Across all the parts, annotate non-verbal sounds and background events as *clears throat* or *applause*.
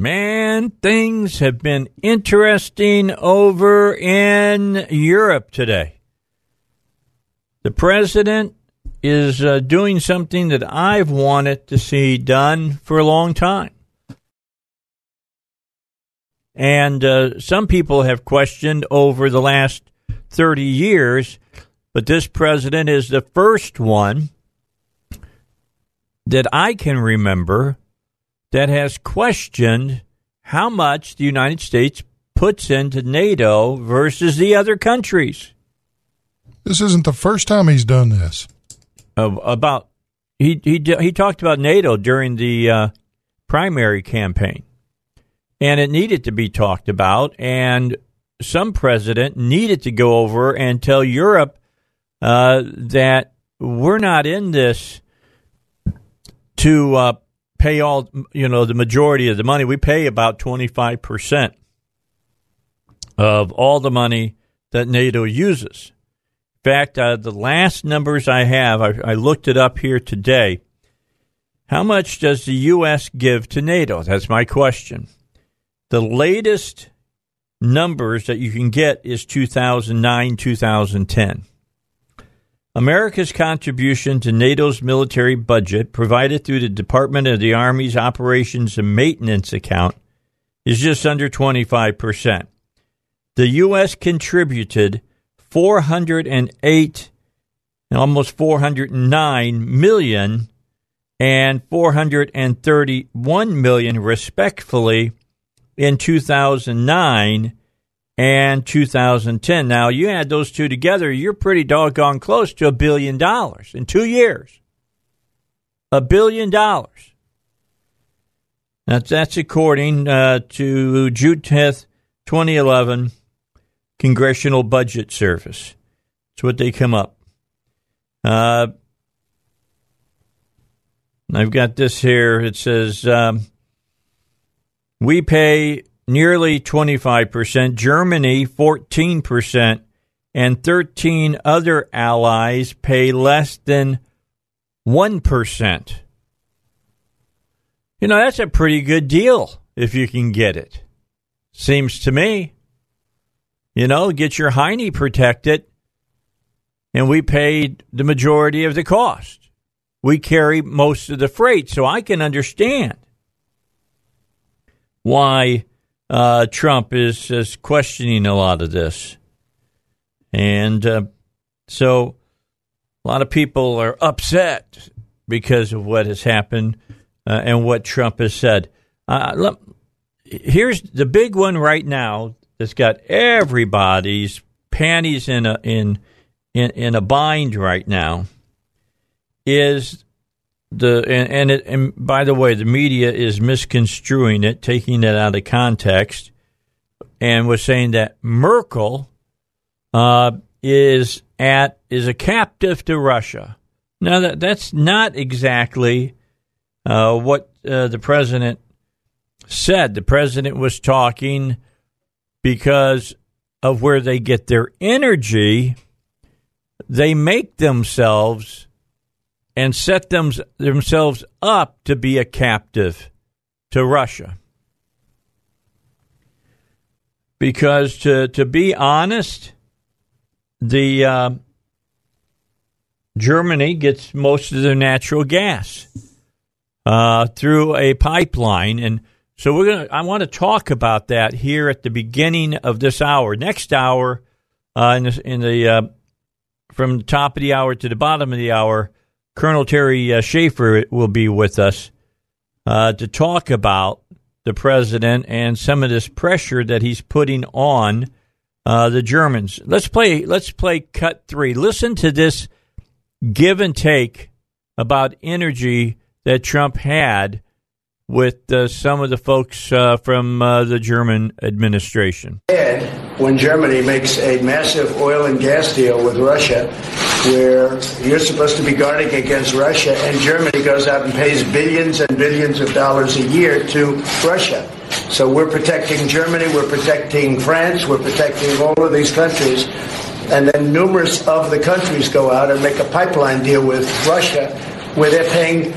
Man, things have been interesting over in Europe today. The president is uh, doing something that I've wanted to see done for a long time. And uh, some people have questioned over the last 30 years, but this president is the first one that I can remember that has questioned how much the United States puts into NATO versus the other countries. This isn't the first time he's done this. Uh, about he he he talked about NATO during the uh, primary campaign, and it needed to be talked about. And some president needed to go over and tell Europe uh, that we're not in this to uh, pay all you know the majority of the money. We pay about twenty five percent of all the money that NATO uses. In fact, uh, the last numbers I have, I, I looked it up here today. How much does the U.S. give to NATO? That's my question. The latest numbers that you can get is 2009 2010. America's contribution to NATO's military budget, provided through the Department of the Army's Operations and Maintenance account, is just under 25%. The U.S. contributed 408, almost 409 million and 431 million, respectively, in 2009 and 2010. Now, you add those two together, you're pretty doggone close to a billion dollars in two years. A billion dollars. That's, that's according uh, to June 10th, 2011, Congressional Budget Service. That's what they come up. Uh, I've got this here. It says um, we pay nearly 25%, Germany 14%, and 13 other allies pay less than 1%. You know, that's a pretty good deal if you can get it. Seems to me. You know, get your hiney protected, and we paid the majority of the cost. We carry most of the freight, so I can understand why uh, Trump is, is questioning a lot of this. And uh, so a lot of people are upset because of what has happened uh, and what Trump has said. Uh, here's the big one right now that's got everybody's panties in a in in, in a bind right now is the and and, it, and by the way, the media is misconstruing it, taking it out of context, and was saying that Merkel uh, is at is a captive to Russia. Now that that's not exactly uh, what uh, the president said. The president was talking because of where they get their energy. They make themselves and set them, themselves up to be a captive to Russia. Because to, to be honest, the uh, Germany gets most of their natural gas uh, through a pipeline, and so we're gonna. I want to talk about that here at the beginning of this hour. Next hour, uh, in in the uh, from the top of the hour to the bottom of the hour, Colonel Terry uh, Schaefer will be with us uh, to talk about the president and some of this pressure that he's putting on uh, the Germans. Let's play. Let's play cut three. Listen to this give and take about energy that Trump had with uh, some of the folks uh, from uh, the German administration. When Germany makes a massive oil and gas deal with Russia, where you're supposed to be guarding against Russia, and Germany goes out and pays billions and billions of dollars a year to Russia. So we're protecting Germany, we're protecting France, we're protecting all of these countries. And then numerous of the countries go out and make a pipeline deal with Russia where they're paying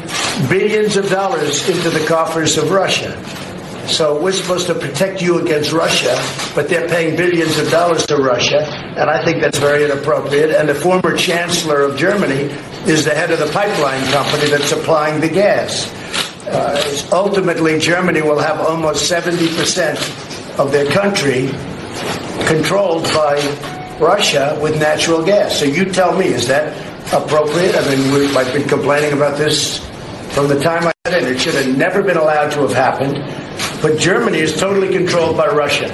billions of dollars into the coffers of Russia. So we're supposed to protect you against Russia, but they're paying billions of dollars to Russia, and I think that's very inappropriate. And the former chancellor of Germany is the head of the pipeline company that's supplying the gas. Uh, ultimately, Germany will have almost 70% of their country controlled by Russia with natural gas. So you tell me, is that appropriate? I mean, we, I've been complaining about this from the time I got in. It should have never been allowed to have happened. But Germany is totally controlled by Russia.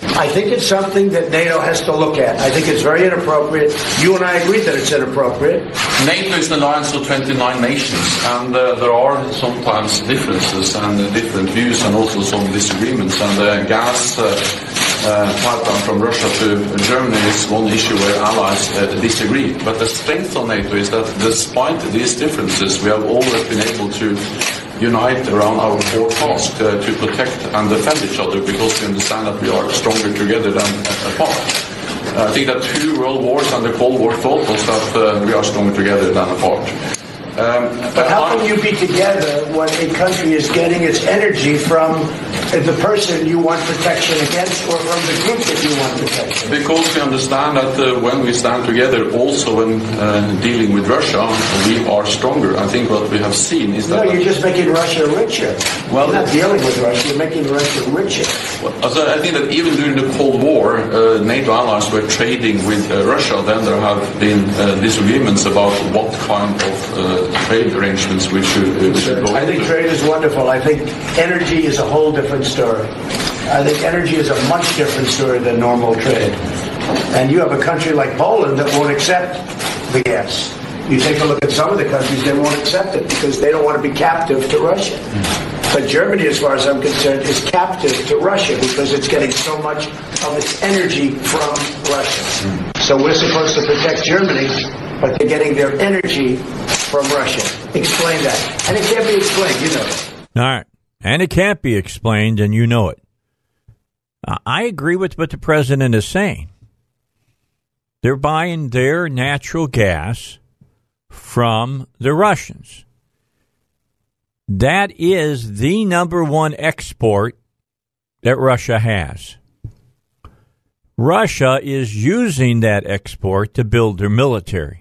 I think it's something that NATO has to look at. I think it's very inappropriate. You and I agree that it's inappropriate. NATO is an alliance of 29 nations, and uh, there are sometimes differences and uh, different views and also some disagreements. And the gas uh, uh, pipeline from Russia to Germany is one issue where allies uh, disagree. But the strength of NATO is that despite these differences, we have always been able to unite around our core task uh, to protect and defend each other because we understand that we are stronger together than apart. I think that two world wars and the Cold War taught us that uh, we are stronger together than apart. Um, but how can you be together when a country is getting its energy from the person you want protection against or from the group that you want protection? Because we understand that uh, when we stand together, also when uh, dealing with Russia, we are stronger. I think what we have seen is that. No, you're just making Russia richer. Well, you're not dealing with Russia, you're making Russia richer. Well, so I think that even during the Cold War, uh, NATO allies were trading with uh, Russia. Then there have been uh, disagreements about what kind of uh, trade arrangements we should, we should go I think trade is wonderful. I think energy is a whole different story. I think energy is a much different story than normal trade. And you have a country like Poland that won't accept the gas. You take a look at some of the countries, they won't accept it because they don't want to be captive to Russia. But Germany, as far as I'm concerned, is captive to Russia because it's getting so much of its energy from Russia. So we're supposed to protect Germany, but they're getting their energy from Russia. Explain that. And it can't be explained, you know. All right. And it can't be explained, and you know it. Uh, I agree with what the president is saying. They're buying their natural gas from the Russians. That is the number one export that Russia has. Russia is using that export to build their military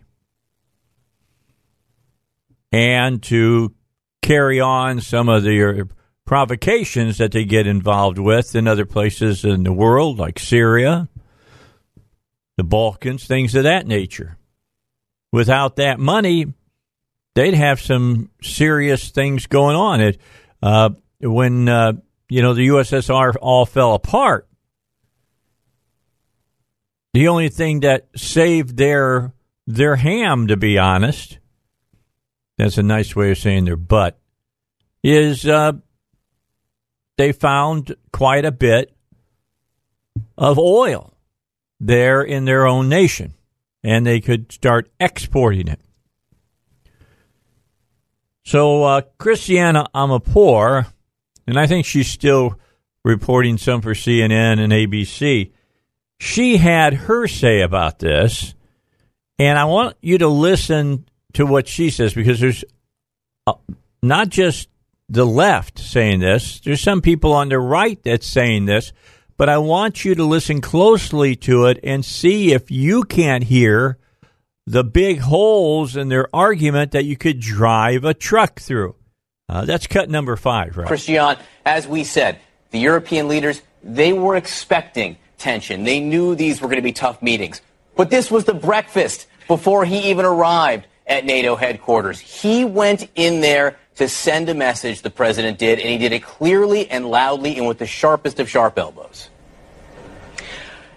and to carry on some of the provocations that they get involved with in other places in the world, like Syria, the Balkans, things of that nature. Without that money, they'd have some serious things going on. It uh, when uh, you know the USSR all fell apart. The only thing that saved their their ham, to be honest, that's a nice way of saying their butt, is uh, they found quite a bit of oil there in their own nation, and they could start exporting it. So uh, Christiana Amanpour, and I think she's still reporting some for CNN and ABC. She had her say about this, and I want you to listen to what she says because there's uh, not just the left saying this. There's some people on the right that's saying this, but I want you to listen closely to it and see if you can't hear the big holes in their argument that you could drive a truck through. Uh, that's cut number five, right? Christiane, as we said, the European leaders, they were expecting tension. They knew these were going to be tough meetings. But this was the breakfast before he even arrived at NATO headquarters. He went in there to send a message, the president did, and he did it clearly and loudly and with the sharpest of sharp elbows.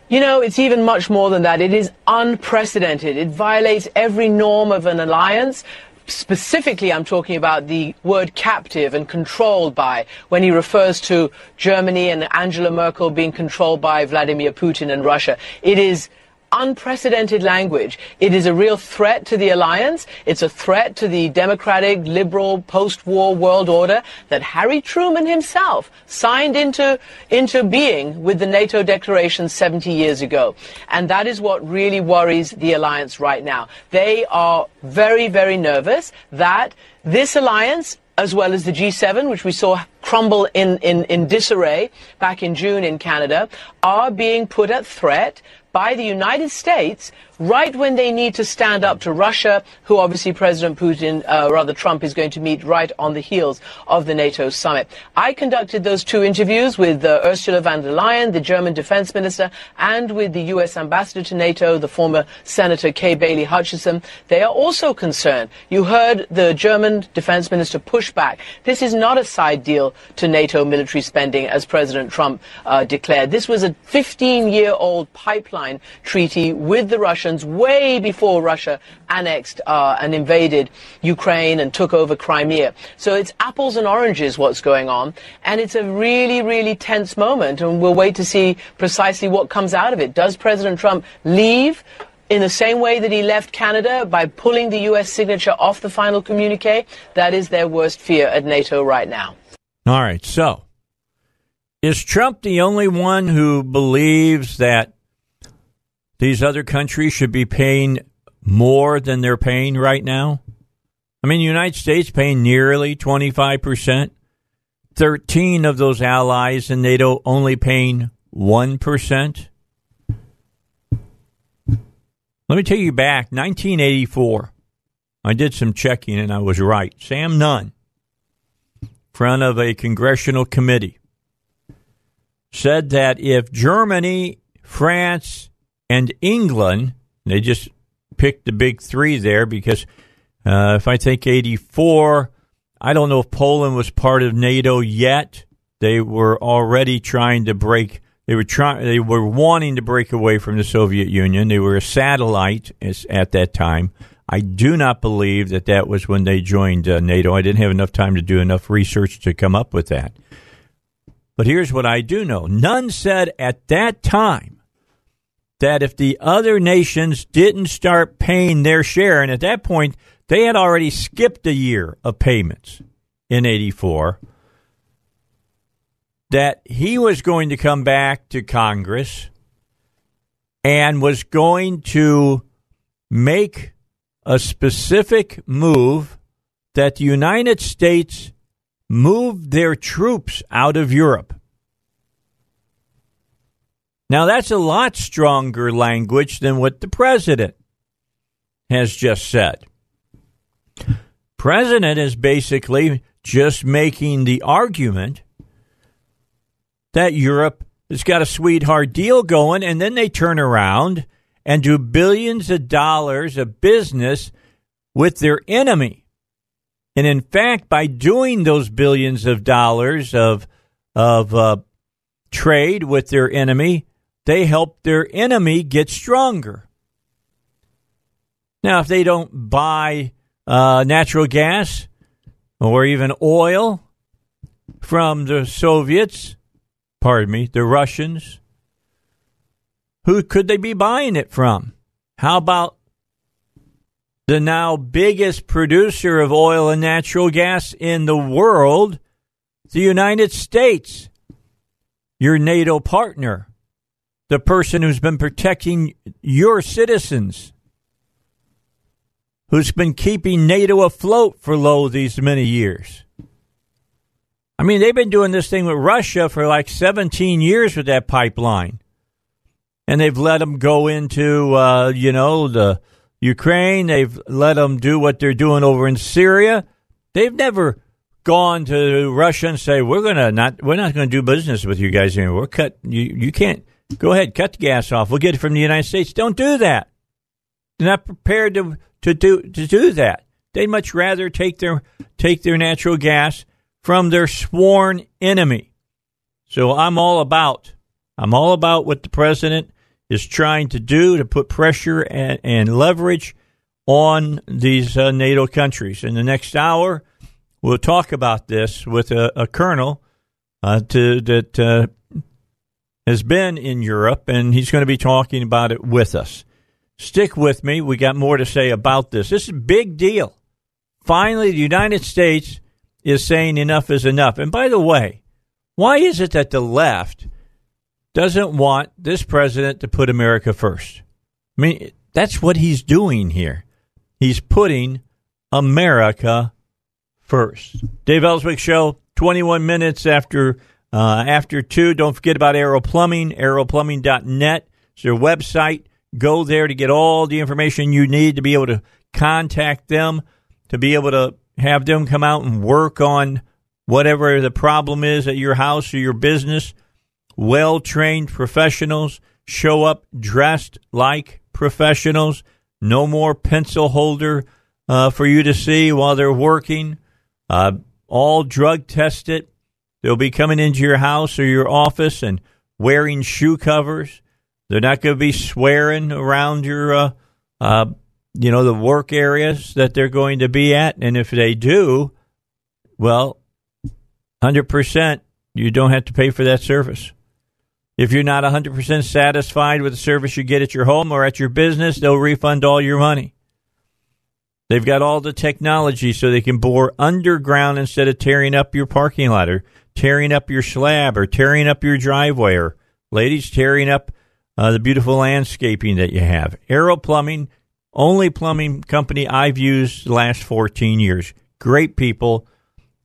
You know, it's even much more than that. It is unprecedented. It violates every norm of an alliance. Specifically, I'm talking about the word captive and controlled by when he refers to Germany and Angela Merkel being controlled by Vladimir Putin and Russia. It is unprecedented language. It is a real threat to the alliance. It's a threat to the democratic, liberal, post-war world order that Harry Truman himself signed into, into being with the NATO declaration 70 years ago. And that is what really worries the alliance right now. They are very, very nervous that this alliance as well as the G7, which we saw crumble in, in, in disarray back in June in Canada are being put at threat by the United States right when they need to stand up to Russia, who obviously President Putin, uh, rather Trump, is going to meet right on the heels of the NATO summit. I conducted those two interviews with uh, Ursula von der Leyen, the German defense minister, and with the U.S. ambassador to NATO, the former Senator Kay Bailey Hutchison. They are also concerned. You heard the German defense minister push back. This is not a side deal to NATO military spending, as President Trump uh, declared. This was a 15-year-old pipeline treaty with the Russians way before Russia annexed uh, and invaded Ukraine and took over Crimea. So it's apples and oranges what's going on, and it's a really, really tense moment, and we'll wait to see precisely what comes out of it. Does President Trump leave? in the same way that he left Canada by pulling the U.S. signature off the final communique. That is their worst fear at NATO right now. All right. So, is Trump the only one who believes that these other countries should be paying more than they're paying right now? I mean, the United States paying nearly 25%, 13 of those allies in NATO only paying 1%. Let me take you back, 1984. I did some checking and I was right. Sam Nunn, front of a congressional committee, said that if Germany, France, and England. They just picked the big three there because uh, if I think 84, I don't know if Poland was part of NATO yet. They were already trying to break. They were trying. They were wanting to break away from the Soviet Union. They were a satellite at that time. I do not believe that that was when they joined uh, NATO. I didn't have enough time to do enough research to come up with that. But here's what I do know: Nunn said at that time that if the other nations didn't start paying their share, and at that point they had already skipped a year of payments in 84, that he was going to come back to Congress and was going to make a specific move that the United States move their troops out of Europe. Now, that's a lot stronger language than what the president has just said. President is basically just making the argument that Europe has got a sweetheart deal going, and then they turn around and do billions of dollars of business with their enemy. And in fact, by doing those billions of dollars of of uh, trade with their enemy, they help their enemy get stronger. Now, if they don't buy uh, natural gas or even oil from the Soviets, pardon me, the Russians, who could they be buying it from? How about the now biggest producer of oil and natural gas in the world, the United States, your NATO partner? The person who's been protecting your citizens, who's been keeping NATO afloat for low these many years. I mean, they've been doing this thing with Russia for like 17 years with that pipeline. And they've let them go into, uh, you know, the Ukraine. They've let them do what they're doing over in Syria. They've never gone to Russia and say, we're to not, we're not going to do business with you guys anymore. We're cut, you, you can't, Go ahead, cut the gas off. We'll get it from the United States. Don't do that. They're not prepared to to do to do that. They'd much rather take their take their natural gas from their sworn enemy. So I'm all about I'm all about what the president is trying to do to put pressure and, and leverage on these uh, NATO countries. In the next hour, we'll talk about this with a, a colonel uh, to, that uh, has been in Europe, and he's going to be talking about it with us. Stick with me. We got more to say about this. This is a big deal. Finally, the United States is saying enough is enough. And by the way, why is it that the left doesn't want this president to put America first? I mean, that's what he's doing here. He's putting America first. Dave Elswick Show, 21 minutes after uh, after 2. Don't forget about Arrow Plumbing, arrowplumbing.net. It's their website. Go there to get all the information you need to be able to contact them, to be able to have them come out and work on whatever the problem is at your house or your business. Well trained professionals show up dressed like professionals. No more pencil holder uh, for you to see while they're working. Uh, all drug tested. They'll be coming into your house or your office and wearing shoe covers. They're not going to be swearing around your, uh, uh, you know, the work areas that they're going to be at. And if they do, well, 100%, you don't have to pay for that service. If you're not 100% satisfied with the service you get at your home or at your business, they'll refund all your money. They've got all the technology so they can bore underground instead of tearing up your parking lot or tearing up your slab or tearing up your driveway or, ladies, tearing up uh, the beautiful landscaping that you have. Arrow Plumbing, only plumbing company I've used the last 14 years. Great people.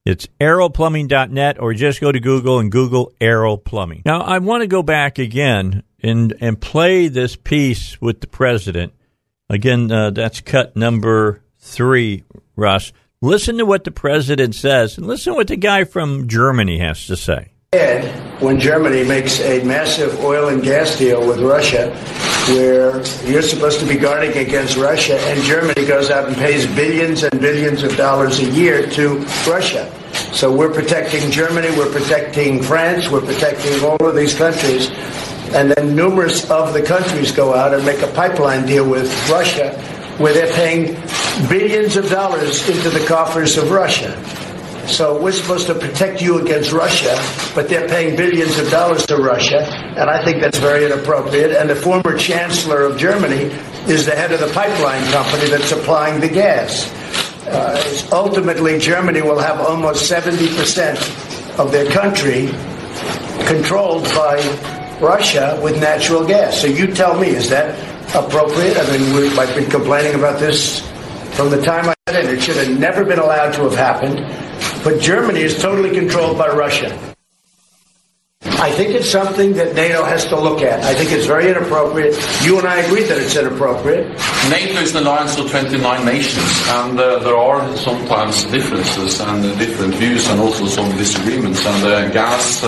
It's arrowplumbing.net or just go to Google and Google Arrow Plumbing. Now, I want to go back again and, and play this piece with the president. Again, uh, that's cut number three, Russ. Listen to what the president says and listen to what the guy from Germany has to say. When Germany makes a massive oil and gas deal with Russia, where you're supposed to be guarding against Russia, and Germany goes out and pays billions and billions of dollars a year to Russia. So we're protecting Germany, we're protecting France, we're protecting all of these countries. And then numerous of the countries go out and make a pipeline deal with Russia where they're paying billions of dollars into the coffers of Russia. So we're supposed to protect you against Russia, but they're paying billions of dollars to Russia, and I think that's very inappropriate. And the former chancellor of Germany is the head of the pipeline company that's supplying the gas. Uh, ultimately, Germany will have almost 70% of their country controlled by Russia with natural gas. So you tell me, is that appropriate? I mean, we, I've been complaining about this from the time I got in. It should have never been allowed to have happened. But Germany is totally controlled by Russia. I think it's something that NATO has to look at. I think it's very inappropriate. You and I agree that it's inappropriate. NATO is an alliance of 29 nations, and uh, there are sometimes differences and uh, different views and also some disagreements. And the uh, gas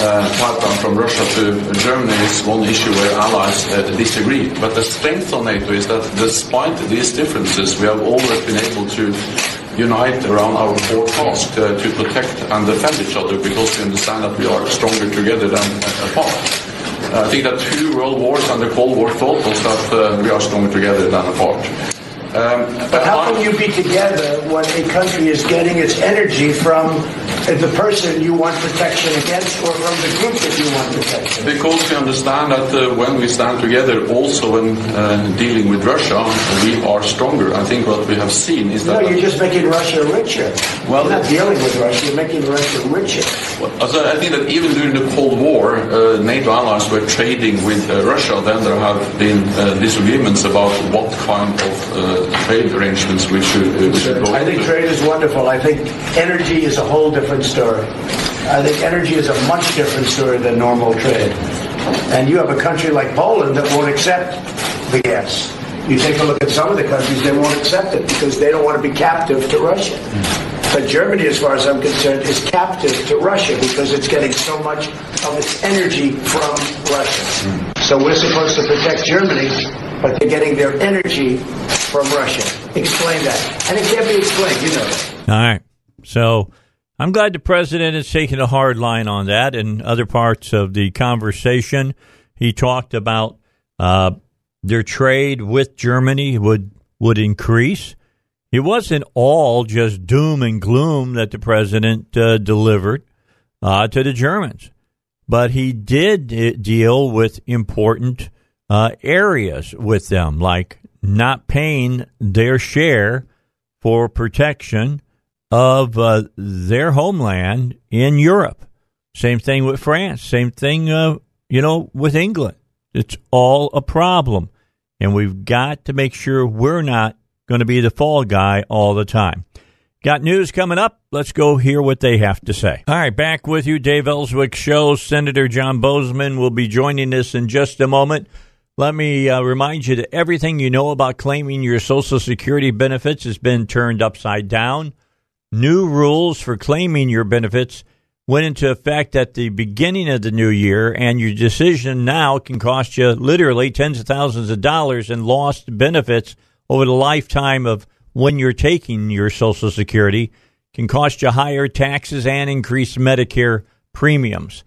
uh, uh, pipeline from Russia to Germany is one issue where allies uh, disagree. But the strength of NATO is that despite these differences, we have always been able to unite around our core task uh, to protect and defend each other because we understand that we are stronger together than apart. Uh, I think that two world wars and the Cold War taught us that uh, we are stronger together than apart. Um, but how can you be together when a country is getting its energy from the person you want protection against or from the group that you want protection? Because we understand that uh, when we stand together, also when uh, dealing with Russia, we are stronger. I think what we have seen is that. No, you're just making Russia richer. Well, you're not dealing with Russia, you're making Russia richer. Well, so I think that even during the Cold War, uh, NATO allies were trading with uh, Russia. Then there have been uh, disagreements about what kind of uh, trade arrangements we should, we should go I think into. trade is wonderful. I think energy is a whole different story. I think energy is a much different story than normal trade. And you have a country like Poland that won't accept the gas. You take a look at some of the countries, they won't accept it because they don't want to be captive to Russia. But Germany, as far as I'm concerned, is captive to Russia because it's getting so much of its energy from Russia. So we're supposed to protect Germany, but they're getting their energy from Russia. Explain that. And it can't be explained, you know. All right. So I'm glad the president has taken a hard line on that. In other parts of the conversation, he talked about uh, their trade with Germany would would increase. It wasn't all just doom and gloom that the president uh, delivered uh, to the Germans, but he did deal with important uh, areas with them, like not paying their share for protection of uh, their homeland in Europe. Same thing with France. Same thing, uh, you know, with England. It's all a problem. And we've got to make sure we're not going to be the fall guy all the time. Got news coming up. Let's go hear what they have to say. All right, back with you, Dave Elswick Show. Senator John Boozman will be joining us in just a moment. Let me uh, remind you that everything you know about claiming your Social Security benefits has been turned upside down. New rules for claiming your benefits went into effect at the beginning of the new year, and your decision now can cost you literally tens of thousands of dollars in lost benefits over the lifetime of when you're taking your Social Security can cost you higher taxes and increased Medicare premiums.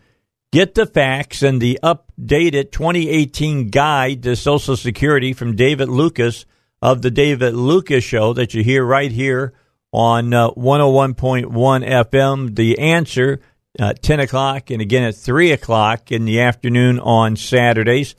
Get the facts and the updated 2018 guide to Social Security from David Lucas of the David Lucas Show that you hear right here on uh, 101.1 FM. The answer, uh, 10 o'clock, and again at 3 o'clock in the afternoon on Saturdays.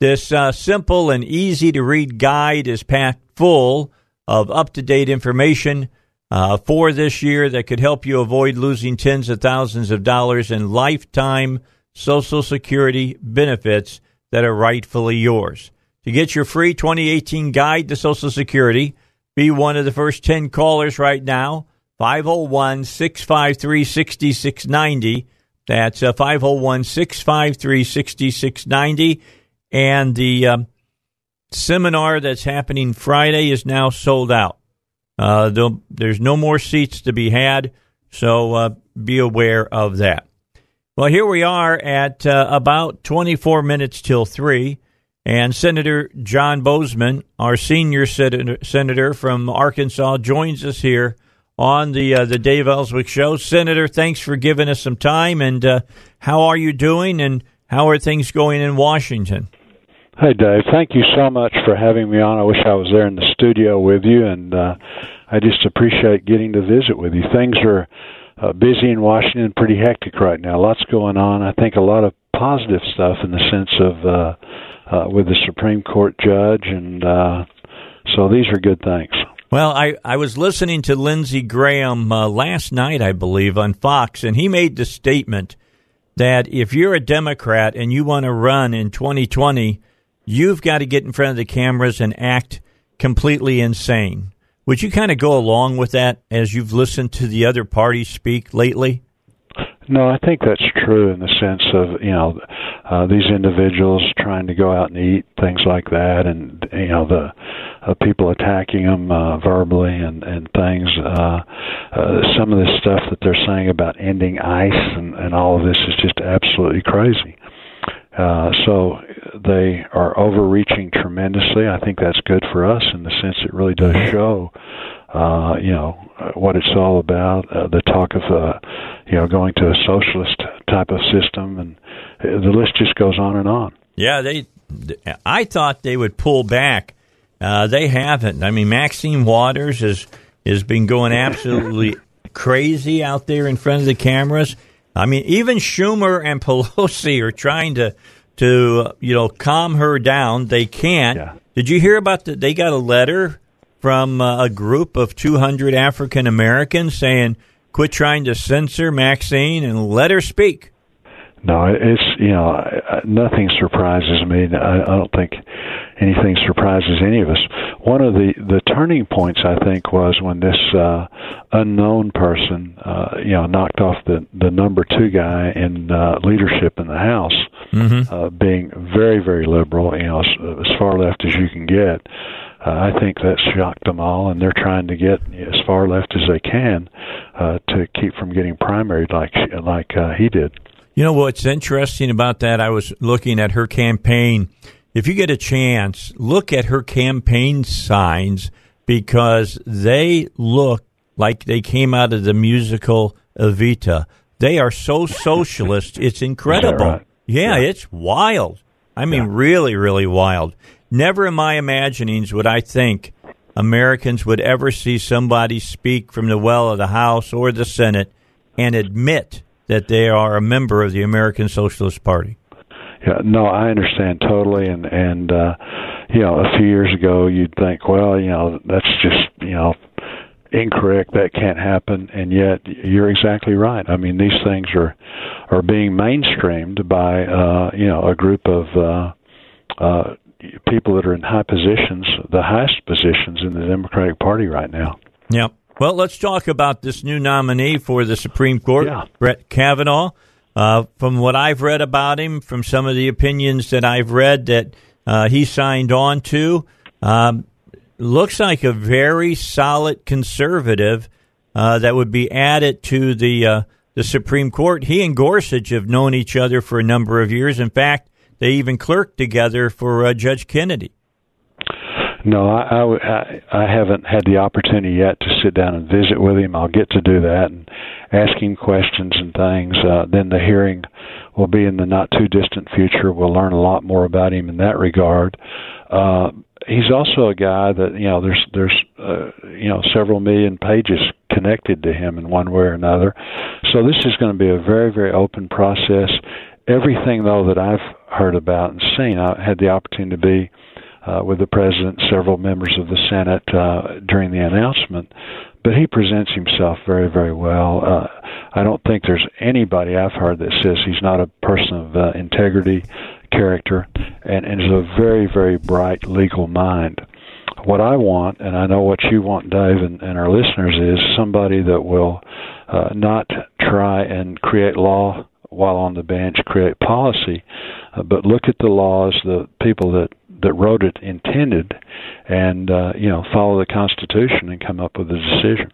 This uh, simple and easy to read guide is packed full of up to date information uh, for this year that could help you avoid losing tens of thousands of dollars in lifetime Social Security benefits that are rightfully yours. To get your free 2018 guide to Social Security, be one of the first 10 callers right now. 501 653 6690. That's uh, 501 653 6690. And the um, seminar that's happening Friday is now sold out. Uh, there's no more seats to be had, so uh, be aware of that. Well, here we are at uh, about 24 minutes till 3, and Senator John Boozman, our senior senator, from Arkansas, joins us here on the uh, the Dave Elswick Show. Senator, thanks for giving us some time, and uh, how are you doing, and how are things going in Washington? Hey, Dave. Thank you so much for having me on. I wish I was there in the studio with you, and uh, I just appreciate getting to visit with you. Things are uh, busy in Washington, pretty hectic right now. Lots going on. I think a lot of positive stuff in the sense of uh, uh, with the Supreme Court judge, and uh, so these are good things. Well, I, I was listening to Lindsey Graham uh, last night, I believe, on Fox, and he made the statement that if you're a Democrat and you want to run in 2020, you've got to get in front of the cameras and act completely insane. Would you kind of go along with that as you've listened to the other parties speak lately? No, I think that's true in the sense of you know uh, these individuals trying to go out and eat things like that, and you know the uh, people attacking them uh, verbally and and things. Uh, uh, some of this stuff that they're saying about ending ICE and and all of this is just absolutely crazy. Uh, so they are overreaching tremendously. I think that's good for us in the sense it really does show, uh, you know, what it's all about. Uh, the talk of, uh, you know, going to a socialist type of system, and the list just goes on and on. Yeah, they. I thought they would pull back. Uh, they haven't. I mean, Maxine Waters has has been going absolutely *laughs* crazy out there in front of the cameras. I mean, even Schumer and Pelosi are trying to to you know calm her down. They can't. Yeah. Did you hear about that? They got a letter from uh, a group of 200 African Americans saying, "Quit trying to censor Maxine and let her speak." No, it's you know nothing surprises me. I, I don't think anything surprises any of us. One of the the turning points I think was when this uh, unknown person, uh, you know, knocked off the the number two guy in uh, leadership in the House, mm-hmm. uh, being very very liberal, you know, as, as far left as you can get. Uh, I think that shocked them all, and they're trying to get as far left as they can uh, to keep from getting primaried like like uh, he did. You know what's interesting about that? I was looking at her campaign. If you get a chance, look at her campaign signs because they look like they came out of the musical Evita. They are so socialist. It's *laughs* incredible. Right? Yeah, yeah, it's wild. I mean, yeah. really, really wild. Never in my imaginings would I think Americans would ever see somebody speak from the well of the House or the Senate and admit that they are a member of the American Socialist Party. Yeah, no, I understand totally, and and uh, you know, a few years ago, you'd think, well, you know, that's just you know incorrect. That can't happen, and yet you're exactly right. I mean, these things are are being mainstreamed by uh, you know a group of uh, uh, people that are in high positions, the highest positions in the Democratic Party right now. Yep. Well, let's talk about this new nominee for the Supreme Court, Yeah. Brett Kavanaugh. Uh, from what I've read about him, from some of the opinions that I've read that uh, he signed on to, um, looks like a very solid conservative uh, that would be added to the uh, the Supreme Court. He and Gorsuch have known each other for a number of years. In fact, they even clerked together for uh, Judge Kennedy. No, I I haven't had the opportunity yet to sit down and visit with him. I'll get to do that and ask him questions and things. Uh, then the hearing will be in the not too distant future. We'll learn a lot more about him in that regard. Uh, he's also a guy that you know there's there's uh, you know several million pages connected to him in one way or another. So this is going to be a very very open process. Everything though that I've heard about and seen, I had the opportunity to be uh, with the president, several members of the Senate uh, during the announcement. But he presents himself very, very well. Uh, I don't think there's anybody I've heard that says he's not a person of uh, integrity, character, and, and is a very, very bright legal mind. What I want, and I know what you want, Dave, and, and our listeners, is somebody that will uh, not try and create law while on the bench, create policy, uh, but look at the laws the people that that wrote it intended, and uh, you know follow the Constitution and come up with a decision.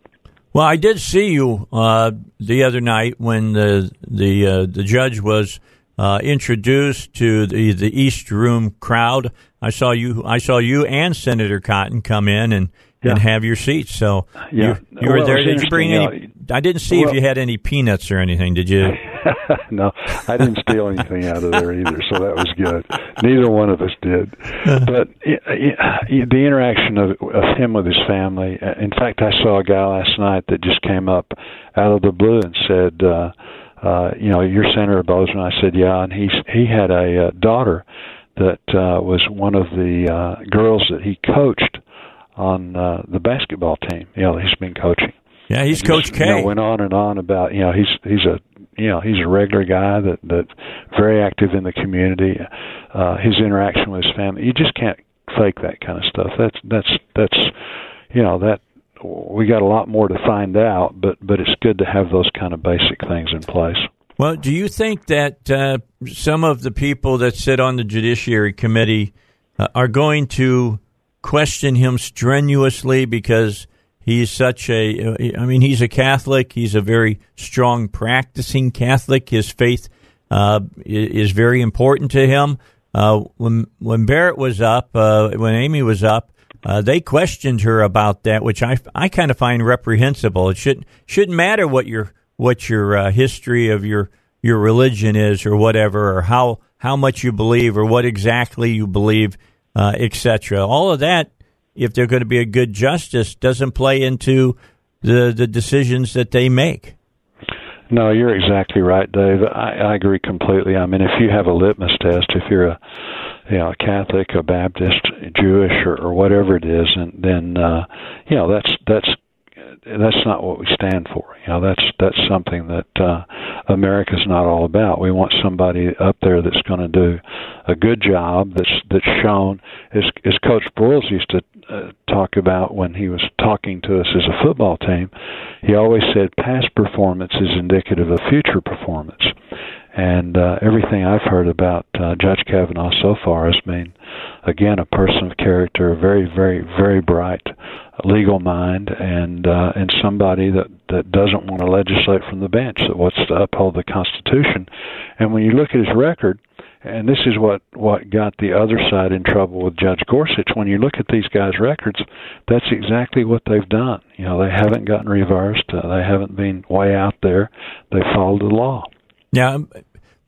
Well, I did see you uh, the other night when the the uh, the judge was uh, introduced to the the East Room crowd. I saw you. I saw you and Senator Cotton come in and, Yeah. and have your seats. So Yeah. you, you were there. Did you bring any? I didn't see if you had any peanuts or anything. Did you? *laughs* no, I didn't steal anything out of there either, so that was good. Neither one of us did. But y- y- the interaction of, of him with his family. uh, In fact, I saw a guy last night that just came up out of the blue and said, uh, uh, "You know, you're Senator Boozman." I said, "Yeah," and he's he had a uh, daughter that uh, was one of the uh, girls that he coached on uh, the basketball team. You know, he's been coaching Yeah, he's just, Coach K. You know, went on and on about you know he's he's a you know he's a regular guy that that's very active in the community. Uh, his interaction with his family, you just can't fake that kind of stuff. That's that's that's you know that we got a lot more to find out, but but it's good to have those kind of basic things in place. Well, do you think that uh, some of the people that sit on the Judiciary Committee uh, are going to question him strenuously because he's such a, I mean, he's a Catholic. He's a very strong practicing Catholic. His faith uh, is very important to him. Uh, when when Barrett was up, uh, when Amy was up, uh, they questioned her about that, which I, I kind of find reprehensible. It shouldn't shouldn't matter what your what your uh, history of your your religion is, or whatever, or how how much you believe, or what exactly you believe, uh, etc. All of that, if they're going to be a good justice, doesn't play into the the decisions that they make. No, you're exactly right, Dave. I, I agree completely. I mean, if you have a litmus test, if you're a you know, a Catholic, a Baptist, Jewish, or, or whatever it is, and then uh, you know that's that's that's not what we stand for. You know, that's that's something that uh, America's not all about. We want somebody up there that's going to do a good job. That's that's shown, as as Coach Broyles used to uh, talk about when he was talking to us as a football team. He always said past performance is indicative of future performance. And uh, everything I've heard about uh, Judge Kavanaugh so far has been, again, a person of character, very, very, very bright legal mind, and uh, and somebody that that doesn't want to legislate from the bench, that wants to uphold the Constitution. And when you look at his record, and this is what what got the other side in trouble with Judge Gorsuch. When you look at these guys' records, that's exactly what they've done. You know, they haven't gotten reversed. Uh, they haven't been way out there. They followed the law. Yeah,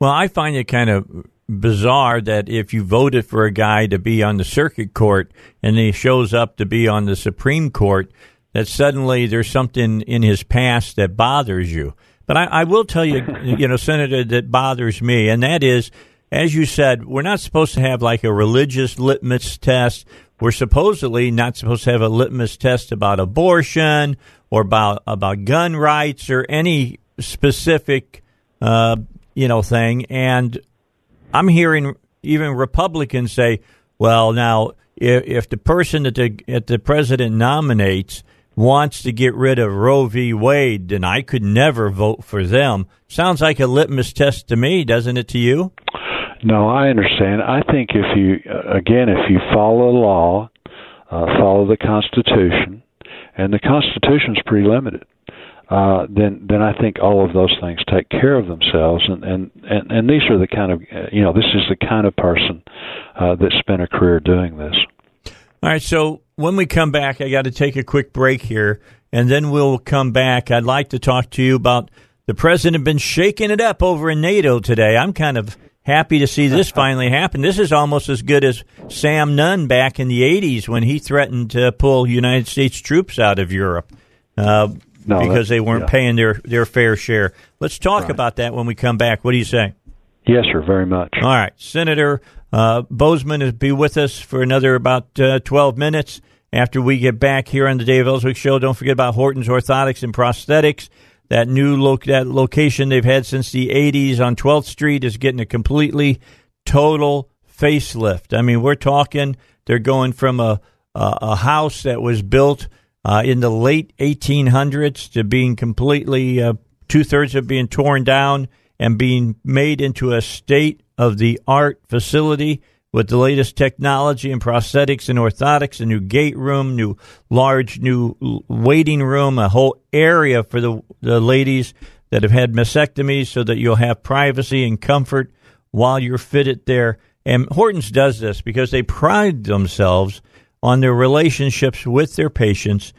well, I find it kind of bizarre that if you voted for a guy to be on the circuit court and he shows up to be on the Supreme Court, that suddenly there's something in his past that bothers you. But I, I will tell you, *laughs* you know, Senator, that bothers me, and that is, as you said, we're not supposed to have like a religious litmus test. We're supposedly not supposed to have a litmus test about abortion or about about gun rights or any specific uh, you know, thing. And I'm hearing even Republicans say, well, now, if, if the person that the, that the president nominates wants to get rid of Roe v. Wade, then I could never vote for them. Sounds like a litmus test to me, doesn't it to you? No, I understand. I think if you, uh, again, if you follow the law, uh, follow the Constitution, and the Constitution's pretty limited. Uh, then, then I think all of those things take care of themselves, and and and, and these are the kind of uh, you know this is the kind of person uh, that spent a career doing this. All right, so when we come back, I got to take a quick break here, and then we'll come back. I'd like to talk to you about the president been shaking it up over in NATO today. I'm kind of happy to see this *laughs* finally happen. This is almost as good as Sam Nunn back in the 80s when he threatened to pull United States troops out of Europe uh, No, because they weren't yeah. paying their, their fair share. Let's talk Right. about that when we come back. What do you say? Yes, sir, very much. All right, Senator uh, Boozman will be with us for another about uh, 12 minutes after we get back here on the Dave Elswick Show. Don't forget about Horton's Orthotics and Prosthetics. That new lo- that location they've had since the 80s on 12th Street is getting a completely total facelift. I mean, we're talking they're going from a a, a house that was built uh, in the late 1800s to being completely uh, two thirds of being torn down and being made into a state of the art facility with the latest technology and prosthetics and orthotics, a new gait room, new large new waiting room, a whole area for the the ladies that have had mastectomies so that you'll have privacy and comfort while you're fitted there. And Hortons does this because they pride themselves on their relationships with their patients.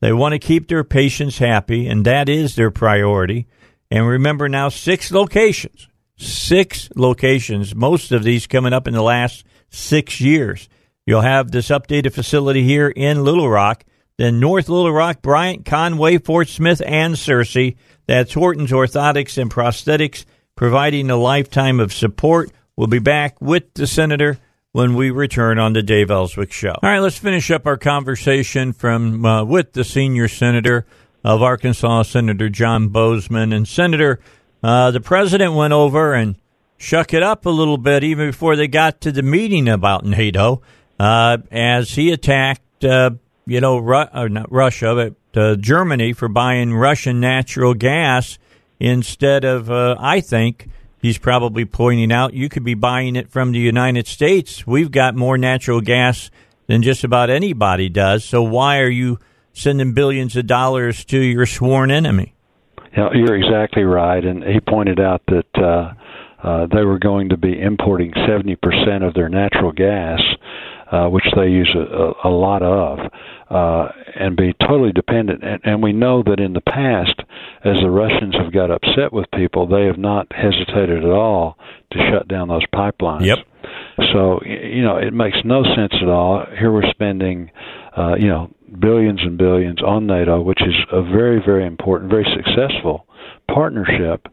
They want to keep their patients happy, and that is their priority. And remember now, six locations, six locations, most of these coming up in the last six years. You'll have this updated facility here in Little Rock, then North Little Rock, Bryant, Conway, Fort Smith, and Searcy. That's Horton's Orthotics and Prosthetics, providing a lifetime of support. We'll be back with the Senator when we return on the Dave Elswick Show. All right, let's finish up our conversation from uh, with the senior senator of Arkansas, Senator John Boozman. And Senator, uh, the president went over and shuck it up a little bit even before they got to the meeting about NATO, uh, as he attacked, uh, you know, Ru- or not Russia, but uh, Germany for buying Russian natural gas instead of, uh, I think, he's probably pointing out, you could be buying it from the United States. We've got more natural gas than just about anybody does. So why are you sending billions of dollars to your sworn enemy? You're exactly right, and he pointed out that uh, uh, they were going to be importing 70% of their natural gas, uh, which they use a, a, lot of, uh, and be totally dependent. And, and we know that in the past, as the Russians have got upset with people, they have not hesitated at all to shut down those pipelines. Yep. So you know, it makes no sense at all. Here we're spending, uh, you know, billions and billions on NATO, which is a very, very important, very successful partnership.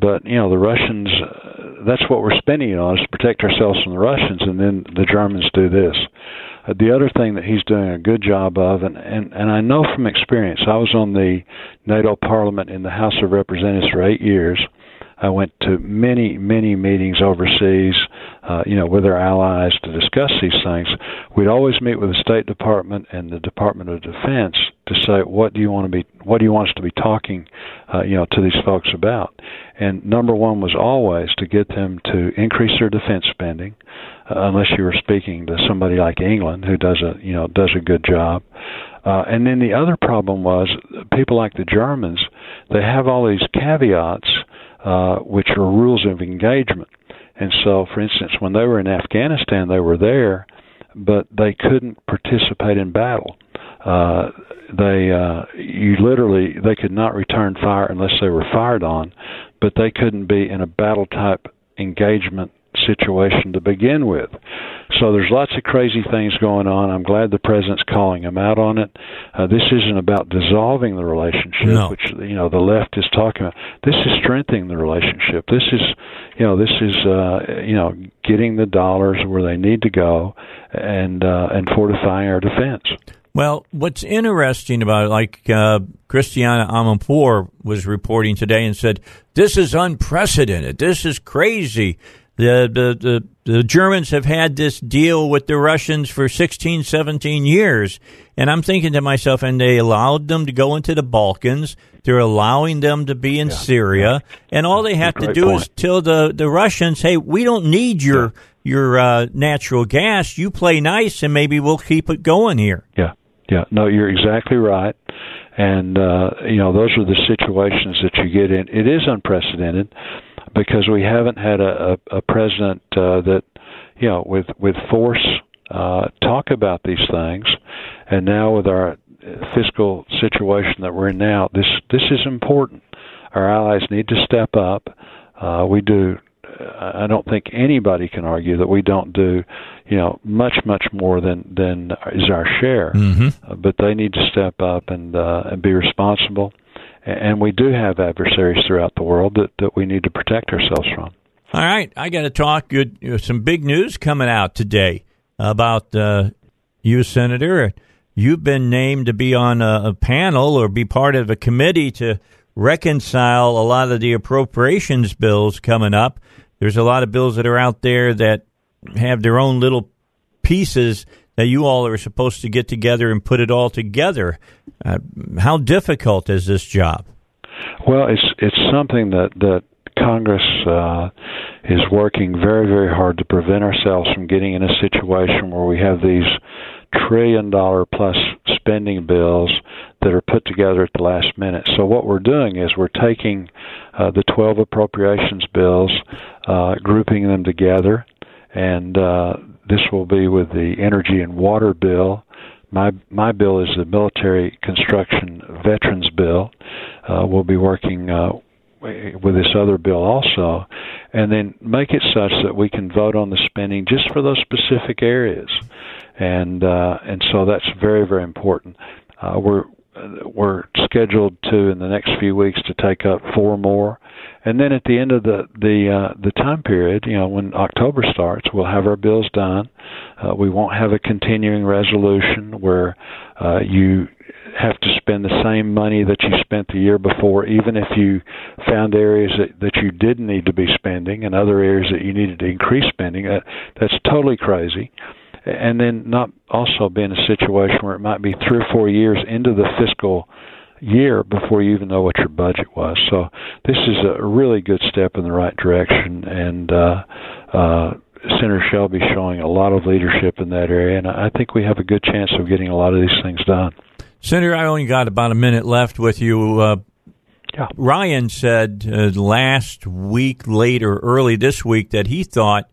But you know, the Russians. Uh, that's what we're spending on is to protect ourselves from the Russians, and then the Germans do this. Uh, the other thing that he's doing a good job of, and, and, and I know from experience, I was on the NATO Parliament in the House of Representatives for eight years. I went to many, many meetings overseas, uh, you know, with our allies to discuss these things. We'd always meet with the State Department and the Department of Defense to say, what do you want to be, what do you want us to be talking, uh, you know, to these folks about? And number one was always to get them to increase their defense spending, uh, unless you were speaking to somebody like England who does a, you know, does a good job. Uh, and then the other problem was people like the Germans, they have all these caveats uh, which are rules of engagement. And so, for instance, when they were in Afghanistan, they were there, but they couldn't participate in battle. Uh, they, uh, you literally, they could not return fire unless they were fired on, but they couldn't be in a battle type engagement situation to begin with. So there's lots of crazy things going on. I'm glad the president's calling him out on it. Uh, this isn't about dissolving the relationship, No. which you know the left is talking about. This is strengthening the relationship. This is, you know, this is uh, you know getting the dollars where they need to go, and uh, and fortifying our defense. Well, what's interesting about it, like uh, Christiane Amanpour was reporting today and said, this is unprecedented. This is crazy The, the, the, the Germans have had this deal with the Russians for 16, 17 years. And I'm thinking to myself, and they allowed them to go into the Balkans. They're allowing them to be in yeah. Syria. And all they have to do point. is tell the, the Russians, hey, we don't need your, yeah. your uh, natural gas. You play nice, and maybe we'll keep it going here. Yeah. Yeah. No, you're exactly right. And, uh, you know, those are the situations that you get in. It is unprecedented because we haven't had a, a, a president uh, that you know with with force uh, talk about these things, and now with our fiscal situation that we're in now, this this is important. Our allies need to step up. Uh, we do. I don't think anybody can argue that we don't do, you know, much much more than than is our share. Mm-hmm. Uh, but they need to step up and uh, and be responsible and we do have adversaries throughout the world that, that we need to protect ourselves from. All right, I got to talk. Good, some big news coming out today about uh, you, Senator. You've been named to be on a, a panel or be part of a committee to reconcile a lot of the appropriations bills coming up. There's a lot of bills that are out there that have their own little pieces that you all are supposed to get together and put it all together. Uh, how difficult is this job? Well, it's it's something that that Congress uh, is working very very hard to prevent ourselves from getting in a situation where we have these trillion dollar plus spending bills that are put together at the last minute. So what we're doing is we're taking uh, the 12 appropriations bills, uh, grouping them together, and uh, this will be with the energy and water bill. My my bill is the military construction veterans bill. Uh, we'll be working uh, with this other bill also, and then make it such that we can vote on the spending just for those specific areas, and uh, and so that's very very important. Uh, we're we're scheduled to in the next few weeks to take up four more and then at the end of the the uh, the time period, you know, when October starts, we'll have our bills done. Uh, we won't have a continuing resolution where uh, you have to spend the same money that you spent the year before, even if you found areas that, that you didn't need to be spending and other areas that you needed to increase spending. Uh, that's totally crazy. And then not also be in a situation where it might be three or four years into the fiscal year before you even know what your budget was. So this is a really good step in the right direction, and uh, uh, Senator Shelby showing a lot of leadership in that area, and I think we have a good chance of getting a lot of these things done. Senator, I only got about a minute left with you. Uh, yeah. Ryan said uh, last week, later, early this week, that he thought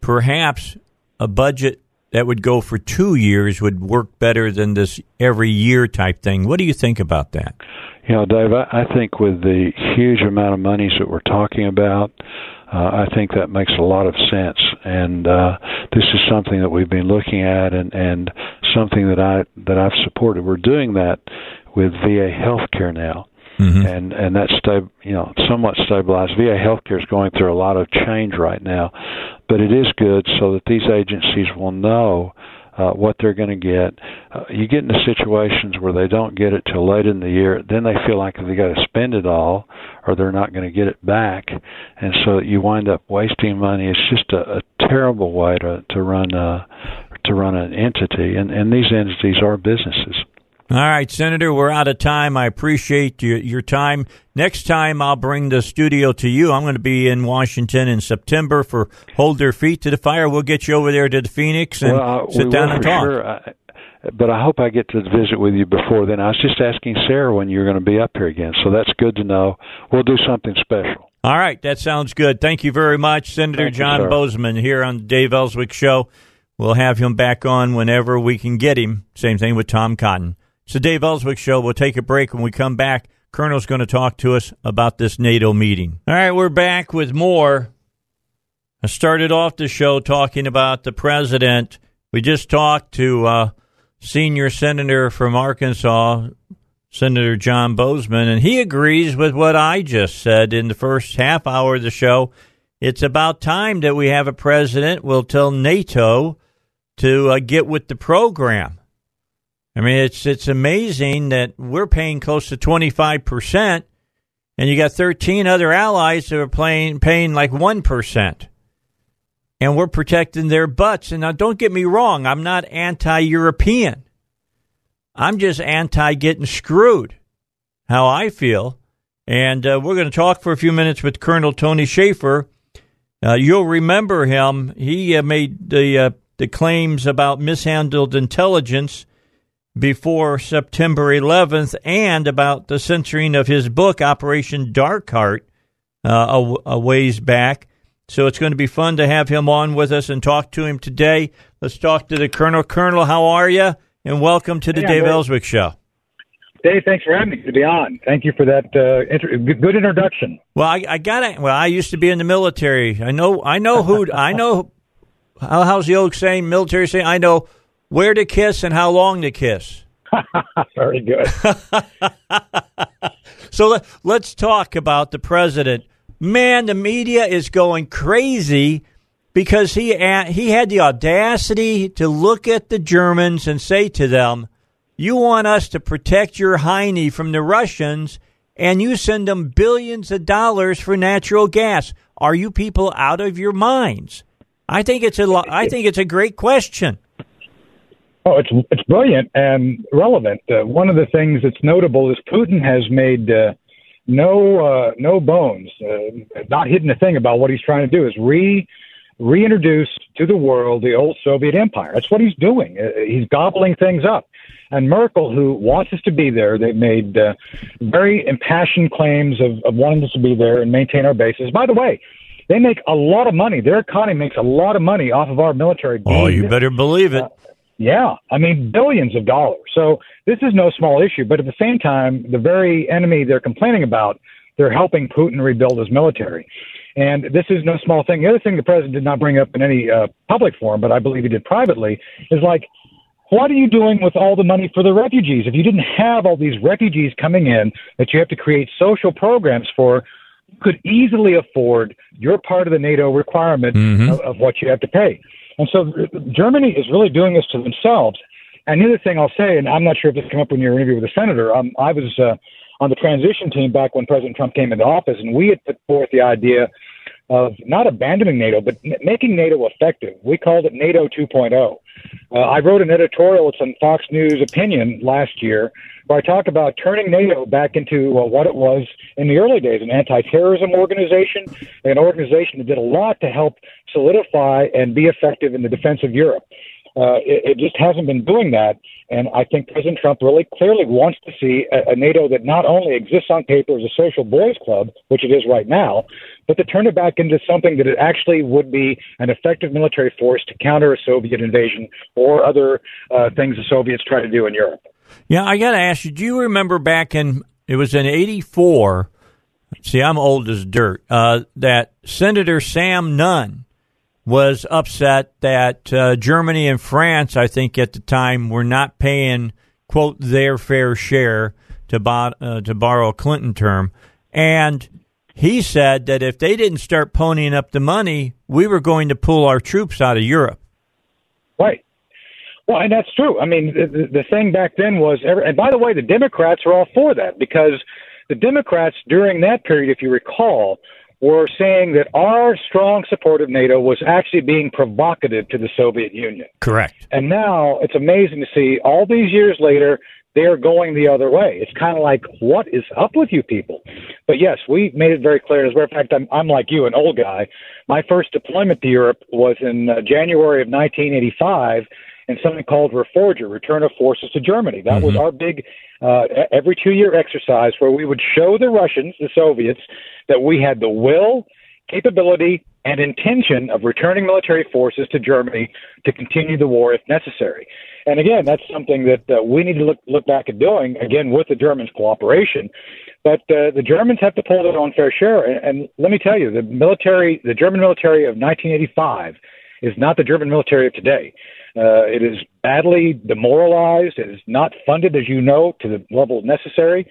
perhaps a budget that would go for two years would work better than this every year type thing. What do you think about that? You know, Dave, I, I think with the huge amount of monies that we're talking about, uh, I think that makes a lot of sense. And uh, this is something that we've been looking at, and and something that I that I've supported. We're doing that with VA healthcare now. Mm-hmm. and and that's sta- you know somewhat stabilized. VA healthcare is going through a lot of change right now, but it is good so that these agencies will know uh, what they're going to get. Uh, you get into situations where they don't get it till late in the year, then they feel like they got to spend it all, or they're not going to get it back, and so you wind up wasting money. It's just a, a terrible way to to run a to run an entity, and and these entities are businesses. All right, Senator, we're out of time. I appreciate your, your time. Next time, I'll bring the studio to you. I'm going to be in Washington in September for Hold Their Feet to the Fire. We'll get you over there to the Phoenix and well, uh, sit down and talk. Sure. I, but I hope I get to visit with you before then. I was just asking Sarah when you're going to be up here again, so that's good to know. We'll do something special. All right, that sounds good. Thank you very much, Senator Thank John you, Boozman, here on the Dave Elswick Show. We'll have him back on whenever we can get him. Same thing with Tom Cotton. It's the Dave Elswick Show. We'll take a break. When we come back, Colonel's going to talk to us about this NATO meeting. All right, we're back with more. I started off the show talking about the president. We just talked to uh, senior senator from Arkansas, Senator John Boozman, and he agrees with what I just said in the first half hour of the show. It's about time that we have a president will tell NATO to uh, get with the program. I mean, it's it's amazing that we're paying close to twenty five percent, and you got thirteen other allies that are paying paying like one percent. and we're protecting their butts. And now, don't get me wrong, I'm not anti European. I'm just anti getting screwed, how I feel. And uh, we're going to talk for a few minutes with Colonel Tony Shaffer. Uh, you'll remember him. He uh, made the uh, the claims about mishandled intelligence before September 11th and about the censoring of his book, Operation Dark Heart, uh, a, a ways back. So it's going to be fun to have him on with us and talk to him today. Let's talk to the Colonel. Colonel, how are you? And welcome to the hey, Dave Elswick Show. Dave, thanks for having me to be on. Thank you for that uh, inter- good introduction. Well, I, I got it. Well, I used to be in the military. I know. I know who. I know. How, how's the old saying? Military saying. I know where to kiss and how long to kiss. *laughs* Very good. *laughs* so let, let's talk about the president. Man, the media is going crazy because he he had the audacity to look at the Germans and say to them, "You want us to protect your hiney from the Russians, and you send them billions of dollars for natural gas. Are you people out of your minds?" I think it's a I think it's a great question. Oh, it's it's brilliant and relevant. Uh, one of the things that's notable is Putin has made uh, no uh, no bones, uh, not hidden a thing about what he's trying to do. Is re reintroduce to the world the old Soviet empire. That's what he's doing. Uh, he's gobbling things up. And Merkel, who wants us to be there, they've made uh, very impassioned claims of, of wanting us to be there and maintain our bases. By the way, they make a lot of money. Their economy makes a lot of money off of our military. Oh, you better believe it. Yeah, I mean billions of dollars. So this is no small issue. But at the same time, the very enemy they're complaining about, they're helping Putin rebuild his military. And this is no small thing. The other thing the president did not bring up in any uh, public forum, but I believe he did privately, is like, what are you doing with all the money for the refugees? If you didn't have all these refugees coming in that you have to create social programs for, you could easily afford your part of the NATO requirement mm-hmm. of, of what you have to pay. And so Germany is really doing this to themselves. And the other thing I'll say, and I'm not sure if this came up in your interview with the senator, um, I was uh, on the transition team back when President Trump came into office, and we had put forth the idea of not abandoning NATO, but n- making NATO effective. We called it NATO 2.0. Uh, I wrote an editorial, it's on Fox News Opinion last year, where I talk about turning NATO back into uh, what it was in the early days an anti terrorism organization, an organization that did a lot to help solidify and be effective in the defense of Europe. Uh, it, it, just hasn't been doing that. And I think President Trump really clearly wants to see a, a, NATO that not only exists on paper as a social boys club, which it is right now, but to turn it back into something that it actually would be an effective military force to counter a Soviet invasion or other uh, things the Soviets try to do in Europe. Yeah, I got to ask you, do you remember back in, it was in 84, see, I'm old as dirt, uh, that Senator Sam Nunn was upset that uh, Germany and France, I think at the time, were not paying, quote, their fair share, to, bo- uh, to borrow a Clinton term. And he said that if they didn't start ponying up the money, we were going to pull our troops out of Europe. Right. Well, and that's true. I mean, the, the thing back then was, every, and by the way, the Democrats were all for that because the Democrats during that period, if you recall, were saying that our strong support of NATO was actually being provocative to the Soviet Union. Correct. And now it's amazing to see all these years later, they're going the other way. It's kind of like, what is up with you people? But yes, we made it very clear. As a matter of fact, I'm, I'm like you, an old guy. My first deployment to Europe was in uh, January of 1985 in something called Reforger, Return of Forces to Germany. That mm-hmm. was our big uh, every two year exercise where we would show the Russians, the Soviets, that we had the will, capability, and intention of returning military forces to Germany to continue the war if necessary. And again, that's something that uh, we need to look, look back at doing, again, with the Germans' cooperation. But uh, the Germans have to pull their own fair share. And, and let me tell you, the military, the German military of 1985 is not the German military of today. Uh, it is badly demoralized. It is not funded, as you know, to the level necessary.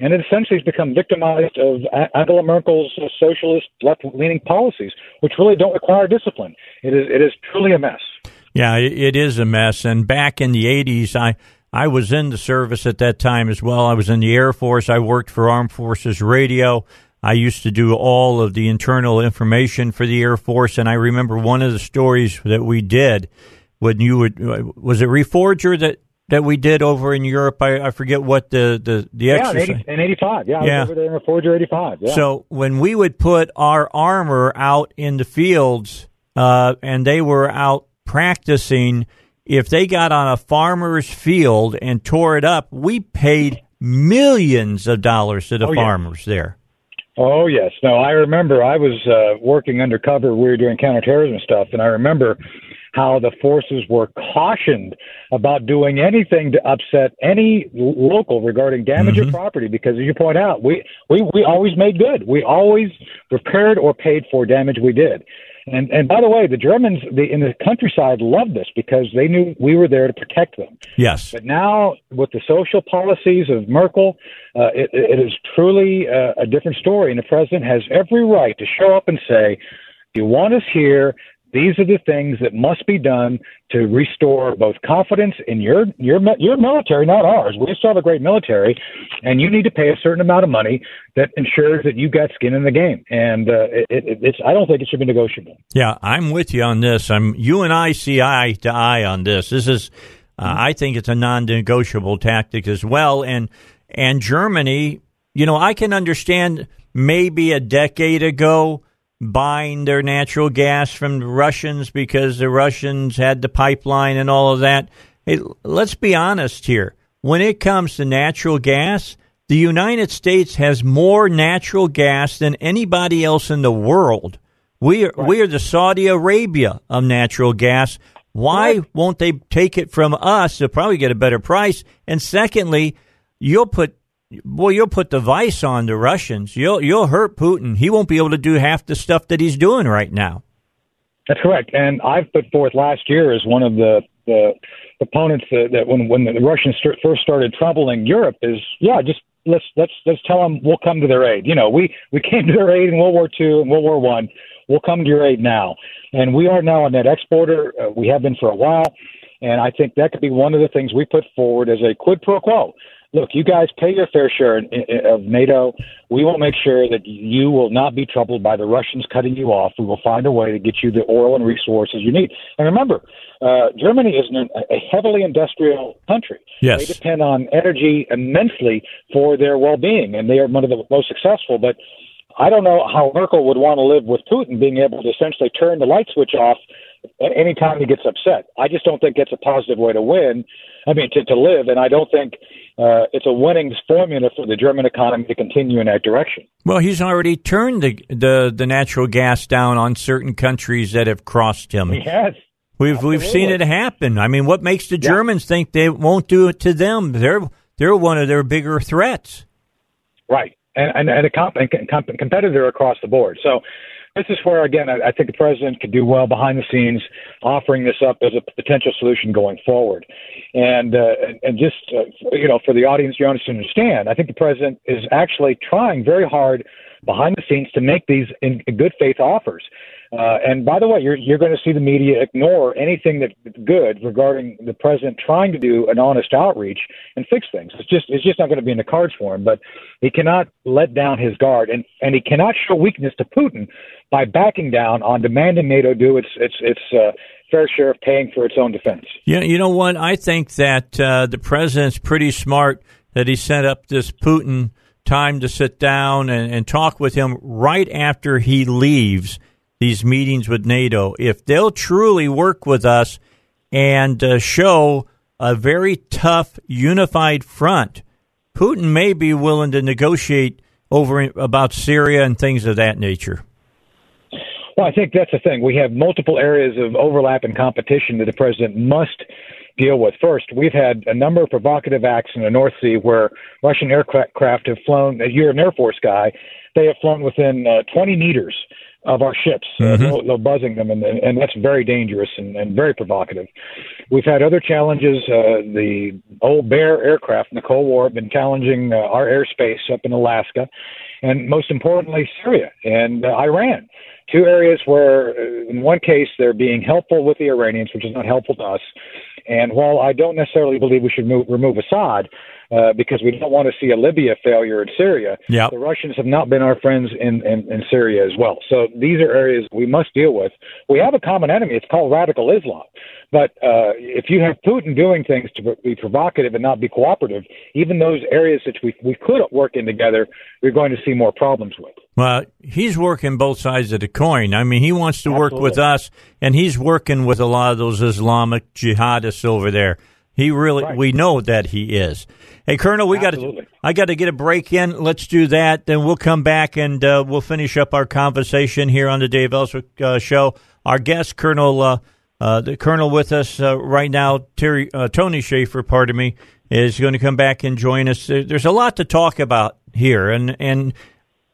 And it essentially has become victimized of Angela Merkel's uh, socialist left-leaning policies, which really don't require discipline. It is, it is truly a mess. Yeah, it is a mess. And back in the 80s, I, I was in the service at that time as well. I was in the Air Force. I worked for Armed Forces Radio. I used to do all of the internal information for the Air Force, and I remember one of the stories that we did when you would was it Reforger that that we did over in Europe. I, I forget what the the the Yeah, in, exercise. 80, in 85. Yeah, I Yeah. was over there in Forger 85. Yeah. So when we would put our armor out in the fields, uh, and they were out practicing, if they got on a farmer's field and tore it up, we paid millions of dollars to the Oh, yeah. farmers there. Oh yes, no, I remember I was uh, working undercover. We were doing counterterrorism stuff, and I remember how the forces were cautioned about doing anything to upset any local regarding damage of property. Because as you point out, we we we always made good. We always repaired or paid for damage we did. And and by the way, the Germans the, in the countryside loved this because they knew we were there to protect them. Yes. But now, with the social policies of Merkel, uh, it, it is truly uh, a different story. And the president has every right to show up and say, You want us here. These are the things that must be done to restore both confidence in your your your military, not ours. We still have a great military, and you need to pay a certain amount of money that ensures that you got skin in the game. And uh, it, it, it's I don't think it should be negotiable. Yeah, I'm with you on this. I'm you and I see eye to eye on this. This is, uh, I think it's a non-negotiable tactic as well. And and Germany, you know, I can understand maybe a decade ago buying their natural gas from the Russians because the Russians had the pipeline and all of that. Hey, let's be honest here. When it comes to natural gas, the United States has more natural gas than anybody else in the world. We are, we are the Saudi Arabia of natural gas. Why won't they take it from us? They'll probably get a better price. And secondly, you'll put boy, you'll put the vice on the Russians. You'll you'll hurt Putin. He won't be able to do half the stuff that he's doing right now. That's correct. And I've put forth last year as one of the, the opponents that, that when when the Russians st- first started troubling Europe is yeah, just let's let's let's tell them we'll come to their aid. You know, we we came to their aid in World War II and World War One. We'll come to your aid now, and we are now a net exporter. Uh, we have been for a while, and I think that could be one of the things we put forward as a quid pro quo look, you guys pay your fair share of NATO. We will make sure that you will not be troubled by the Russians cutting you off. We will find a way to get you the oil and resources you need. And remember, uh, Germany is an, a heavily industrial country. Yes. They depend on energy immensely for their well-being, and they are one of the most successful. But I don't know how Merkel would want to live with Putin being able to essentially turn the light switch off anytime he gets upset. I just don't think it's a positive way to win. I mean, to, to live, and I don't think uh, it's a winning formula for the German economy to continue in that direction. Well, he's already turned the the, the natural gas down on certain countries that have crossed him. He has. We've we've seen it happen. I mean, what makes the Germans think they won't do it to them? They're they're one of their bigger threats. Right, and and, and a comp- and comp- competitor across the board. So this is where again I, I think the president could do well behind the scenes, offering this up as a potential solution going forward. And uh, and, just uh, you know, for the audience, you understand. I think the president is actually trying very hard behind the scenes to make these in, good faith offers. Uh, and by the way, you're you're going to see the media ignore anything that's good regarding the president trying to do an honest outreach and fix things. It's just it's just not going to be in the cards for him. But he cannot let down his guard, and and he cannot show weakness to Putin by backing down on demanding NATO do its its its uh, fair share of paying for its own defense. Yeah, you know what? I think that uh, the president's pretty smart that he set up this Putin time to sit down and, and talk with him right after he leaves these meetings with NATO. If they'll truly work with us and uh, show a very tough, unified front, Putin may be willing to negotiate over about Syria and things of that nature. Well, I think that's the thing. We have multiple areas of overlap and competition that the president must deal with. First, we've had a number of provocative acts in the North Sea where Russian aircraft have flown. You're an Air Force guy. They have flown within uh, 20 meters of our ships, Mm-hmm. uh, they're, they're buzzing them, and, and that's very dangerous and, and very provocative. We've had other challenges. Uh, the old Bear aircraft in the Cold War have been challenging uh, our airspace up in Alaska, and most importantly, Syria and uh, Iran. two areas where, uh, in one case, they're being helpful with the Iranians, which is not helpful to us. And while I don't necessarily believe we should move, remove Assad, uh, because we don't want to see a Libya failure in Syria. Yep. The Russians have not been our friends in, in, in Syria as well. So these are areas we must deal with. We have a common enemy. It's called radical Islam. But uh, if you have Putin doing things to be provocative and not be cooperative, even those areas that we, we could work in together, you're going to see more problems with. Well, he's working both sides of the coin. I mean, he wants to Absolutely. work with us, and he's working with a lot of those Islamic jihadists over there. He really, Right. we know that he is. Hey, Colonel, we got to, I got to get a break in. Let's do that. Then we'll come back and uh, we'll finish up our conversation here on the Dave Elswick uh, Show. Our guest, Colonel, uh, the Colonel with us uh, right now, Terry, uh, Tony Shaffer, pardon me, is going to come back and join us. There's a lot to talk about here, and and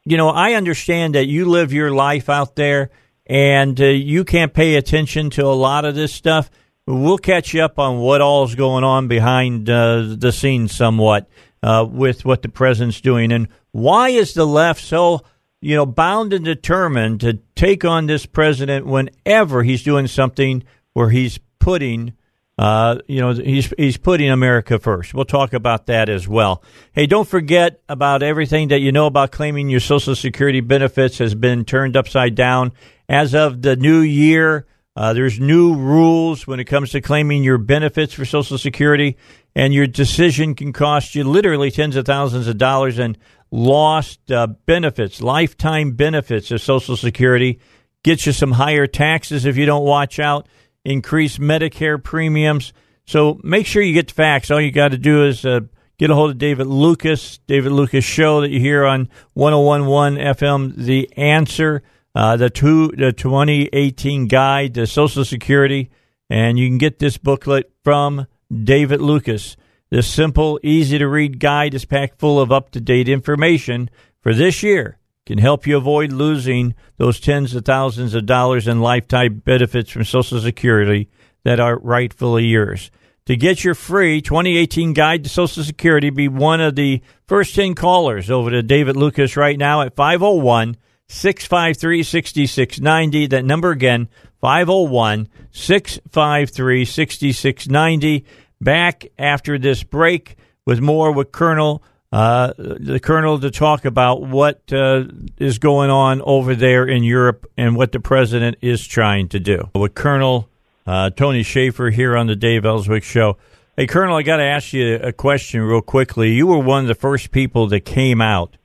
you know, I understand that you live your life out there and uh, you can't pay attention to a lot of this stuff. We'll catch you up on what all's going on behind uh, the scenes somewhat with what the president's doing. And why is the left so, you know, bound and determined to take on this president whenever he's doing something where he's putting uh, you know, he's he's putting America first. We'll talk about that as well. Hey, don't forget about everything that you know about claiming your Social Security benefits has been turned upside down as of the new year. Uh, there's new rules when it comes to claiming your benefits for Social Security, and your decision can cost you literally tens of thousands of dollars in lost uh, benefits, lifetime benefits of Social Security. Get you some higher taxes if you don't watch out increase Medicare premiums. So make sure you get the facts. All you got to do is uh, get a hold of David Lucas, David Lucas Show that you hear on 1011 FM, The Answer, uh, the, two, the 2018 Guide to Social Security. And you can get this booklet from David Lucas. This simple, easy to read guide is packed full of up to date information for this year can help you avoid losing those tens of thousands of dollars in lifetime benefits from Social Security that are rightfully yours. To get your free 2018 guide to Social Security, be one of the first 10 callers over to David Lucas right now at 501 653 6690. That number again, 501 653 6690. Back after this break with more with Colonel uh, the colonel to talk about what uh, is going on over there in Europe and what the president is trying to do. With Colonel uh, Tony Shaffer here on the Dave Elswick Show. Hey, Colonel, I got to ask you a question real quickly. You were one of the first people that came out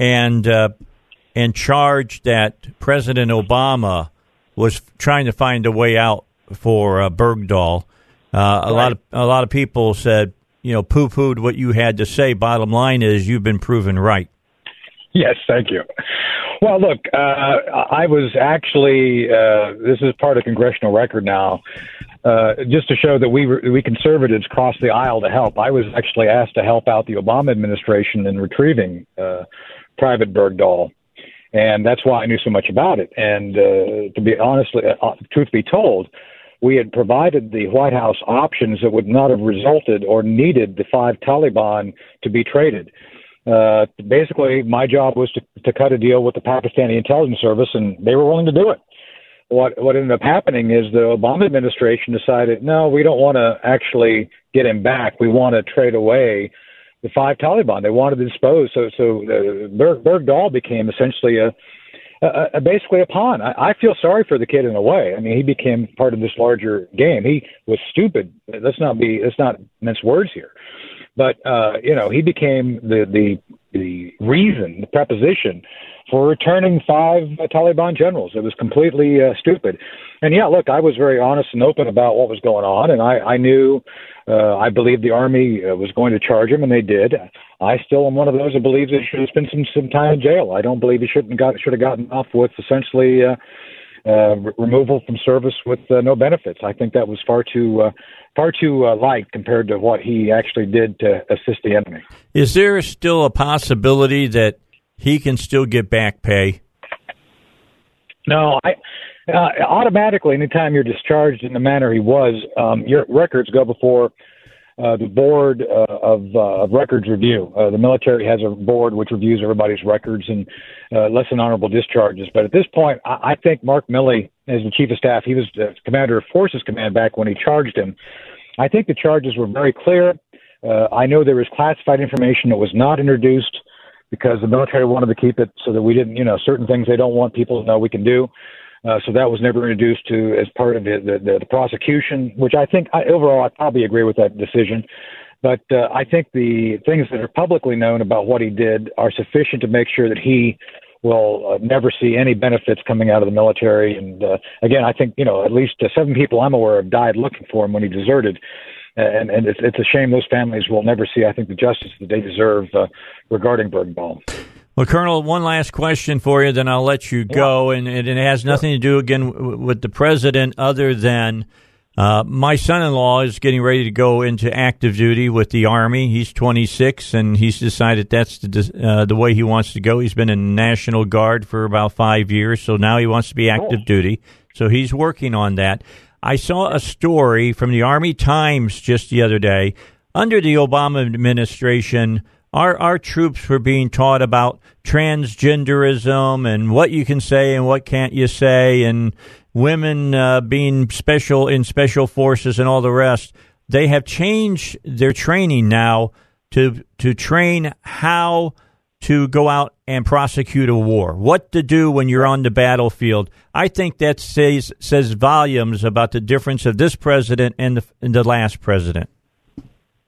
and uh, and charged that President Obama was trying to find a way out for uh, Bergdahl. Uh, a lot of a lot of people said you know, poo pooed what you had to say. Bottom line is you've been proven right. Yes, thank you. Well, look, uh, I was actually, uh, this is part of congressional record now, uh, just to show that we, we conservatives crossed the aisle to help. I was actually asked to help out the Obama administration in retrieving uh, Private Bergdahl. And that's why I knew so much about it. And uh, to be honestly, uh, truth be told, we had provided the White House options that would not have resulted or needed the five Taliban to be traded. Uh, basically, my job was to, to cut a deal with the Pakistani intelligence service, and they were willing to do it. What what ended up happening is the Obama administration decided, no, we don't want to actually get him back. We want to trade away the five Taliban. They wanted to dispose. So so uh, Berg, Bergdahl became essentially a uh, basically a pawn. I, I feel sorry for the kid in a way. I mean, he became part of this larger game. He was stupid. Let's not be. Let's not mince words here. But uh, you know, he became the the the reason, the preposition for returning five uh, Taliban generals. It was completely uh, stupid. And yeah, look, I was very honest and open about what was going on, and I, I knew, uh, I believed the army uh, was going to charge him, and they did. I still am one of those who believes he should have spent some some time in jail. I don't believe he shouldn't got should have gotten off with essentially. Uh, uh, re- removal from service with uh, no benefits. I think that was far too uh, far too uh, light compared to what he actually did to assist the enemy. Is there still a possibility that he can still get back pay? No, I uh, automatically anytime you're discharged in the manner he was, um, your records go before uh, the board uh, of, uh, of records review. Uh, the military has a board which reviews everybody's records and uh, less than honorable discharges. But at this point, I, I think Mark Milley, as the chief of staff, he was the commander of Forces Command back when he charged him. I think the charges were very clear. Uh, I know there was classified information that was not introduced because the military wanted to keep it so that we didn't, you know, certain things they don't want people to know we can do. Uh, so that was never introduced to as part of the, the, the prosecution, which I think I, overall I probably agree with that decision. But uh, I think the things that are publicly known about what he did are sufficient to make sure that he will uh, never see any benefits coming out of the military. And uh, again, I think you know at least uh, seven people I'm aware of died looking for him when he deserted. And, and it's, it's a shame those families will never see, I think, the justice that they deserve uh, regarding Bergdahl. Well, Colonel, one last question for you, then I'll let you go. And, and it has nothing to do, again, with the president other than uh, my son in law is getting ready to go into active duty with the Army. He's 26, and he's decided that's the, uh, the way he wants to go. He's been in the National Guard for about five years, so now he wants to be active cool. duty. So he's working on that. I saw a story from the Army Times just the other day. Under the Obama administration, our our troops were being taught about transgenderism and what you can say and what can't you say and women uh, being special in special forces and all the rest. They have changed their training now to to train how to go out and prosecute a war. What to do when you're on the battlefield. I think that says says volumes about the difference of this president and the, and the last president.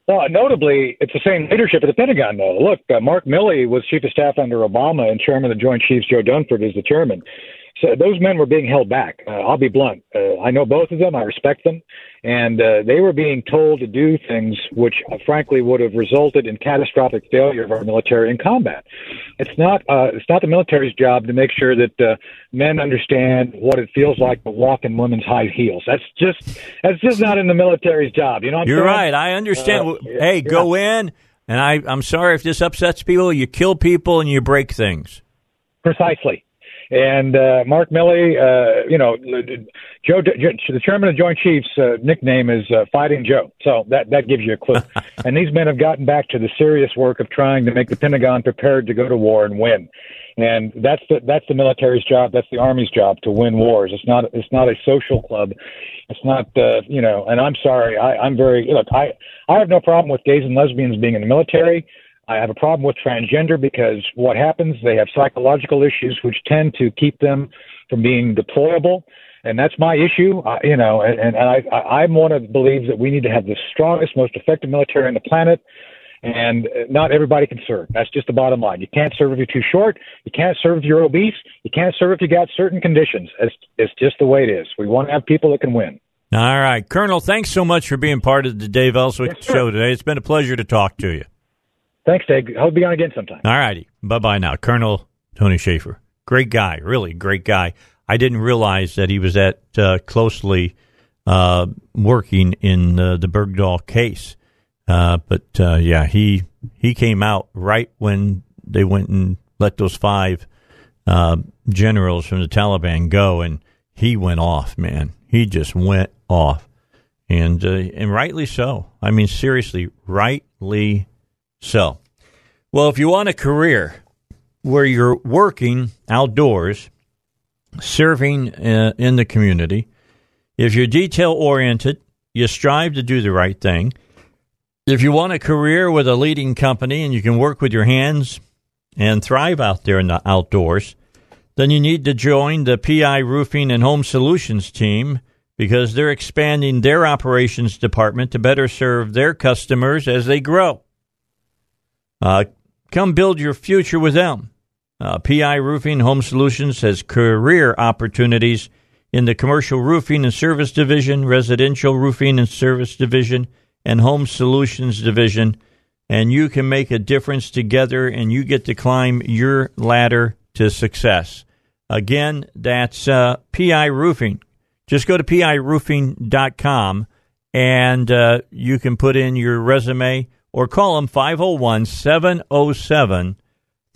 Well, notably, it's the same leadership at the Pentagon, though. Look, uh, Mark Milley was chief of staff under Obama, and chairman of the Joint Chiefs, Joe Dunford, is the chairman. So those men were being held back. Uh, I'll be blunt. Uh, I know both of them. I respect them, and uh, they were being told to do things which, uh, frankly, would have resulted in catastrophic failure of our military in combat. It's not. Uh, it's not the military's job to make sure that uh, men understand what it feels like to walk in women's high heels. That's just. That's just not in the military's job. You know. You're saying? right. I understand. hey, yeah. go in. And I, I'm sorry if this upsets people. You kill people and you break things. Precisely. And uh, Mark Milley, uh, you know, Joe, the chairman of Joint Chiefs uh, nickname is uh, Fighting Joe. So that that gives you a clue. *laughs* and these men have gotten back to the serious work of trying to make the Pentagon prepared to go to war and win. And that's the that's the military's job. That's the army's job to win wars. It's not it's not a social club. It's not uh, you know. And I'm sorry. I, I'm very look. I I have no problem with gays and lesbians being in the military. I have a problem with transgender because what happens, they have psychological issues which tend to keep them from being deployable. And that's my issue, uh, you know, and, and I, I, I'm one of believes that we need to have the strongest, most effective military on the planet. And not everybody can serve. That's just the bottom line. You can't serve if you're too short. You can't serve if you're obese. You can't serve if you got certain conditions. It's, it's just the way it is. We want to have people that can win. All right. Colonel, thanks so much for being part of the Dave Elswick yes, show today. It's been a pleasure to talk to you. Thanks, Dave. I'll be on again sometime. All righty. Bye bye now. Colonel Tony Shaffer. Great guy. Really great guy. I didn't realize that he was that uh, closely uh, working in the Bergdahl case. Uh, but uh, yeah, he he came out right when they went and let those five uh, generals from the Taliban go, and he went off. Man, he just went off, and and rightly so. I mean, seriously, rightly so, well, if you want a career where you're working outdoors, serving uh, in the community, if you're detail oriented, you strive to do the right thing. If you want a career with a leading company and you can work with your hands and thrive out there in the outdoors, then you need to join the PI Roofing and Home Solutions team because they're expanding their operations department to better serve their customers as they grow. Uh, come build your future with them. Uh, PI Roofing Home Solutions has career opportunities in the commercial roofing and service division, residential roofing and service division, and home solutions division. And you can make a difference together and you get to climb your ladder to success. Again, that's uh, PI Roofing. Just go to piroofing.com and uh, you can put in your resume or call them 501 707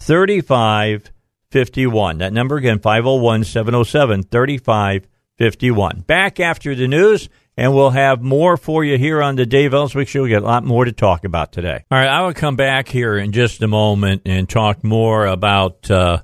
3551. That number again, 501 707 3551. Back after the news And we'll have more for you here on the Dave Elswick Show. We got a lot more to talk about today. All right, I will come back here in just a moment and talk more about uh,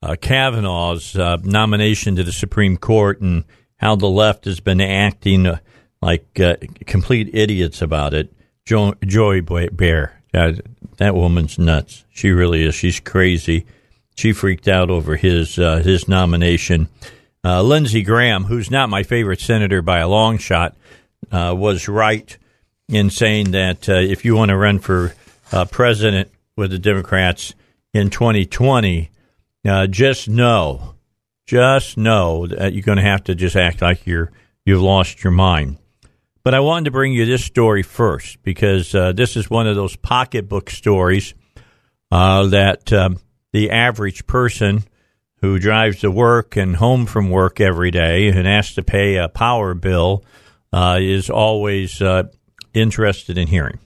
uh, Kavanaugh's uh, nomination to the Supreme Court and how the left has been acting uh, like uh, complete idiots about it. Jo- Joy Behar, that woman's nuts. She really is. She's crazy. She freaked out over his uh, his nomination. Uh, Lindsey Graham, who's not my favorite senator by a long shot, uh, was right in saying that uh, if you want to run for uh, president with the Democrats in 2020, uh, just know, just know that you're going to have to just act like you're you've lost your mind. But I wanted to bring you this story first because uh, this is one of those pocketbook stories that um, the average person who drives to work and home from work every day and has to pay a power bill uh, is always uh, interested in hearing.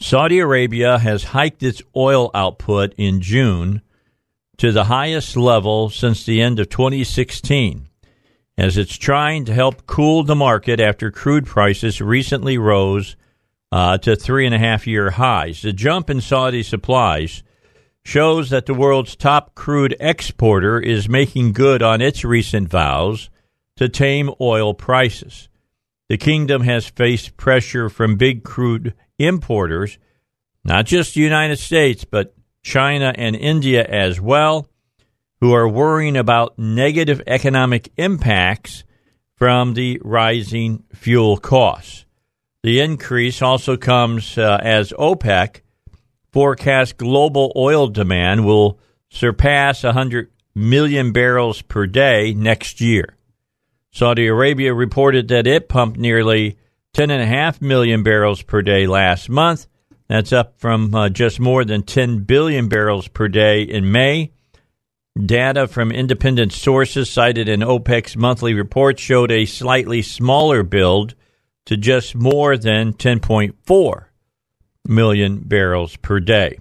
Saudi Arabia has hiked its oil output in June to the highest level since the end of 2016 as it's trying to help cool the market after crude prices recently rose uh, to three and a half year highs. The jump in Saudi supplies shows that the world's top crude exporter is making good on its recent vows to tame oil prices. The kingdom has faced pressure from big crude importers, not just the United States, but China and India as well, who are worrying about negative economic impacts from the rising fuel costs. The increase also comes uh, as OPEC forecast global oil demand will surpass 100 million barrels per day next year. Saudi Arabia reported that it pumped nearly 10.5 million barrels per day last month. That's up from uh, just more than 10 billion barrels per day in May. Data from independent sources cited in OPEC's monthly report showed a slightly smaller build to just more than 10.4 million barrels per day.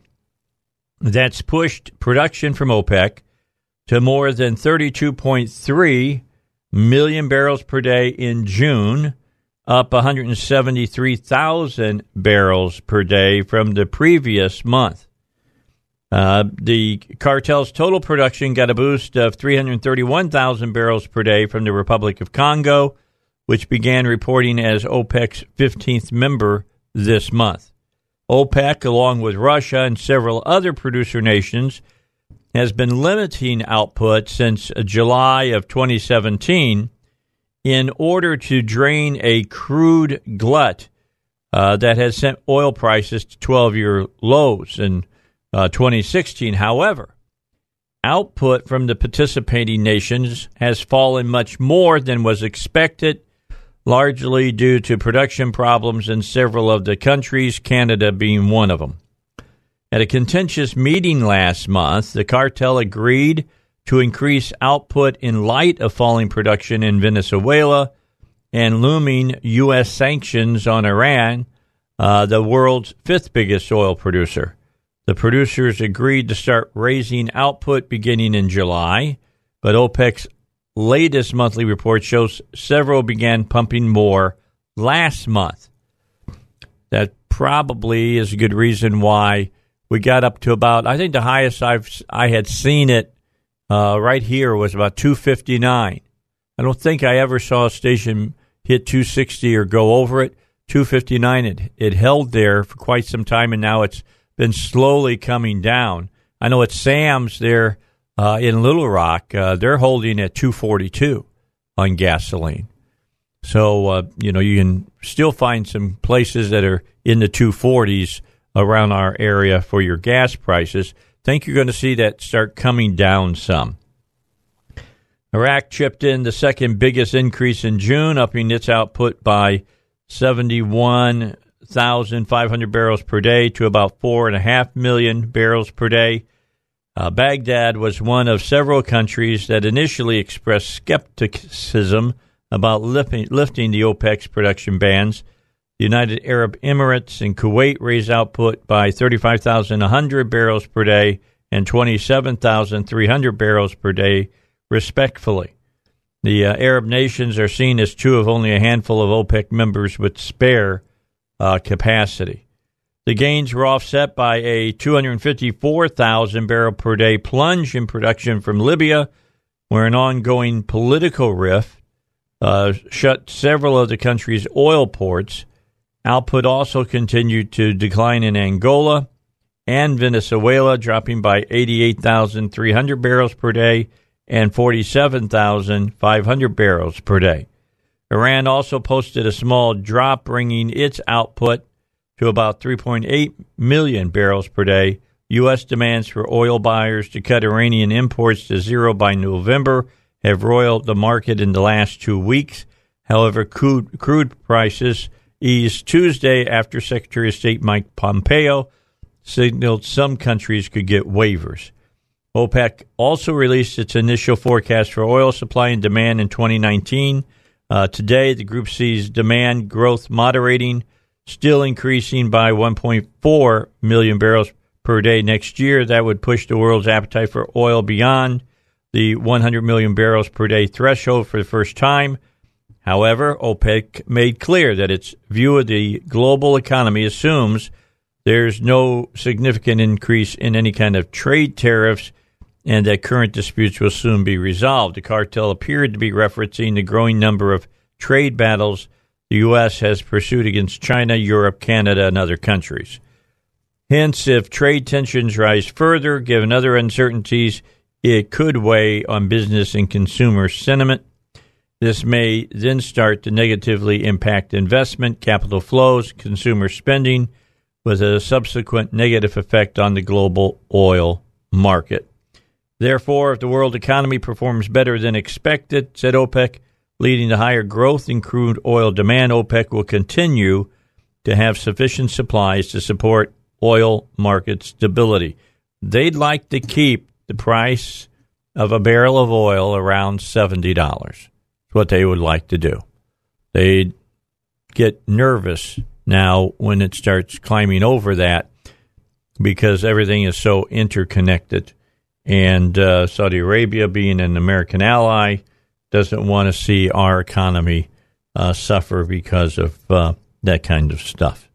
That's pushed production from OPEC to more than 32.3 million barrels per day in June, up 173,000 barrels per day from the previous month. Uh, the cartel's total production got a boost of 331,000 barrels per day from the Republic of Congo, which began reporting as OPEC's 15th member this month. OPEC, along with Russia and several other producer nations, has been limiting output since July of 2017 in order to drain a crude glut uh, that has sent oil prices to 12 year lows in uh, 2016. However, output from the participating nations has fallen much more than was expected largely due to production problems in several of the countries, Canada being one of them. At a contentious meeting last month, the cartel agreed to increase output in light of falling production in Venezuela and looming U.S. sanctions on Iran, uh, the world's fifth biggest oil producer. The producers agreed to start raising output beginning in July, but OPEC's latest monthly report shows several began pumping more last month. That probably is a good reason why we got up to about. I think the highest I've I had seen it uh, right here was about 259. I don't think I ever saw a station hit 260 or go over it. 259. It it held there for quite some time, and now it's been slowly coming down. I know at Sam's there uh, in Little Rock, uh, they're holding at 242 on gasoline. So, uh, you know, you can still find some places that are in the 240s around our area for your gas prices. Think you're going to see that start coming down some. Iraq chipped in the second biggest increase in June, upping its output by 71,500 barrels per day to about 4.5 million barrels per day. Uh, Baghdad was one of several countries that initially expressed skepticism about lifting, lifting the OPEC's production bans. The United Arab Emirates and Kuwait raised output by 35,100 barrels per day and 27,300 barrels per day, respectively. The uh, Arab nations are seen as two of only a handful of OPEC members with spare uh, capacity. The gains were offset by a 254,000 barrel per day plunge in production from Libya, where an ongoing political rift uh, shut several of the country's oil ports. Output also continued to decline in Angola and Venezuela, dropping by 88,300 barrels per day and 47,500 barrels per day. Iran also posted a small drop, bringing its output to about 3.8 million barrels per day. U.S. demands for oil buyers to cut Iranian imports to zero by November have roiled the market in the last two weeks. However, crude, crude prices eased Tuesday after Secretary of State Mike Pompeo signaled some countries could get waivers. OPEC also released its initial forecast for oil supply and demand in 2019. Uh, today, the group sees demand growth moderating, still increasing by 1.4 million barrels per day next year. That would push the world's appetite for oil beyond the 100 million barrels per day threshold for the first time. However, OPEC made clear that its view of the global economy assumes there's no significant increase in any kind of trade tariffs and that current disputes will soon be resolved. The cartel appeared to be referencing the growing number of trade battles the U.S. has pursued against China, Europe, Canada, and other countries. Hence, if trade tensions rise further, given other uncertainties, it could weigh on business and consumer sentiment. This may then start to negatively impact investment, capital flows, consumer spending, with a subsequent negative effect on the global oil market. Therefore, if the world economy performs better than expected, said OPEC, leading to higher growth in crude oil demand, OPEC will continue to have sufficient supplies to support oil market stability. They'd like to keep the price of a barrel of oil around $70. That's what they would like to do. They'd get nervous now when it starts climbing over that because everything is so interconnected. And uh, Saudi Arabia, being an American ally, doesn't want to see our economy uh, suffer because of uh, that kind of stuff.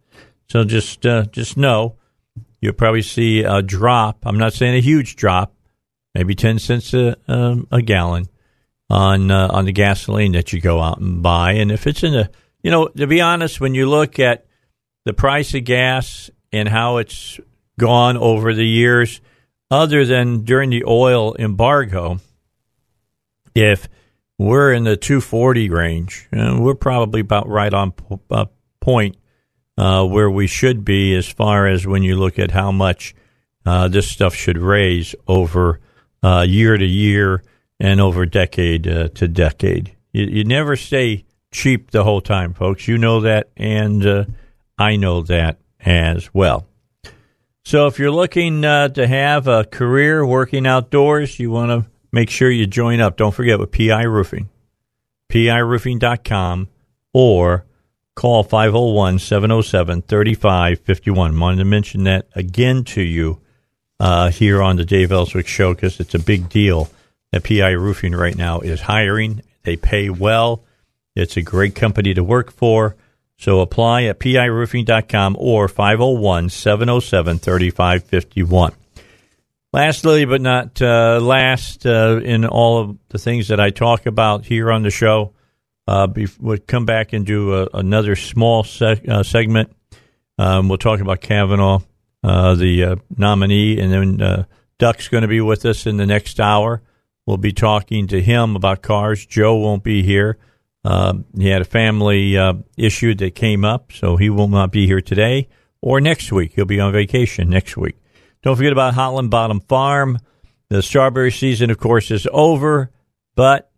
So just uh, just know you'll probably see a drop. I'm not saying a huge drop, maybe ten cents a, um, a gallon on uh, on the gasoline that you go out and buy. And if it's in a you know, to be honest, when you look at the price of gas and how it's gone over the years, other than during the oil embargo, if we're in the 240 range, uh, we're probably about right on uh, point uh, where we should be as far as when you look at how much uh, this stuff should raise over uh, year to year and over decade uh, to decade. You, you never stay cheap the whole time, folks. You know that, and uh, I know that as well. So if you're looking uh, to have a career working outdoors, you want to make sure you join up. Don't forget with PI Roofing, piroofing.com, or call 501 707 3551. Wanted to mention that again to you uh, here on the Dave Elswick Show because it's a big deal that PI Roofing right now is hiring. They pay well. It's a great company to work for. So apply at piroofing.com or 501 707 3551. Lastly, but not uh, last, uh, in all of the things that I talk about here on the show, uh, would come back and do a, another small se- uh, segment. Um, we'll talk about Kavanaugh, uh, the uh, nominee, and then uh, Duck's going to be with us in the next hour. We'll be talking to him about cars. Joe won't be here. Uh, he had a family uh, issue that came up, so he will not be here today or next week. He'll be on vacation next week. Don't forget about Holland Bottom Farm. The strawberry season, of course, is over, but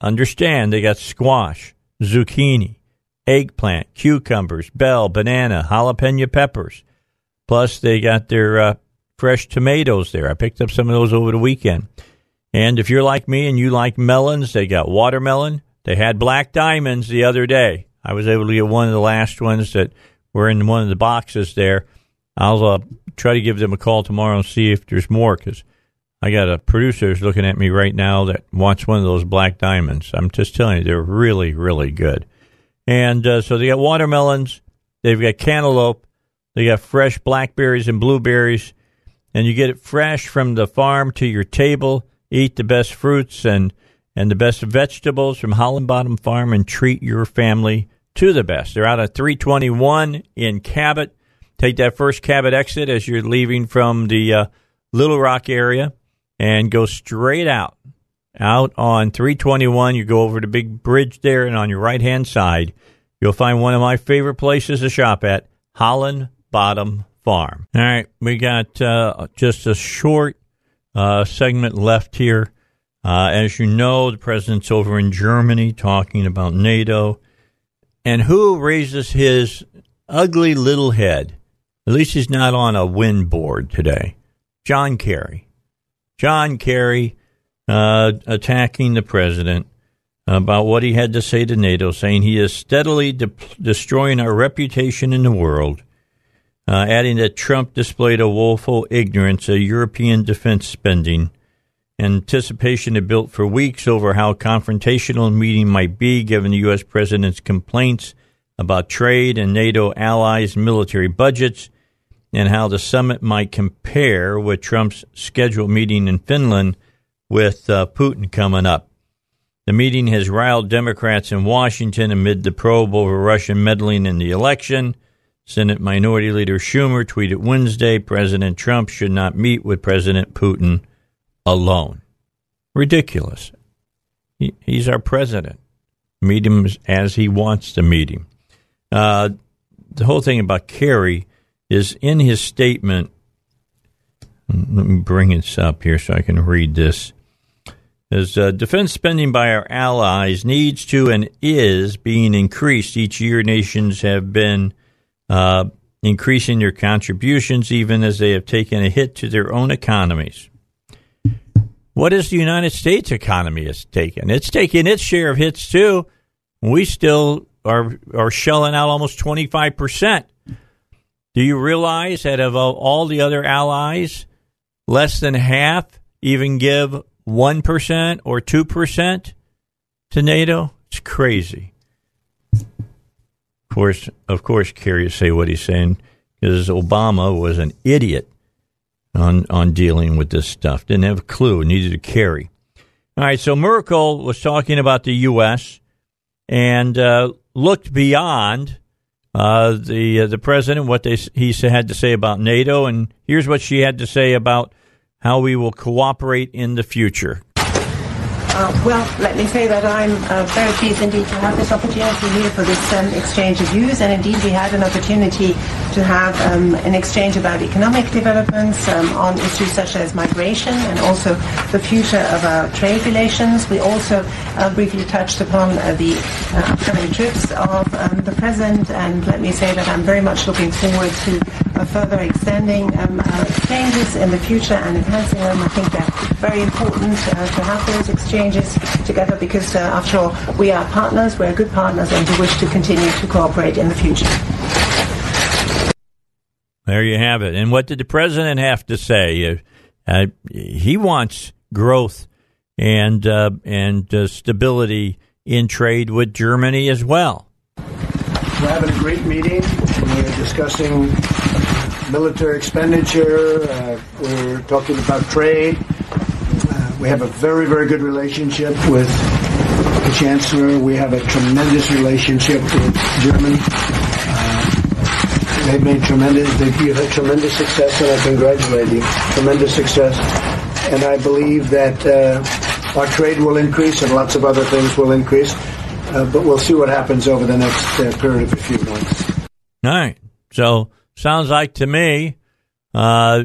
understand they got squash, zucchini, eggplant, cucumbers, bell, banana, jalapeno peppers. Plus, they got their uh, fresh tomatoes there. I picked up some of those over the weekend. And if you're like me and you like melons, they got watermelon, they had black diamonds the other day. I was able to get one of the last ones that were in one of the boxes there. I'll uh, try to give them a call tomorrow and see if there's more because I got a producer who's looking at me right now that wants one of those black diamonds. I'm just telling you, they're really, really good. And uh, so they got watermelons, they've got cantaloupe, they got fresh blackberries and blueberries, and you get it fresh from the farm to your table. Eat the best fruits and and the best vegetables from Holland Bottom Farm and treat your family to the best. They're out at 321 in Cabot. Take that first Cabot exit as you're leaving from the uh, Little Rock area and go straight out. Out on 321, you go over the big bridge there, and on your right hand side, you'll find one of my favorite places to shop at Holland Bottom Farm. All right, we got uh, just a short uh, segment left here. Uh, as you know, the president's over in Germany talking about NATO. And who raises his ugly little head? At least he's not on a win board today. John Kerry. John Kerry uh, attacking the president about what he had to say to NATO, saying he is steadily de- destroying our reputation in the world, uh, adding that Trump displayed a woeful ignorance of European defense spending Anticipation had built for weeks over how confrontational a meeting might be given the U.S. president's complaints about trade and NATO allies' military budgets and how the summit might compare with Trump's scheduled meeting in Finland with uh, Putin coming up. The meeting has riled Democrats in Washington amid the probe over Russian meddling in the election. Senate Minority Leader Schumer tweeted Wednesday President Trump should not meet with President Putin alone. Ridiculous. He, he's our president. Meet him as he wants to meet him. Uh, the whole thing about Kerry is in his statement. Let me bring this up here so I can read this. As uh, defense spending by our allies needs to and is being increased each year, nations have been uh, increasing their contributions even as they have taken a hit to their own economies. What is the United States economy has taken? It's taken its share of hits too. We still are are shelling out almost twenty five percent. Do you realize that of all the other allies, less than half even give one percent or two percent to NATO? It's crazy. Of course, of course, curious say what he's saying because Obama was an idiot on on dealing with this stuff. Didn't have a clue. Needed to carry. All right. So Merkel was talking about the U.S. and uh, looked beyond uh, the uh, the president, what they he had to say about NATO, and here's what she had to say about how we will cooperate in the future. Uh, well, let me say that I'm uh, very pleased indeed to have this opportunity here for this um, exchange of views. And indeed, we had an opportunity to have um, an exchange about economic developments um, on issues such as migration and also the future of our trade relations. We also uh, briefly touched upon uh, the uh, upcoming trips of um, the president. And let me say that I'm very much looking forward to further extending um, our exchanges in the future and enhancing them. I think they're very important uh, to have those exchanges together because, uh, after all, we are partners, we're good partners, and we wish to continue to cooperate in the future. There you have it. And what did the president have to say? Uh, uh he wants growth and uh, and uh, stability in trade with Germany as well. We're having a great meeting. We're discussing military expenditure. Uh, we're talking about trade. We have a very, very good relationship with the Chancellor. We have a tremendous relationship with Germany. Uh, they've made tremendous, they've had tremendous success, and I congratulate you. Tremendous success. And I believe that uh, our trade will increase and lots of other things will increase. Uh, but we'll see what happens over the next uh, period of a few months. All right. So sounds like to me uh,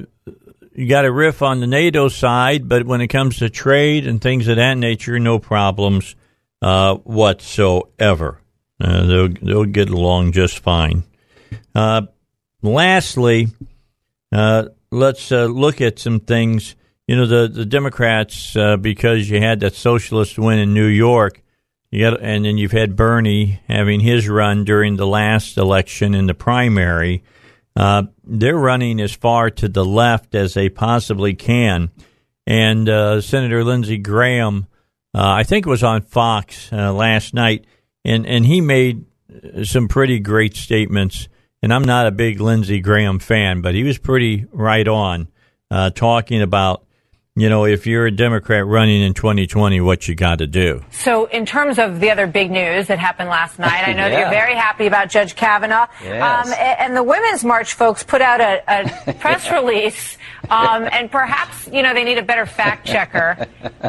you got a riff on the NATO side, but when it comes to trade and things of that nature, no problems uh, whatsoever. Uh, they'll, they'll get along just fine. Lastly, let's look at some things. You know, the, the Democrats, because you had that socialist win in New York, got, and then you've had Bernie having his run during the last election in the primary. Uh, they're running as far to the left as they possibly can. and uh, Senator Lindsey Graham, uh, I think was on Fox uh, last night, and and he made some pretty great statements. And I'm not a big Lindsey Graham fan, but he was pretty right on uh, talking about you know, if you're a Democrat running in 2020, what you got to do. So, in terms of the other big news that happened last *laughs* night, I know yeah. that you're very happy about Judge Kavanaugh. Yes. Um, and the Women's March folks put out a, a *laughs* press release, um, and perhaps, you know, they need a better fact checker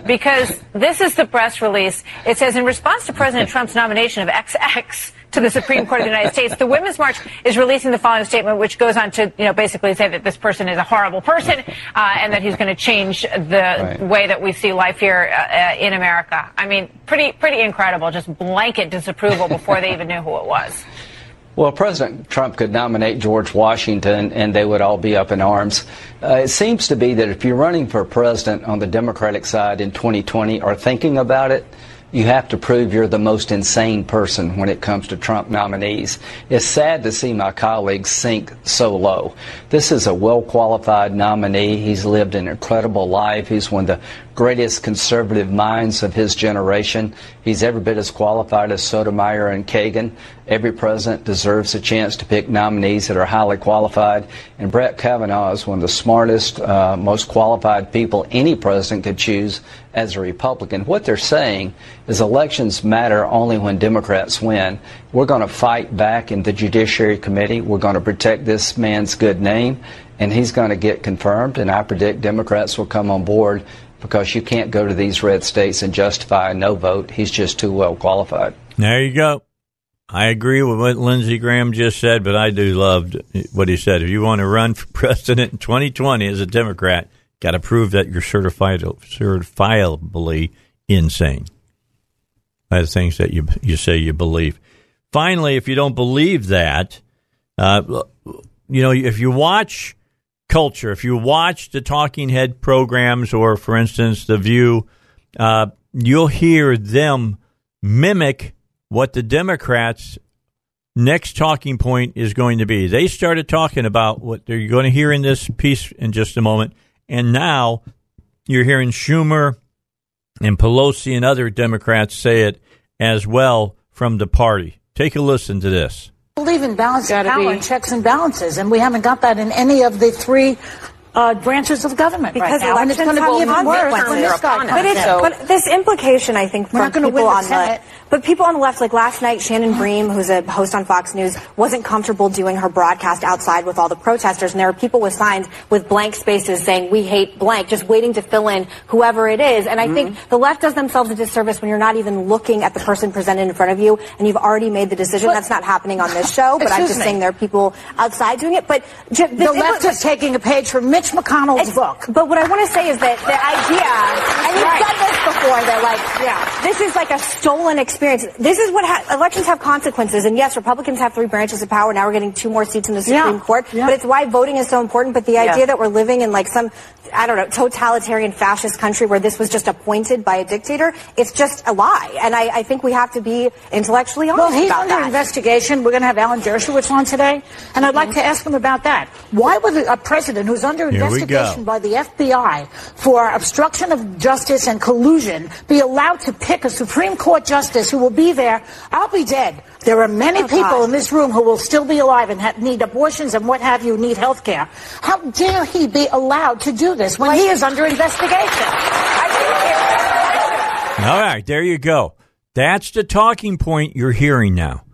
because this is the press release. It says, in response to President *laughs* Trump's nomination of XX, to the Supreme Court of the United States. The Women's March is releasing the following statement, which goes on to, you know, basically say that this person is a horrible person uh, and that he's going to change the right. way that we see life here uh, uh, in America. I mean, pretty, pretty incredible. Just blanket disapproval before they even knew who it was. Well, President Trump could nominate George Washington and they would all be up in arms. Uh, it seems to be that if you're running for president on the Democratic side in 2020 or thinking about it, you have to prove you're the most insane person when it comes to Trump nominees. It's sad to see my colleagues sink so low. This is a well qualified nominee. He's lived an incredible life. He's one of the greatest conservative minds of his generation. He's every bit as qualified as Sotomayor and Kagan. Every president deserves a chance to pick nominees that are highly qualified. And Brett Kavanaugh is one of the smartest, uh, most qualified people any president could choose as a Republican. What they're saying is elections matter only when Democrats win. We're going to fight back in the Judiciary Committee. We're going to protect this man's good name, and he's going to get confirmed. And I predict Democrats will come on board because you can't go to these red states and justify a no vote. He's just too well qualified. There you go. I agree with what Lindsey Graham just said, but I do love what he said. If you want to run for *laughs* president in 2020 as a Democrat, got to prove that you're certified, certifiably insane. By the things that you you say you believe. Finally, if you don't believe that, uh, you know, if you watch culture. If you watch the talking head programs or, for instance, The View, uh, you'll hear them mimic what the Democrats' next talking point is going to be. They started talking about what they're going to hear in this piece in just a moment. And now you're hearing Schumer and Pelosi and other Democrats say it as well from the party. Take a listen to this believe in balance of power be. and checks and balances, and we haven't got that in any of the three uh, branches of government because right now, and it's going to be even worse when this guy comes but, it's, so, but this implication, I think, for people on the but people on the left, like last night, Shannon Bream, who's a host on Fox News, wasn't comfortable doing her broadcast outside with all the protesters. And there are people with signs with blank spaces saying, we hate blank, just waiting to fill in whoever it is. And I mm-hmm. think the left does themselves a disservice when you're not even looking at the person presented in front of you and you've already made the decision. But, That's not happening on this show, but I'm just me. saying there are people outside doing it. But the left is taking a page from Mitch McConnell's book. But what I want to say is that the idea, and you've right. done this before, that like, yeah, this is like a stolen experience experience. This is what ha- elections have consequences. And yes, Republicans have three branches of power. Now we're getting two more seats in the Supreme yeah. Court. Yeah. But it's why voting is so important. But the idea yeah. that we're living in like some, I don't know, totalitarian fascist country where this was just appointed by a dictator, it's just a lie. And I, I think we have to be intellectually honest well, he's under that. investigation. We're going to have Alan Dershowitz on today. And I'd like to ask him about that. Why would a president who's under Here investigation by the FBI for obstruction of justice and collusion be allowed to pick a Supreme Court justice who will be there. I'll be dead. There are many oh, people God. in this room who will still be alive and ha- need abortions and what have you, need health care. How dare he be allowed to do this when he is under investigation? All right, there you go. That's the talking point you're hearing now.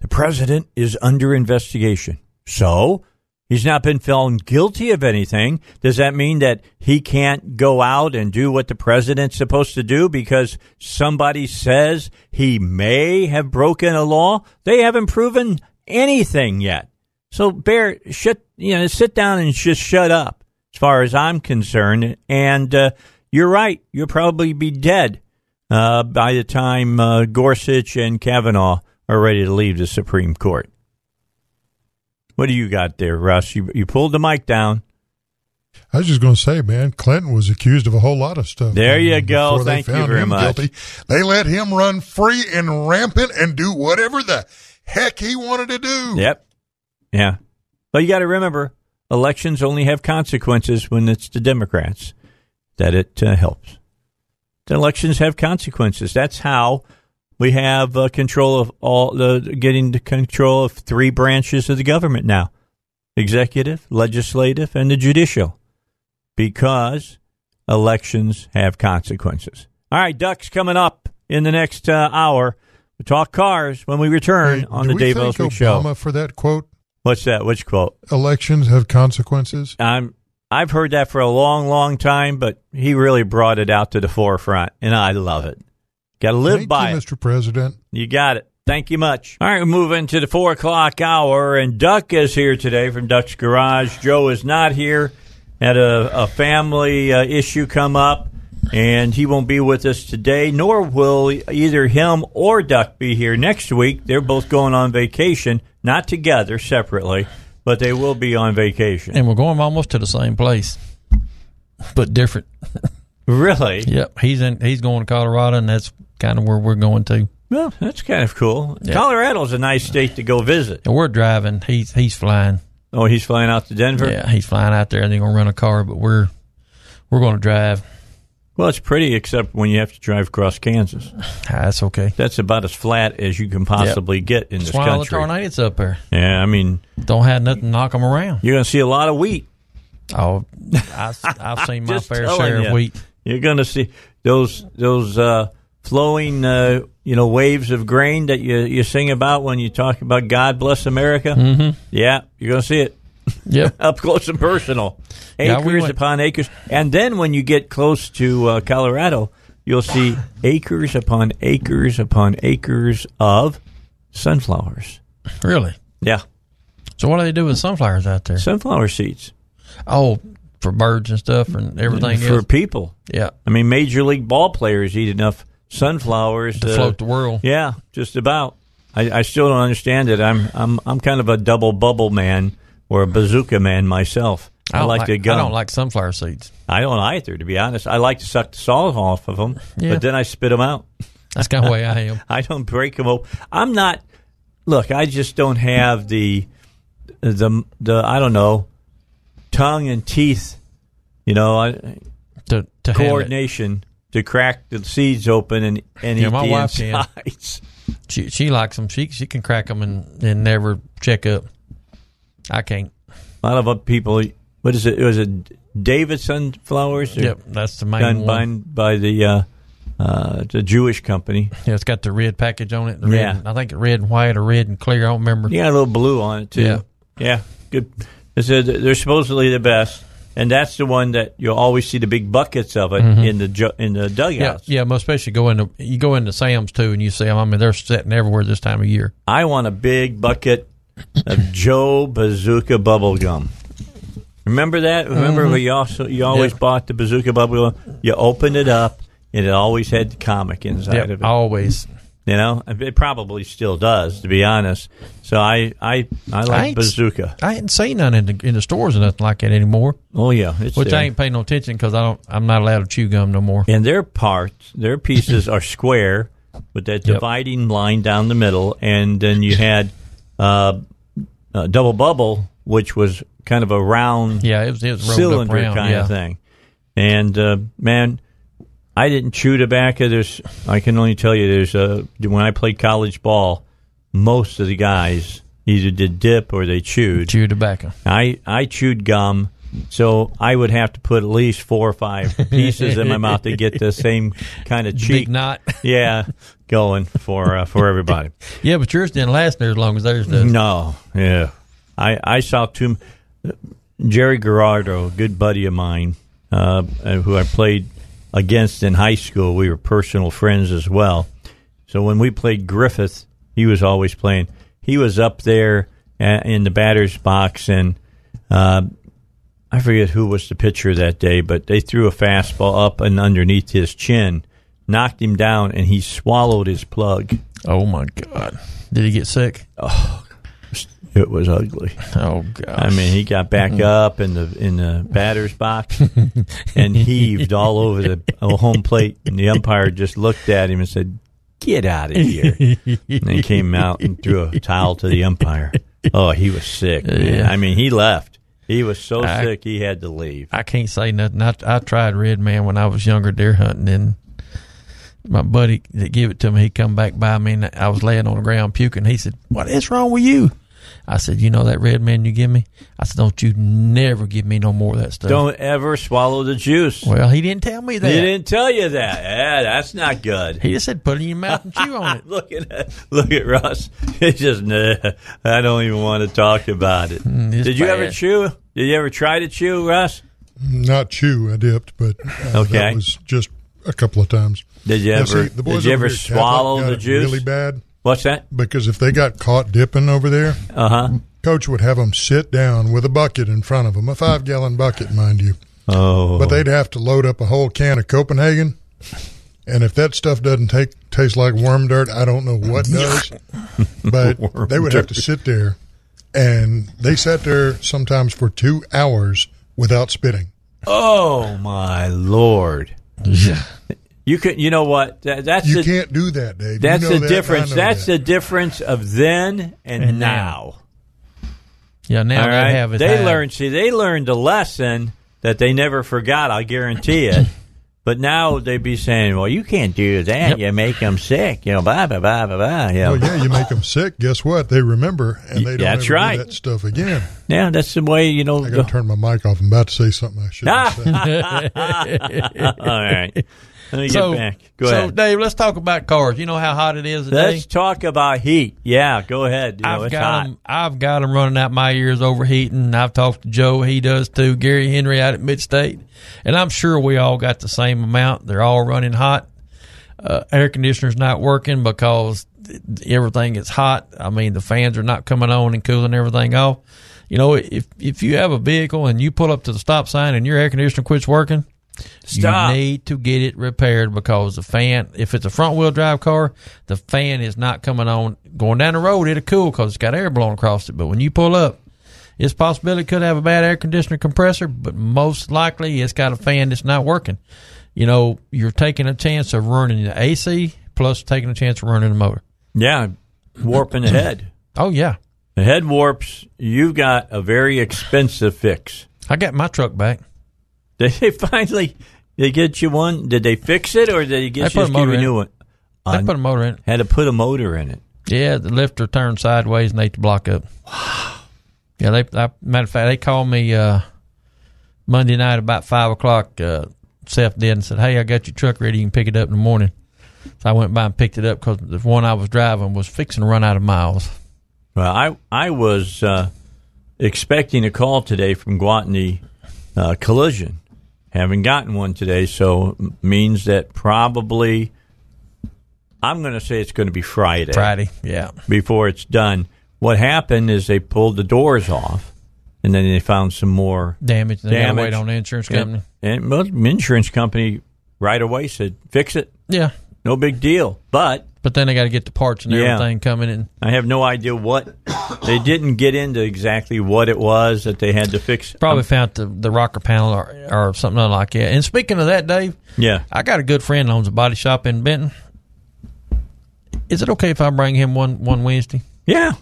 The president is under investigation. So He's not been found guilty of anything. Does that mean that he can't go out and do what the president's supposed to do because somebody says he may have broken a law? They haven't proven anything yet. So, Bear, shut, you know, sit down and just shut up, as far as I'm concerned. And uh, you're right; you'll probably be dead uh, by the time uh, Gorsuch and Kavanaugh are ready to leave the Supreme Court. What do you got there, Russ? You you pulled the mic down. I was just going to say, man, Clinton was accused of a whole lot of stuff. There you go. Thank you very much. Guilty. They let him run free and rampant and do whatever the heck he wanted to do. Yep. Yeah. But you got to remember, elections only have consequences when it's the Democrats. that it uh, helps. The elections have consequences. That's how we have uh, control of all the getting the control of three branches of the government now: executive, legislative, and the judicial, because elections have consequences. All right, Ducks coming up in the next uh, hour. We talk cars when we return Hey, on the Dave Elswick Show. Obama for that quote? What's that? Which quote? Elections have consequences. I'm I've heard that for a long, long time, but he really brought it out to the forefront, and I love it. Got to live Thank by you, it. Mr. President. You got it. Thank you much. All right, we move into the four o'clock hour, and Duck is here today from Duck's Garage. Joe is not here. Had a, a family uh, issue come up, and he won't be with us today, nor will either him or Duck be here next week. They're both going on vacation, not together, separately, but they will be on vacation. and we're going almost to the same place, but different. *laughs* Really? Yep. He's in. He's going to Colorado, and that's kind of where we're going to. Well, that's kind of cool. Yeah. Colorado's a nice state to go visit. And we're driving. He's he's flying. Oh, he's flying out to Denver? Yeah, he's flying out there, and they're going to rent a car, but we're we're going to drive. Well, it's pretty, except when you have to drive across Kansas. Ah, that's okay. That's about as flat as you can possibly get in That's this why all the country. tornadoes up there. Yeah, I mean, Don't have nothing to knock them around. you're going to see a lot of wheat. Oh, I, I've *laughs* seen my fair share ya. of wheat. You're going to see those those uh, flowing, uh, you know, waves of grain that you you sing about when you talk about God bless America. Mhm. Yeah, you're going to see it. Yep. *laughs* up close and personal, Yeah, acres we upon acres, and then when you get close to uh, Colorado, you'll see *sighs* acres upon acres upon acres of sunflowers. Really? Yeah, So what do they do with sunflowers out there? sunflower seeds Oh, for birds and stuff and everything for else. people. Yeah. I mean, major league ball players eat enough sunflowers To float the world. Yeah, just about. I, I still don't understand it. I'm I'm I'm kind of a double bubble man or a bazooka man myself. I, don't like, to I don't like sunflower seeds. I don't either, to be honest. I like to suck the salt off of them, Yeah. but then I spit them out. That's kind of the way I am. *laughs* I don't break them open. I'm not. Look, I just don't have the the the I don't know tongue and teeth. You know, I, To to coordination to crack the seeds open and and Yeah, eat my the wife can. insides. She she likes them. She she can crack them and, and never check up. I can't. A lot of people. What is it? Was it David sunflowers? Yep, that's the main done one. by, by the uh, uh, the Jewish company. Yeah, it's got the red package on it. Yeah. I think red and white or red and clear. I don't remember. Got a little blue on it too. Yeah. yeah, good. They said they're supposedly the best, and that's the one that you'll always see the big buckets of it Mhm. in the ju- in the Yeah, dugouts. yeah. yeah, Most especially go into you go into Sam's too, and you see them. I mean, they're sitting everywhere this time of year. I want a big bucket of *coughs* Joe Bazooka bubble gum. Remember that? Remember Mhm. when you also you always Yeah. bought the Bazooka bubble gum? You opened it up, and it always had the comic inside Yep, of it. always. You know, it probably still does, to be honest. So I, I, I like ain't- bazooka. I ain't seen none in the in the stores or nothing like that anymore. Oh yeah, it's which there. I ain't paying no attention because I don't. I'm not allowed to chew gum no more. And their parts, their pieces are square with that *laughs* Yep. dividing line down the middle, and then you had uh, uh, double bubble, which was kind of a round, Yeah, it was- it was cylinder round, kind yeah. of thing. And uh, man, I didn't chew tobacco. There's, I can only tell you, there's a when I played college ball, most of the guys either did dip or they chewed. Chew tobacco. I I chewed gum, so I would have to put at least four or five pieces in my mouth to get the same kind of Big cheek knot. yeah, going for uh, for everybody. Yeah, but yours didn't last near as long as theirs does. No, yeah, I I saw two. Jerry Gerardo, good buddy of mine, uh, who I played against in high school. We were personal friends as well. So when we played Griffith, he was always playing. He was up there in the batter's box, and uh, I forget who was the pitcher that day, but they threw a fastball up and underneath his chin, knocked him down, and he swallowed his plug. Oh my god! Did he get sick? Oh, it was ugly. Oh god! I mean, he got back mm. up in the in the batter's box and heaved all over the home plate, and the umpire just looked at him and said, "Get out of here!" and he came out and threw a towel to the umpire. Oh, he was sick. Yeah. I mean, he left. He was so I- sick he had to leave. I can't say nothing. I, I tried red man when I was younger deer hunting, and my buddy that gave it to me, he come back by me, and I was laying on the ground puking. He said, "What is wrong with you?" I said, "You know that red man you give me?" I said, "Don't you never give me no more of that stuff." Don't ever swallow the juice. Well, he didn't tell me that. He didn't tell you that. Yeah, that's not good. He just said, "Put it in your mouth and chew on it." *laughs* look at look at Russ. *laughs* It's just nah, I don't even want to talk about it. Mm, it's Did you ever chew? Did you ever try to chew, Russ? Not chew, I dipped, but uh, Okay. that was just a couple of times. Did you Now, ever? see, the boys did you ever here at Catholic swallow the juice? Really bad. What's that? Because if they got caught dipping over there, Uh huh. coach would have them sit down with a bucket in front of them, a five gallon bucket, mind you. Oh, But they'd have to load up a whole can of Copenhagen. And if that stuff doesn't take taste like worm dirt, I don't know what *laughs* does. *laughs* but Worm they would have to sit there, and they sat there sometimes for two hours without spitting. Oh my lord! Yeah. You could. You know what? That, that's You the, can't do that, Dave. You That's know the that, difference. That's that. the difference of then and, And now. now. Yeah, now All they right? have it. They high. learned. See, they learned a lesson that they never forgot. I guarantee it. *laughs* But now they'd be saying, "Well, you can't do that. Yep. You make them sick. You know, blah blah blah blah blah." You know. Well, yeah, you make them sick. Guess what? They remember, and they don't That's ever right. do that stuff again. Yeah, that's the way you know. I got to turn my mic off. I'm about to say something I shouldn't *laughs* say. All right. Let me get so, back. Go so ahead. Dave, let's talk about cars. You know how hot it is today. Let's talk about heat. Yeah, go ahead. You know, I've it's got hot. them. I've got them running out my ears overheating. I've talked to Joe. He does too. Gary Henry out at Midstate. And I'm sure we all got the same amount. They're all running hot. Uh, air conditioner's not working because everything is hot. I mean, the fans are not coming on and cooling everything off. You know, if if you have a vehicle and you pull up to the stop sign and your air conditioner quits working, Stop. you need to get it repaired because the fan, if it's a front wheel drive car, the fan is not coming on. Going down the road, it'll cool because it's got air blowing across it. But when you pull up, it's possible it could have a bad air conditioner compressor, but most likely it's got a fan that's not working. You know, you're taking a chance of running the AC plus taking a chance of running the motor. Yeah, warping the *clears throat* head. Oh yeah, The head warps. You've got a very expensive fix. I got my truck back. Did they finally? They get you one? Did they fix it, or did they They get put you a just give you a new one? They put a motor in it. Had to put a motor in it. Yeah, the lifter turned sideways and ate the block up. Wow. Yeah, they. I, matter of fact, they called me uh, Monday night about five o'clock. Uh, Seth did and said, "Hey, I got your truck ready. You can pick it up in the morning." So I went by and picked it up because the one I was driving was fixing to run out of miles. Well, I I was uh, expecting a call today from Gwatney uh, Collision. Haven't gotten one today, so means that probably I'm going to say it's going to be Friday. Friday, yeah. Before it's done. What happened is they pulled the doors off, and then they found some more Damage. They damage. wait on the insurance company. And, and most insurance company right away said, "Fix it. Yeah, no big deal." But but then I got to get the parts and Yeah. everything coming in. I have no idea what they didn't get into exactly what it was that they had to fix. Probably um, found the the rocker panel or, or something like that. And speaking of that, Dave, Yeah. I got a good friend owns a body shop in Benton. Is it okay if I bring him one one Wednesday? Yeah.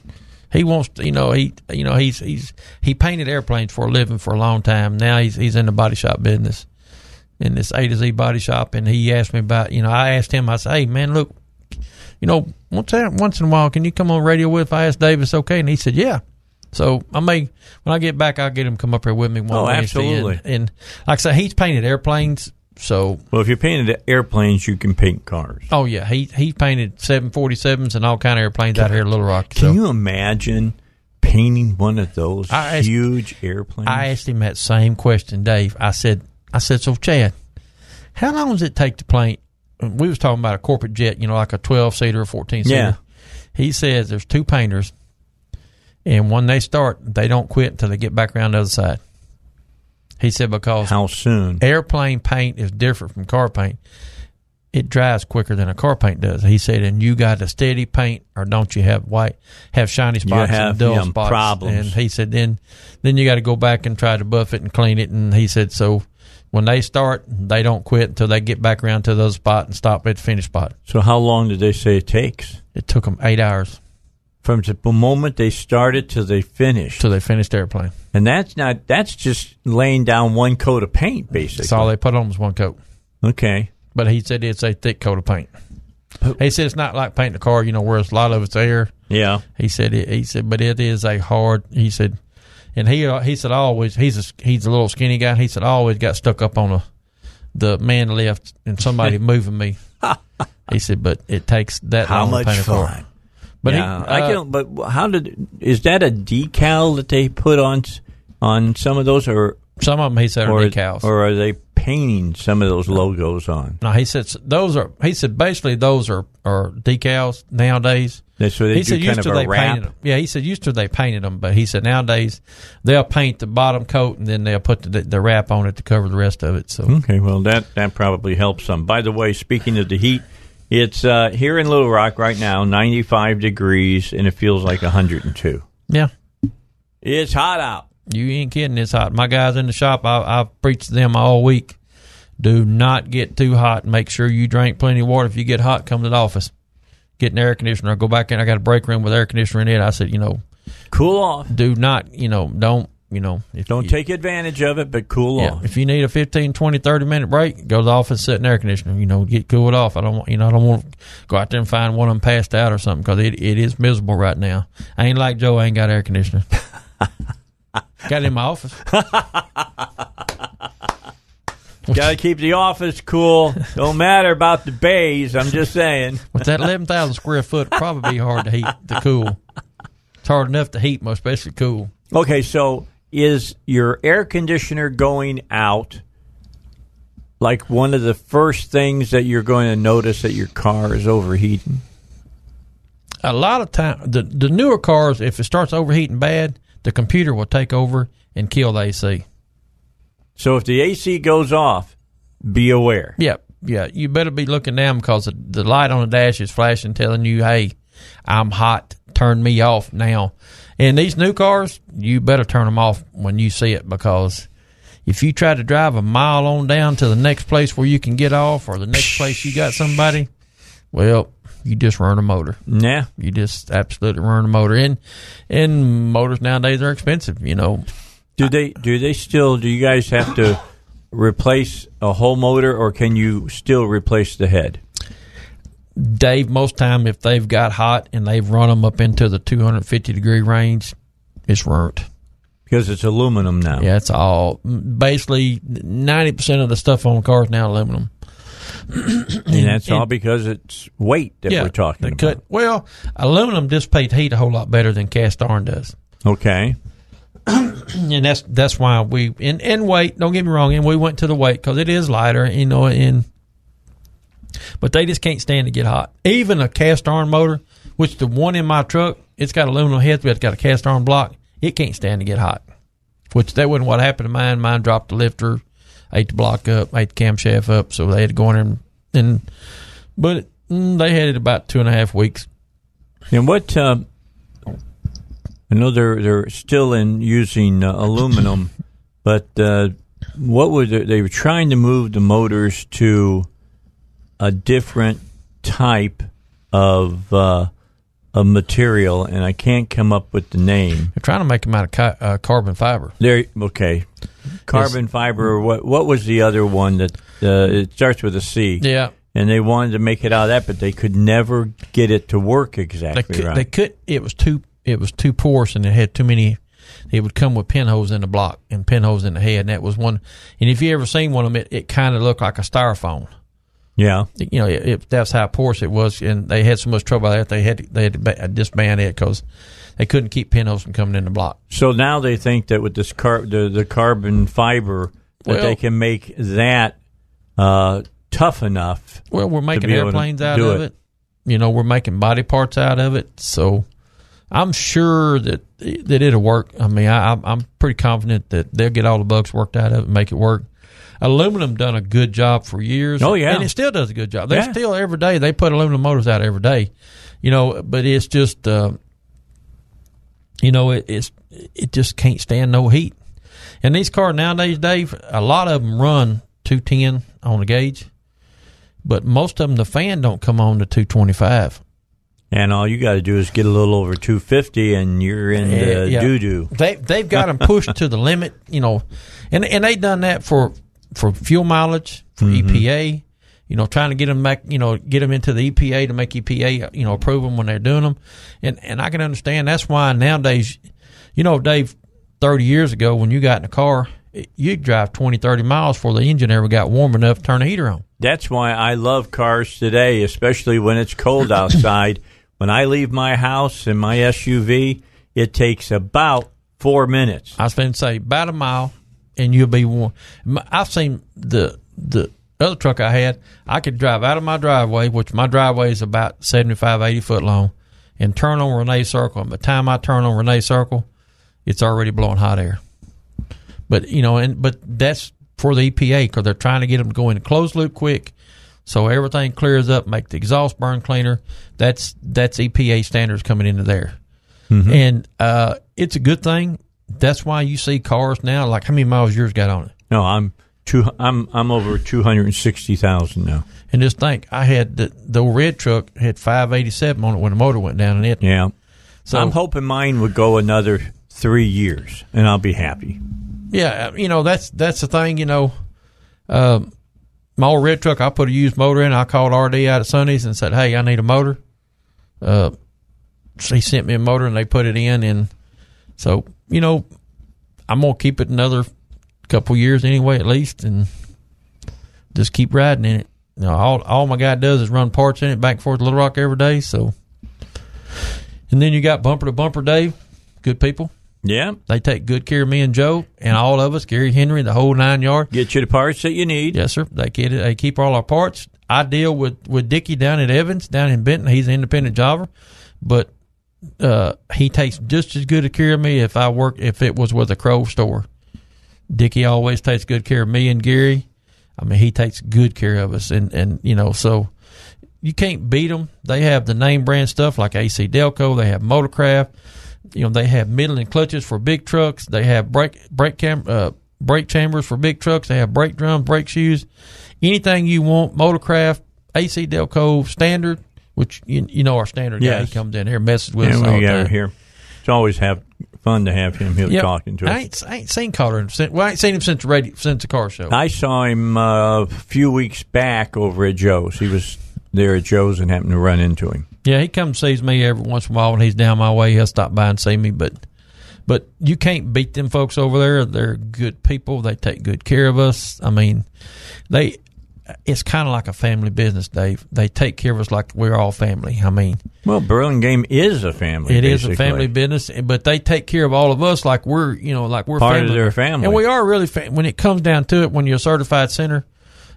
He wants to, you know, he you know, he's he's he painted airplanes for a living for a long time. Now he's he's in the body shop business. In this A to Z body shop and he asked me about, you know, I asked him, I said, Hey man, look, you know, once once in a while, can you come on radio with? I asked Davis, okay, and he said, "Yeah." So I may when I get back, I'll get him come up here with me one Oh, Wednesday. And- absolutely. And, like I said, he's painted airplanes. So Well, if you're painted airplanes, you can paint cars. oh yeah, he he painted seven forty sevens and all kind of airplanes out here at Little Rock. Can so you imagine painting one of those asked- huge airplanes? I asked him that same question, Dave. I said, I said, so Chad, how long does it take to paint? We was talking about a corporate jet, you know, like a twelve seater or fourteen seater. Yeah. He says there's two painters, and when they start, they don't quit until they get back around the other side. He said because how soon airplane paint is different from car paint. It dries quicker than a car paint does. He said, and you got a steady paint, or don't you have white, have shiny spots have, and dull yeah, spots? problems. And he said, then, then you got to go back and try to buff it and clean it. And he said, so when they start, they don't quit until they get back around to the other spot and stop at the finish spot. So how long did they say it takes? It took them eight hours. from the moment they started till they finished. Till they finished the airplane. And that's not that's just laying down one coat of paint, basically. That's all they put on was one coat. Okay. But he said it's a thick coat of paint. He said it's not like painting a car, you know, where it's a lot of it's air. Yeah. He said it, he said, but it is a hard. He said, and he he said always he's a he's a little skinny guy. He said I always got stuck up on a the man lift and somebody *laughs* moving me. He said, but it takes that How long much to paint a car. fun? But yeah, he, I uh, can. But how did is that a decal that they put on on some of those, or some of them he said are or, decals. or are they painting some of those logos on? No, he said those are. He said basically those are are decals nowadays. That's what they he do said kind used of to they wrap? painted them. Yeah, he said used to they painted them, but he said nowadays they'll paint the bottom coat and then they'll put the, the wrap on it to cover the rest of it. So Okay, well that that probably helps some. By the way, speaking of the heat, it's uh, here in Little Rock right now, ninety five degrees, and it feels like hundred and two. yeah, It's hot out. You ain't kidding. It's hot. My guys in the shop, I, I've preached to them all week. Do not get too hot. Make sure you drink plenty of water. If you get hot, come to the office. Get an air conditioner. Go back in. I got a break room with air conditioner in it. I said, you know, Cool off. do not, you know, don't, you know, if Don't you, take advantage of it, but cool Yeah, off. if you need a 15, 20, 30 minute break, go to the office, sit in air conditioner. You know, get cooled off. I don't want, you know, I don't want to go out there and find one of them passed out or something because it, it is miserable right now. I ain't like Joe. I ain't got air conditioner. *laughs* got it in my office. *laughs* Got to keep the office cool. Don't matter about the bays. I'm just saying. With that eleven thousand square foot, probably be hard to heat to cool. It's hard enough to heat, most especially cool. Okay, so is your air conditioner going out like one of the first things that you're going to notice that your car is overheating? A lot of time, the the newer cars, if it starts overheating bad, the computer will take over and kill the AC. So if the AC goes off, be aware. Yep. yeah. You better be looking down because the, the light on the dash is flashing, telling you, "Hey, I'm hot. Turn me off now." And these new cars, you better turn them off when you see it because if you try to drive a mile on down to the next place where you can get off or the next place you got somebody, well, you just run a motor. Yeah, you just absolutely run a motor. And and motors nowadays are expensive. You know, Do they do they still do you guys have to replace a whole motor or can you still replace the head? Dave, most time if they've got hot and they've run them up into the 250 degree range, it's burnt. Because it's aluminum now. Yeah, it's all basically 90% of the stuff on cars now aluminum. And that's all because it's weight that yeah, we're talking about. cut- well, aluminum dissipates heat a whole lot better than cast iron does. Okay. *clears throat* and that's that's why we and and weight. Don't get me wrong, and we went to the weight because it is lighter, you know. And but they just can't stand to get hot. Even a cast iron motor, which the one in my truck, it's got aluminum heads, but it's got a cast iron block. It can't stand to get hot. Which that wasn't what happened to mine. Mine dropped the lifter, ate the block up, ate the camshaft up, so they had to go in there and, and but mm, they had it about two and a half weeks. And what um, I know they're they're still in using uh, aluminum, *coughs* but uh, what was it? They were trying to move the motors to a different type of uh, of material, and I can't come up with the name. They're trying to make them out of ca- uh, carbon fiber. There, okay, carbon fiber. Or what what was the other one that uh, it starts with a C? Yeah. and they wanted to make it out of that, but they could never get it to work they exactly could, right. they could it was too it was too porous and it had too many it would come with pinholes in the block and pinholes in the head and that was one and if you ever seen one of them it, it kind of looked like a styrofoam yeah, you know it, it, that's how porous it was and they had so much trouble that they had they had to disband it because they couldn't keep pinholes from coming in the block So now they think that with this car, the, the carbon fiber, that Well- they can make that uh, tough enough. well we're making be able to airplanes out of it. you know we're making body parts out of it so i'm sure that that it'll work i mean I, I'm- i'm pretty confident that they'll get all the bugs worked out of it and make it work aluminum done a good job for years Oh, yeah. and it still does a good job they Yeah. still every day they put aluminum motors out every day you know but it's just uh, you know it, it's it just can't stand no heat and these cars nowadays dave a lot of them run 210 on the gauge but most of them the fan don't come on to 225 And all you got to do is get a little over 250 and you're in the Yeah. doo doo. They they've got them pushed to the limit, you know, and and they done that for for fuel mileage for Mhm. EPA, you know, trying to get them back, you know, get them into the EPA to make EPA, you know, approve them when they're doing them, and and I can understand that's why nowadays, you know, Dave, thirty years ago when you got in a car, you'd drive 20, 30 miles before the engine ever got warm enough to turn the heater on. That's why I love cars today, especially when it's cold *coughs* outside. when I leave my house in my SUV, it takes about four minutes. I was going to say about a mile, and you'll be warm. I've seen the the other truck I had. I could drive out of my driveway, which my driveway is about 75, 80 foot long, and turn on Renee Circle. And by the time I turn on Renee Circle, it's already blowing hot air. But you know, and but that's for the EPA because they're trying to get them to go in closed loop quick, so everything clears up, make the exhaust burn cleaner. That's that's EPA standards coming into there, Mhm. and uh, it's a good thing. That's why you see cars now. Like how many miles yours got on it? No, I'm two. I'm I'm over two hundred and sixty thousand now. And just think, I had the the red truck had five eighty seven on it when the motor went down in it. Yeah. So I'm hoping mine would go another three years, and I'll be happy. Yeah, you know that's that's the thing. You know, um, my old red truck, I put a used motor in. I called RD out at Sundays and said, "Hey, I need a motor." Uh, so he sent me a motor and they put it in, and so you know, I'm gonna keep it another couple years anyway, at least, and just keep riding in it. You know, all all my guy does is run parts in it back and forth to Little Rock every day. So, and then you got bumper to bumper Dave, good people. Yeah. They take good care of me and Joe and all of us, Gary Henry, the whole nine yard. Get you the parts that you need. Yes, sir. They get it. They keep all our parts. I deal with with Dickie down at Evans, down in Benton. He's an independent jobber, but uh, he takes just as good a care of me if I work if it was with a Crow store. Dickie always takes good care of me and Gary. I mean, he takes good care of us, and and you know, so you can't beat them. They have the name brand stuff like AC Delco. They have Motorcraft. You know, they have Midland clutches for big trucks. They have brake brake cam uh, brake chambers for big trucks. They have brake drums, brake shoes, anything you want. Motorcraft, AC Delco standard, which you, you know our standard guy he comes in here messes with us all we the time. here. It's always have fun to have him here Yep. talking to us. I ain't, I ain't seen Carter since well, I ain't seen him since the radio since the car show. I saw him uh, a few weeks back over at Joe's. He was there at Joe's and happened to run into him. Yeah, he comes sees me every once in a while when he's down my way. He'll stop by and see me, but but you can't beat them folks over there. They're good people. They take good care of us. I mean, they it's kind of like a family business, Dave. They take care of us like we're all family. I mean, Well, Burlingame is a family. it is a family business, but they take care of all of us like we're you know like we're Part of family. their family. and we are really fa- when it comes down to it. When you're a certified center,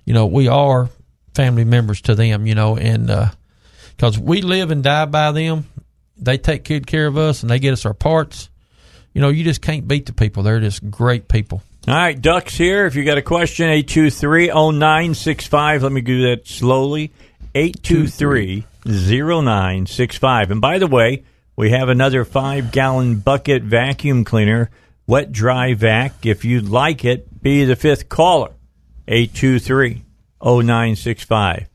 you know we are family members to them. You know, and uh, because we live and die by them, they take good care of us and they get us our parts. You know, you just can't beat the people. They're just great people. All right, Duck's here. If you got a question, 823-0965. Let me do that slowly. 823-0965. And by the way, we have another five-gallon bucket vacuum cleaner, wet dry vac. If you'd like it, be the fifth caller. 823-0965.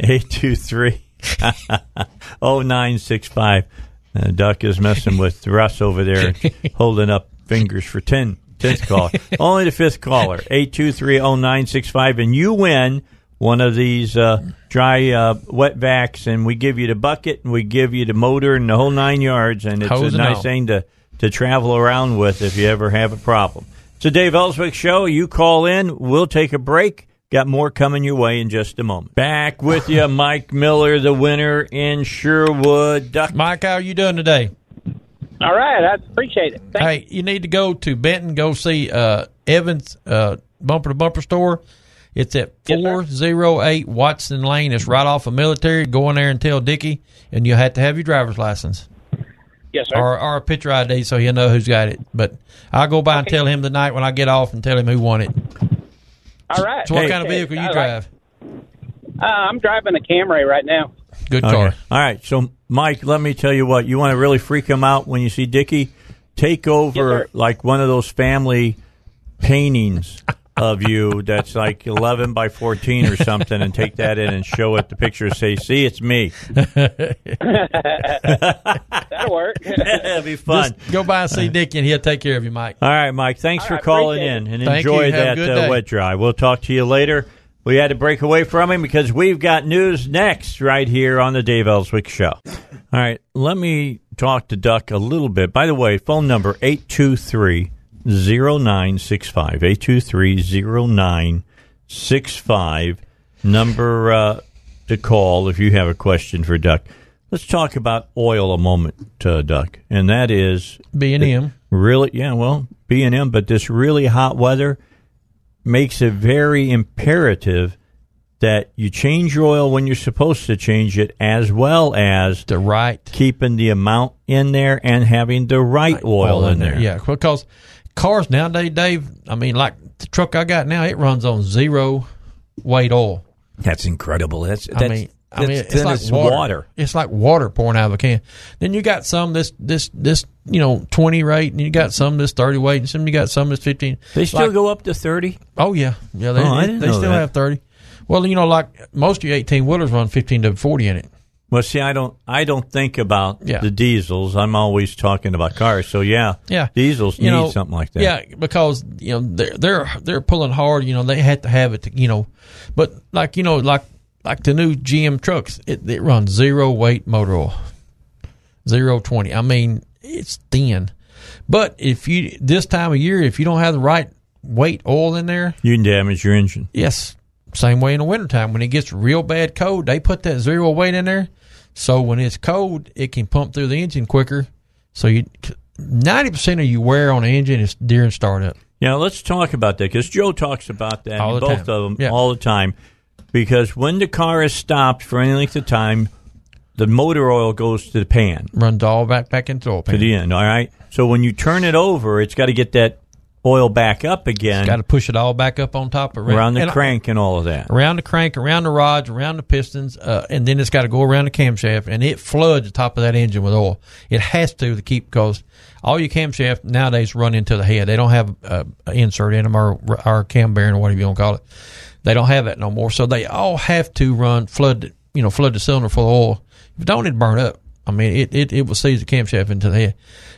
823-0965. *laughs* Uh, Duck is messing with Russ over there, *laughs* holding up fingers for 10. 10th caller. *laughs* Only the fifth caller. 8230965. And you win one of these uh, dry uh, wet vacs, and we give you the bucket, and we give you the motor, and the whole nine yards. And it's Hose a nice all. thing to, to travel around with if you ever have a problem. It's a Dave Elswick show. You call in, we'll take a break. Got more coming your way in just a moment. Back with you, Mike Miller, the winner in Sherwood. Duck. Mike, how are you doing today? All right, I appreciate it. Thank hey, you need to go to Benton. Go see uh, Evans uh, Bumper to Bumper Store. It's at four zero eight Watson Lane. It's right off of Military. Go in there and tell Dickie, and you'll have to have your driver's license Yes, sir. or, or a picture ID so he'll know who's got it. But I'll go by and tell him tonight when I get off and tell him who won it. All right. So, what kind of vehicle I you like- drive? Uh, I'm driving a Camry right now. Good Okay. car. All right. So, Mike, let me tell you what. You want to really freak him out when you see Dickie? Take over like one of those family paintings of you *laughs* that's like 11 by 14 or something and take that in and show it the picture say see it's me *laughs* That'll work. that'll be fun Just go by and see Dick, and he'll take care of you, Mike. all right mike thanks All for right, calling in and Thank enjoy you. Have a that uh, wet dry we'll talk to you later we had to break away from him because we've got news next right here on the Dave Elswick Show. All right, let me talk to Duck a little bit. By the way, phone number 823 0965. 823 0965. Number uh, to call if you have a question for Duck. Let's talk about oil a moment, uh, Duck. And that is B and M. really, yeah, well, B&M, but this really hot weather makes it very imperative that you change your oil when you're supposed to change it, as well as the right keeping the amount in there and having the right oil, in there. Yeah, because cars nowadays, Dave. I mean, like the truck I got now, it runs on zero weight oil. That's incredible. That's, I that's mean, I mean, it's like as water. water. It's like water pouring out of a can. Then you got some this this this you know twenty rate, and you got some this thirty weight, and some you got some this fifteen. They still Like- go up to 30? Oh yeah, yeah. They, Oh, they still that. have thirty. Well, you know, like most of your eighteen wheelers run fifteen to forty in it. Well, see, I don't, I don't think about Yeah. the diesels. I'm always talking about cars. So yeah, Yeah, diesels You need know, something like that. Yeah, because you know they're they're they're pulling hard. You know they had to have it. To, you know, but like you know like like the new GM trucks, it, it runs zero weight motor oil, zero twenty. I mean it's thin, but if you this time of year if you don't have the right weight oil in there, you can damage your engine. Yes. Same way in the wintertime. When it gets real bad cold, they put that zero weight in there. So when it's cold, it can pump through the engine quicker. So you ninety percent of you wear on the engine is during startup. Yeah, let's talk about that because Joe talks about that. All the both time. of them Yeah. all the time. Because when the car is stopped for any length of time, the motor oil goes to the pan Runs all back back into the oil to the end. All right. So when you turn it over, it's got to get that oil back up again Got to push it all back up on top of around the and- crank and all of that. around the crank, around the rods, around the pistons, uh, and then it's got to go around the camshaft, and it floods the top of that engine with oil. It has to to keep because all your camshaft nowadays run into the head. They don't have uh, an insert in them or or cam bearing or whatever you want to call it. They don't have that no more, so they all have to run flood. You know, flood the cylinder full of oil. If it don't, it burn up. I mean, it it, it will seize the camshaft into the head.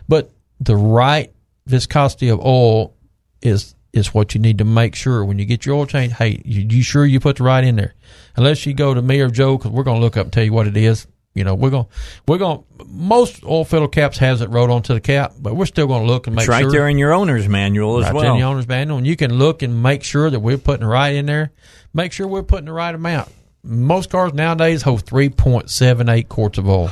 But the right viscosity of oil is is what you need to make sure when you get your oil change. Hey, you, you sure you put the right in there? Unless you go to me or Joe, because we're going to look up and tell you what it is. You know, we're going to, we're going. Most oil filter caps has it wrote onto the cap, but we're still going to look and make sure. It's right sure. there in your owner's manual as right well. in the owner's manual, and you can look and make sure that we're putting the right in there. Make sure we're putting the right amount. Most cars nowadays hold three point seven eight quarts of oil.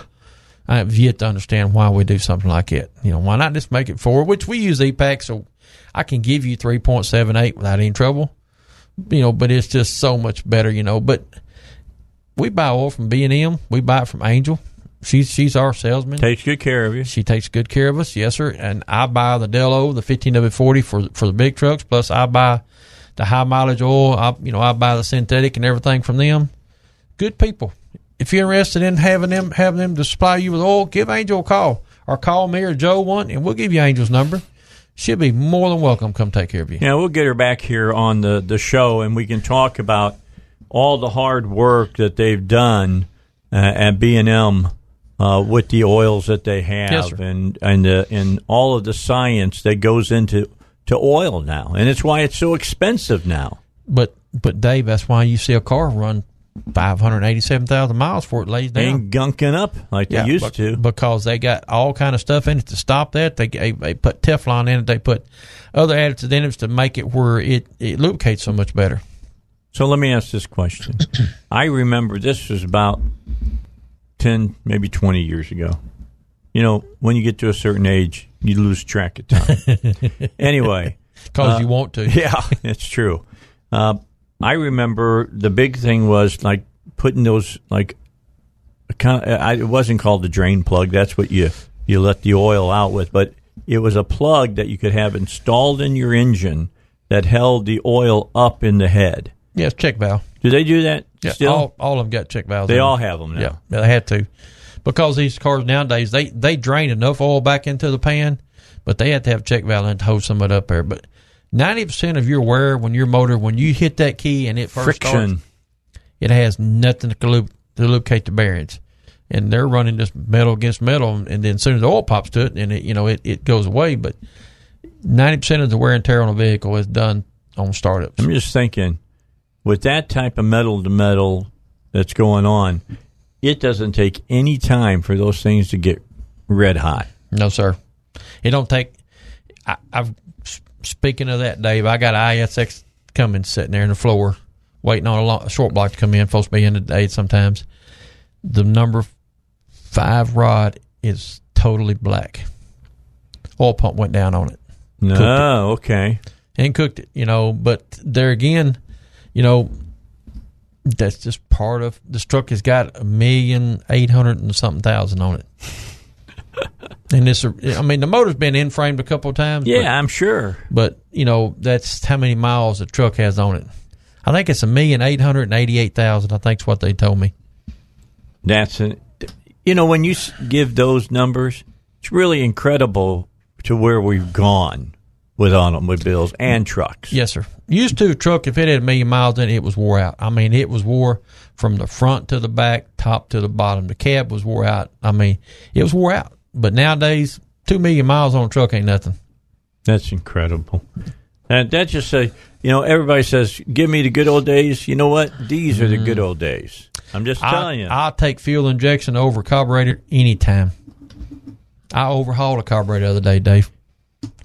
I have yet to understand why we do something like it. You know, why not just make it four? Which we use EPAC, so I can give you three point seven eight without any trouble. You know, but it's just so much better. You know, but we buy oil from B and M. We buy it from Angel. She's she's our salesman. Takes good care of you. She takes good care of us, yes, sir. And I buy the Delo, the 15W40 for for the big trucks. Plus, I buy the high mileage oil. I you know I buy the synthetic and everything from them. Good people. If you're interested in having them having them to supply you with oil, give Angel a call or call me or Joe one, and we'll give you Angel's number. She'll be more than welcome. Come take care of you. Yeah, we'll get her back here on the, the show, and we can talk about all the hard work that they've done uh, at B and M uh, with the oils that they have, Yes, and and uh, and all of the science that goes into to oil now, and it's why it's so expensive now. But but Dave, that's why you see a car run five hundred eighty seven thousand miles before it lays down. Ain't gunking up like they used bec- to. because they got all kind of stuff in it to stop that. They they, they put Teflon in it. They put other additives in it to make it where it, it lubricates so much better. So let me ask this question. *clears throat* I remember this was about 10, maybe 20 years ago. You know, when you get to a certain age, you lose track of time. *laughs* anyway. 'Cause uh, you want to. *laughs* Yeah, it's true. Uh, I remember the big thing was like putting those, like, I, it wasn't called the drain plug. That's what you, you let the oil out with. But it was a plug that you could have installed in your engine that held the oil up in the head. Yes, check valve. Do they do that Yeah, still? all all of them got check valves. They all have 'em now. Yeah, they had to because these cars nowadays they they drain enough oil back into the pan, but they have to have check valve in to hold some of it up there. But ninety percent of your wear when your motor when you hit that key and it first Friction. starts, it has nothing to, lub- to lubricate the bearings, and they're running just metal against metal, and then as soon as the oil pops to it, and it you know it, it goes away. But ninety percent of the wear and tear on a vehicle is done on startups. I'm just thinking, with that type of metal to metal that's going on, it doesn't take any time for those things to get red hot. No, sir. It don't take. I, I've speaking of that, Dave. I got ISX coming sitting there in the floor, waiting on a, long, a short block to come in. Folks be in today sometimes. The number five rod is totally black. Oil pump went down on it. No, oh, okay. And cooked it, you know. But there again, you know, that's just part of this truck has got a million eight hundred and something thousand on it. *laughs* and this, I mean, the motor's been in framed a couple of times. Yeah, but, I'm sure. But you know, that's how many miles the truck has on it. I think it's a million eight hundred and eighty-eight thousand. I think's what they told me. That's a, you know, when you give those numbers, it's really incredible to where we've gone with automobiles and trucks. Yes, sir. Used to a truck, if it had a million miles in it, it was wore out. I mean, it was wore from the front to the back, top to the bottom. The cab was wore out. I mean, it was wore out. But nowadays, two million miles on a truck ain't nothing. That's incredible. And that just say, you know, everybody says, "Give me the good old days." You know what? These are the good old days. I'm just telling you. I, will take fuel injection over carburetor anytime. I overhauled a carburetor the other day, Dave.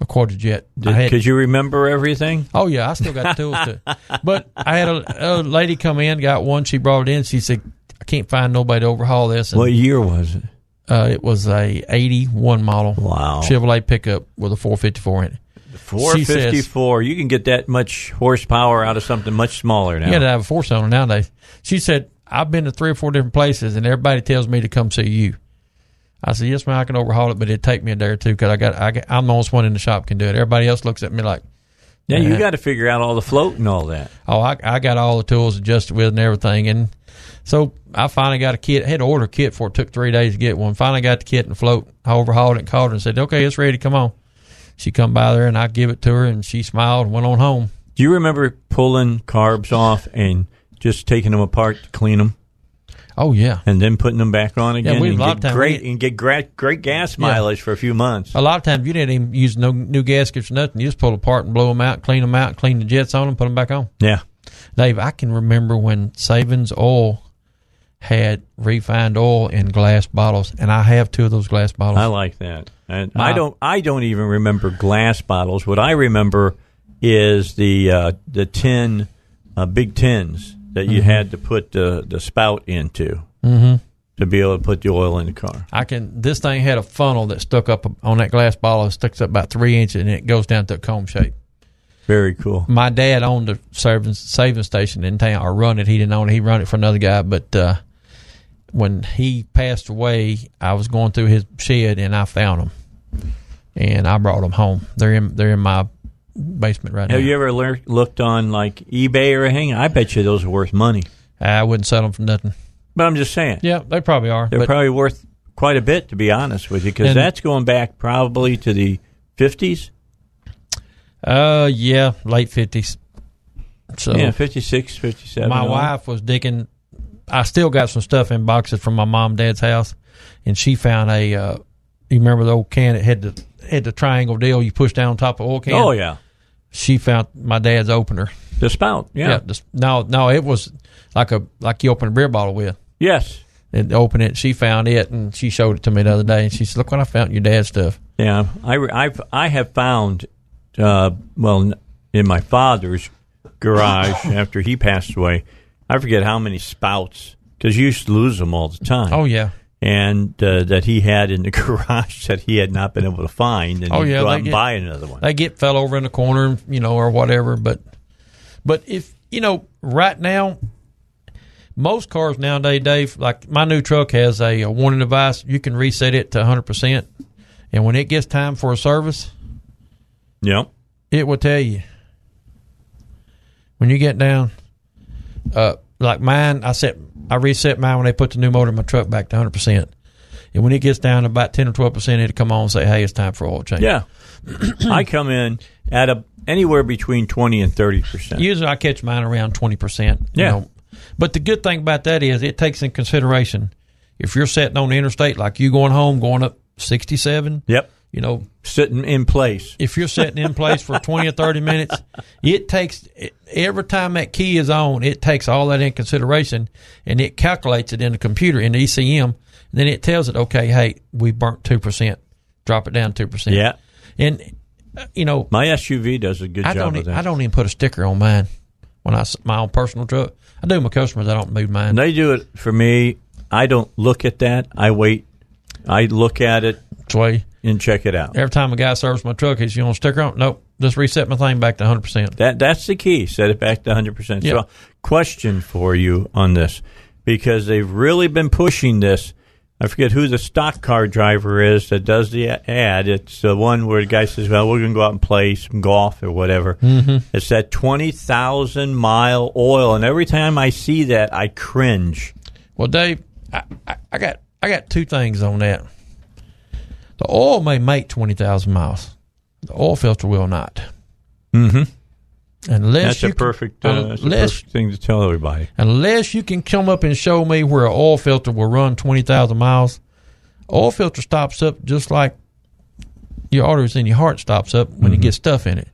A Quadrajet. I had- Because you remember everything. Oh yeah, I still got the tools to. *laughs* But I had a, a lady come in, got one. She brought it in. She said, "I can't find nobody to overhaul this." And, What year was it? Uh, it was a '81 model. Wow. Chevrolet pickup with a 454 in it. She says- 454. You can get that much horsepower out of something much smaller now. You got to have a four cylinder nowadays. She said, I've been to three or four different places and everybody tells me to come see you. I said, yes, man, I can overhaul it, but it'd take me a day or two because I got, I got, I'm the only one in the shop can do it. Everybody else looks at me like, Now you "Uh, got to figure out all the float and all that. Oh, I, I got all the tools adjusted with and everything. And so I finally got a kit. I had to order a kit for it. took three days to get one. Finally got the kit and float. I overhauled it and called her and said, okay, it's ready. Come on. She come by there and I give it to her and she smiled and went on home. Do you remember pulling carbs off and just taking them apart to clean them? Oh yeah, and then putting them back on again. we- a and lot of great and get great great gas mileage for a few months. A lot of times you didn't even use no new gaskets or nothing. You just pull apart and blow them out, clean them out, clean the jets on them, put them back on. Yeah. Dave, I can remember when Savings Oil had refined oil in glass bottles, and I have two of those glass bottles. I like that. And My- I don't. I don't even remember glass bottles. What I remember is the uh, the tin, uh, big tins that you Mhm. had to put the the spout into Mhm. to be able to put the oil in the car. I can. This thing had a funnel that stuck up on that glass bottle. It sticks up about three inches, and it goes down to a comb shape. Very cool. My dad owned a saving saving station in town, or run it. He didn't own it. He run it for another guy. But uh, when he passed away, I was going through his shed and I found them, and I brought them home. They're in they're in my basement right now. Have now. you ever lear- looked on like eBay or anything? I bet you those are worth money. I wouldn't sell them for nothing. But I'm just saying. Yeah, they probably are. They're but- probably worth quite a bit, to be honest with you, because that's going back probably to the 50s. Uh, yeah, late fifties. So yeah, 56, 57. my wife was digging. I still got some stuff in boxes from my mom and dad's house, and she found a. Uh, you remember the old can that had the had the triangle deal you push down on top of oil can? Oh, yeah. She found my dad's opener. The spout, yeah. the, no, no, it was like a like you open a beer bottle with. Yes. And open it. She found it, and she showed it to me the other day. And she said, "Look what I found in your dad's stuff." Yeah, I, I've I have found, uh, well, in my father's garage *coughs* after he passed away, I forget how many spouts because you used to lose them all the time. Oh, yeah. And uh, that he had in the *laughs* garage that he had not been able to find, and Oh yeah, go out get, buy another one. They get fell over in the corner, you know, or whatever. But but if you know, right now, most cars nowadays, Dave, like my new truck has a, a warning device. You can reset it to 100, percent and when it gets time for a service, Yep. it will tell you. When you get down, uh, like mine, I set I reset mine when they put the new motor in my truck back to 100 percent. And when it gets down to about 10 or 12 percent, it'll come on and say, "Hey, it's time for oil change." Yeah. *clears throat* I come in at a anywhere between twenty and thirty percent. Usually, I catch mine around twenty percent. Yeah. Know. But the good thing about that is it takes in consideration if you're sitting on the interstate, like you going home, going up sixty-seven. Yep. You know, sitting in place. If you're sitting in place for twenty or thirty minutes, it takes every time that key is on, it takes all that in consideration, and it calculates it in the computer in the ECM. And then it tells it, okay, hey, we burnt two percent. Drop it down two percent. Yeah. And you know, my SUV does a good I job don't. of that. I don't even put a sticker on mine when I my own personal truck. I do my customers. I don't move mine. And they do it for me. I don't look at that. I wait. I look at it. Way and check it out. Every time a guy serves my truck, he's you want a sticker on? Nope. Just reset my thing back to 100. percent That that's the key. Set it back to 100. percent So, question for you on this because they've really been pushing this. I forget who the stock car driver is that does the ad. It's the one where the guy says, "Well, we're going to go out and play some golf or whatever." Mm-hmm. It's that twenty thousand mile oil, and every time I see that, I cringe. Well, Dave, I, I, I got I got two things on that. The oil may make twenty thousand miles. The oil filter will not. Mm-hmm. Unless that's you a perfect, uh, that's a perfect thing to tell everybody. Unless you can come up and show me where an oil filter will run twenty thousand miles, oil filter stops up just like your arteries in your heart stops up when Mm-hmm. you get stuff in it.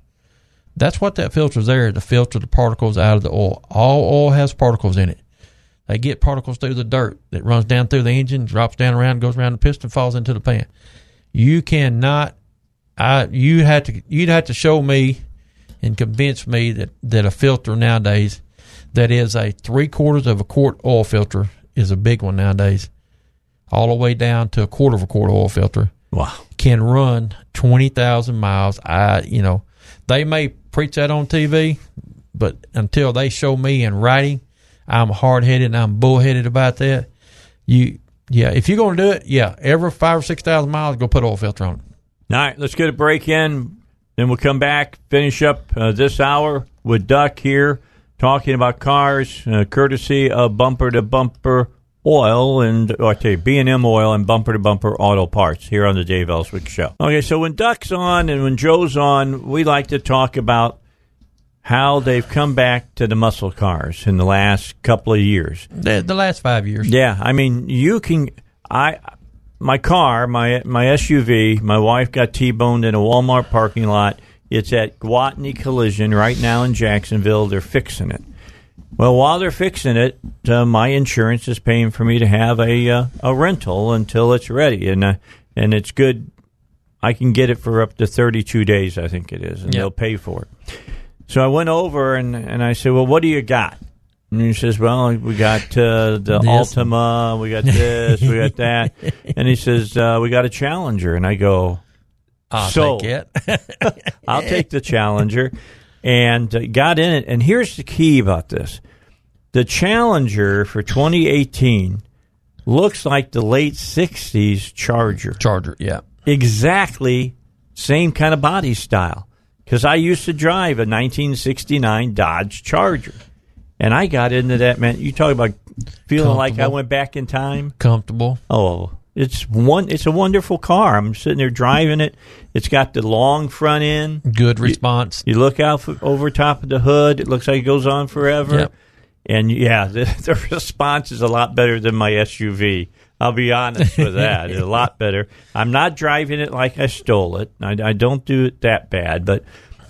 That's what that filter's there to filter the particles out of the oil. All oil has particles in it. They get particles through the dirt that runs down through the engine, drops down around, goes around the piston, falls into the pan. You cannot. I you had to you'd have to show me and convince me that that a filter nowadays that is a three quarters of a quart oil filter is a big one nowadays, all the way down to a quarter of a quart oil filter. Wow, can run twenty thousand miles. I you know they may preach that on TV, but until they show me in writing, I'm hard headed and I'm bullheaded about that. You yeah, if you're going to do it, yeah, every five or six thousand miles, go put oil filter on. All right, let's get a break in. Then we'll come back, finish up uh, this hour with Duck here, talking about cars, uh, courtesy of Bumper to Bumper Oil and or I tell you, B and M Oil and Bumper to Bumper Auto Parts here on the Dave Elswick Show. Okay, so when Duck's on and when Joe's on, we like to talk about how they've come back to the muscle cars in the last couple of years. The, the last five years. Yeah, I mean, you can. I my car, my my SUV, my wife got T-boned in a Walmart parking lot. It's at Gwatney Collision right now in Jacksonville. They're fixing it. Well, while they're fixing it, uh, my insurance is paying for me to have a uh, a rental until it's ready, and uh, and it's good. I can get it for up to 32 days, I think it is, and Yep. they'll pay for it. So I went over and, and I said, "Well, what do you got?" And he says, "Well, we got uh, the This. Altima, we got this, we got that," *laughs* and he says, uh, "We got a Challenger," and I go, I'll so, take it. *laughs* I'll take the Challenger, and uh, got in it. And here's the key about this: the Challenger for 2018 looks like the late 60s Charger. Charger, yeah, exactly same kind of body style. Because I used to drive a 1969 Dodge Charger, and I got into that. Man, you talk about feeling like I went back in time. Comfortable. Oh, it's one. It's a wonderful car. I'm sitting there driving it. It's got the long front end. Good response. You, look out f over top of the hood. It looks like it goes on forever. Yep. And yeah, the, *laughs* the response is a lot better than my SUV. I'll be honest with that. It's a lot better. I'm not driving it like I stole it. I, I don't do it that bad, but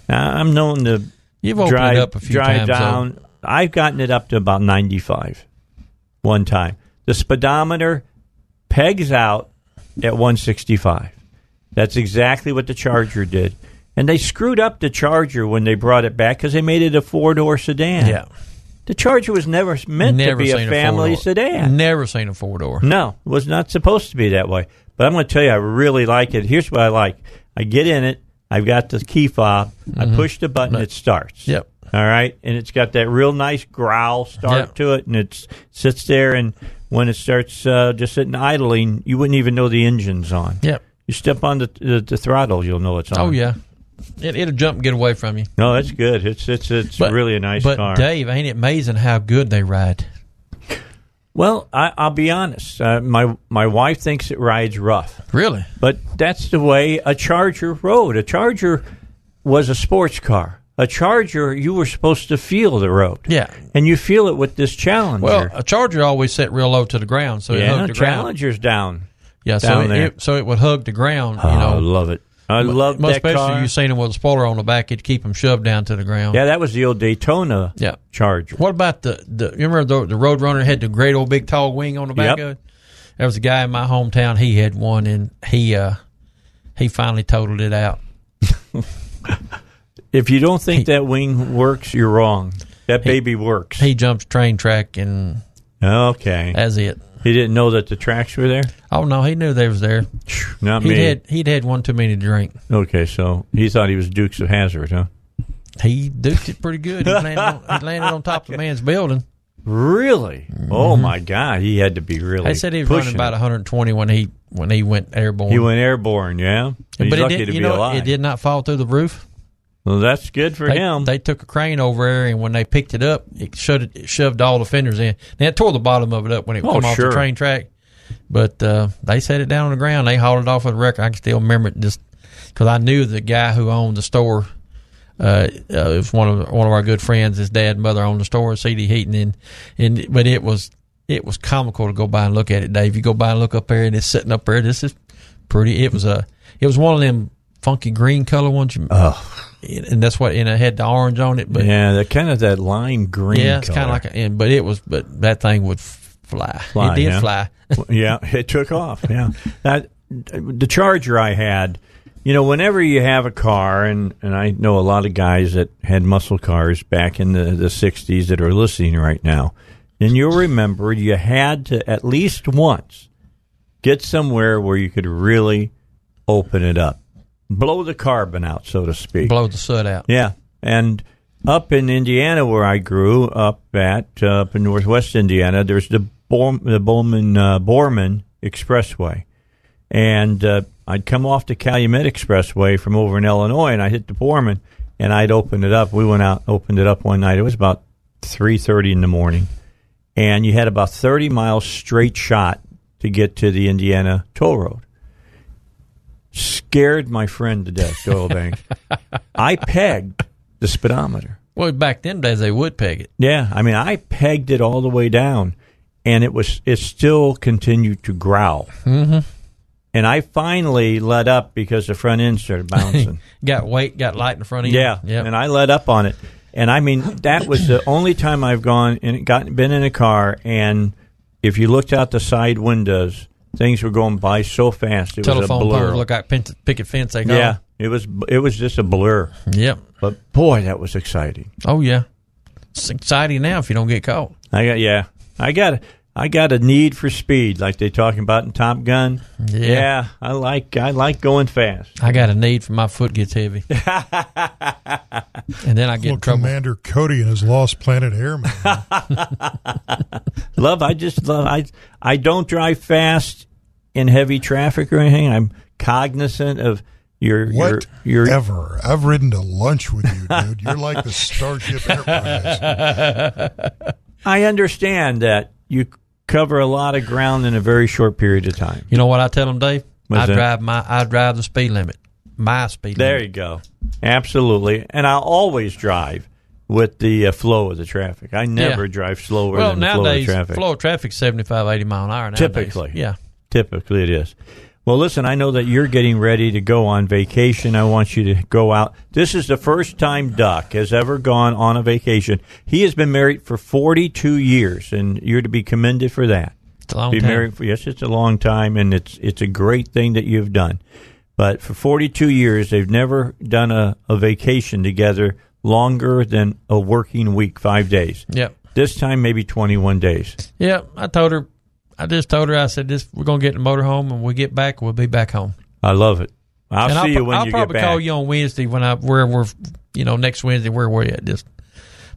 I'm known to You've opened it drive, up a few drive times, down. I've gotten it up to about 95 one time. The speedometer pegs out at 165. That's exactly what the Charger did. And they screwed up the Charger when they brought it back because they made it a four door sedan. Yeah. The Charger was never meant Never to be a family four-door. sedan. Never seen a four door. No, it was not supposed to be that way. But I'm going to tell you, I really like it. Here's what I like I get in it, I've got the key fob, I Mhm. push the button, it starts. Yep. All right. And it's got that real nice growl start Yep. to it, and it sits there. And when it starts uh, just sitting idling, you wouldn't even know the engine's on. Yep. You step on the, the, the throttle, you'll know it's on. Oh yeah, it, it'll jump and get away from you. No, that's good. It's it's it's But- really a nice but car. Dave, ain't it amazing how good they ride? Well, I, I'll be honest. Uh, my my wife thinks it rides rough. Really? But that's the way a Charger rode. A Charger, was a sports car. A Charger, you were supposed to feel the road. Yeah. And you feel it with this Challenger. Well, a Charger always set real low to the ground, so it yeah, hugged the ground. Challenger's down. Yeah, so down it, there. it- so it would hug the ground. Oh, you know, I love it. I love most that especially car. you seen them with a spoiler on the back. It'd keep them shoved down to the ground. Yeah, that was the old Daytona Yeah. Charger. What about the the? You remember the the Roadrunner had the great old big tall wing on the back Yep. of it. There was a guy in my hometown. He had one, and he uh he finally totaled it out. *laughs* If you don't think that wing works, you're wrong. That baby works. He jumps train track, and Okay. that's it. He didn't know that the tracks were there? Oh no, he knew they was there. Not He'd me. had he'd had one too many to drink. Okay, so he thought he was Dukes of Hazzard, huh? He duked it pretty good. He landed on, he landed on top of the man's building. Really? Oh mm-hmm. my God, he had to be really. They said he was running pushing about 120 when he when he went airborne. He went airborne, yeah. He's but it lucky did, to be know, alive. it did not fall through the roof. Well, that's good for they, him. They took a crane over there, and when they picked it up, it shoved, it shoved all the fenders in. Now it tore the bottom of it up when it Oh, came off sure. the train track. But uh, they set it down on the ground. They hauled it off with a record. I can still remember it just because I knew the guy who owned the store. Uh, uh, it was one of one of our good friends. His dad and mother owned the store, CD Heating, and and but it was it was comical to go by and look at it, Dave. You go by and look up there, and it's sitting up there. This is pretty. It was a it was one of them funky green color ones. you- and that's what and it had the orange on it. But yeah, that kind of that lime green. yeah, it's kind of like a, and, but it was but that thing would fly. Fly, it did yeah. fly. *laughs* Yeah, it took off. Yeah, that the Charger I had. You know, whenever you have a car, and and I know a lot of guys that had muscle cars back in the the '60s that are listening right now, and you'll remember you had to at least once get somewhere where you could really open it up, blow the carbon out, so to speak. Blow the soot out. Yeah, and up in Indiana, where I grew up at, uh, up in Northwest Indiana, there's the Bor- the Bowman uh, Borman Expressway, and uh, I'd come off the Calumet Expressway from over in Illinois, and I hit the Borman, and I'd open it up. We went out, opened it up one night. It was about three thirty in the morning, and you had about thirty miles straight shot to get to the Indiana toll road scared my friend to death, Doyle Banks. I pegged the speedometer. Well, back then days they would peg it. Yeah, I mean, I pegged it all the way down, and it was it still continued to growl. Mm-hmm. And I finally let up because the front end started bouncing. *laughs* got weight, got light in the front of you. yeah, yeah. and I let up on it. And I mean, that was the only time I've gone and gotten been in a car, and if you looked out the side windows, things were going by so fast. It was a blur. look like picket fence. They call. Yeah, it was it was just a blur. Yep. But boy, that was exciting. Oh yeah. It's exciting now if you don't get caught. I got yeah. I got I got a need for speed like they talking about in Top Gun. Yeah. I like I like going fast. I got a need for my foot gets heavy. *laughs* and then I get Well, in trouble. Commander Cody and his Lost Planet Airman. *laughs* love I just love I I don't drive fast in heavy traffic or anything. I'm cognizant of your your your Whatever. I've ridden to lunch with you, dude. You're like the Starship Enterprise. *laughs* I understand that you cover a lot of ground in a very short period of time. You know what I tell them, Dave? What's I that? drive my I drive the speed limit. My speed limit. There limit. you go. Absolutely. And I'll always drive with the uh, flow of the traffic. I never Yeah. drive slower Well, than the flow of traffic. flow of traffic 75, 80 mile an hour. Nowadays. Typically. Yeah. Typically it is. Well, listen, I know that you're getting ready to go on vacation. I want you to go out. This is the first time Duck has ever gone on a vacation. He has been married for 42 years, and you're to be commended for that. It's a long be time. married for yes, it's a long time, and it's it's a great thing that you've done. But for 42 years, they've never done a, a vacation together longer than a working week, five days. Yep. This time, maybe 21 days. Yeah, I told her. I just told her. I said, "This we're gonna get in the motorhome, and we get back, we'll be back home." I love it. I'll and see I'll, you when I'll you get back. I'll probably call you on Wednesday when I where we're, you know, next Wednesday where we're at. Just,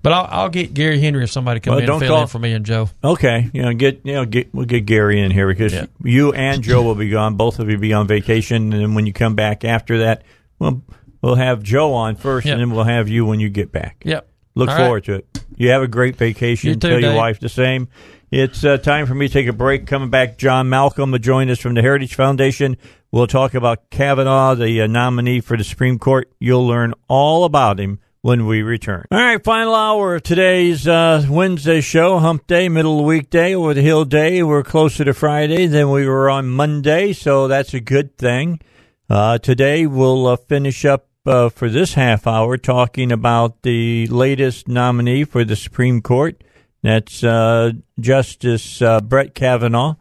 but I'll, I'll get Gary Henry or somebody come Well, in don't and fill call- in for me and Joe. Okay, you know, get you know, get we'll get Gary in here because Yeah. you and Joe will be gone. Both of you be on vacation, and then when you come back after that, we'll we'll have Joe on first, Yep. and then we'll have you when you get back. Yep. Look All right. forward to it. You have a great vacation. You too, Tell your wife the same. It's uh, time for me to take a break. Coming back, John Malcolm will join us from the Heritage Foundation. We'll talk about Kavanaugh, the uh, nominee for the Supreme Court. You'll learn all about him when we return. All right, final hour of today's uh, Wednesday show, Hump Day, middle of the weekday, over the Hill Day. We're closer to Friday than we were on Monday, so that's a good thing. Uh, today we'll uh, finish up uh, for this half hour talking about the latest nominee for the Supreme Court. That's uh, Justice uh, Brett Kavanaugh.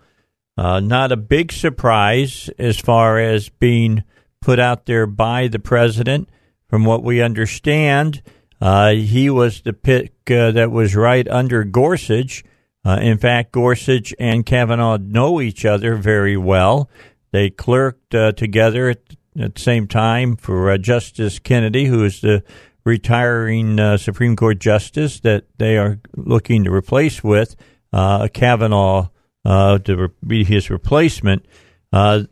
Uh, not a big surprise as far as being put out there by the president. From what we understand, uh, he was the pick uh, that was right under Gorsuch. Uh, in fact, Gorsuch and Kavanaugh know each other very well. They clerked together at, at, the same time for Justice Kennedy, who is the retiring Supreme Court justice that they are looking to replace with Kavanaugh uh, to be his replacement. Uh,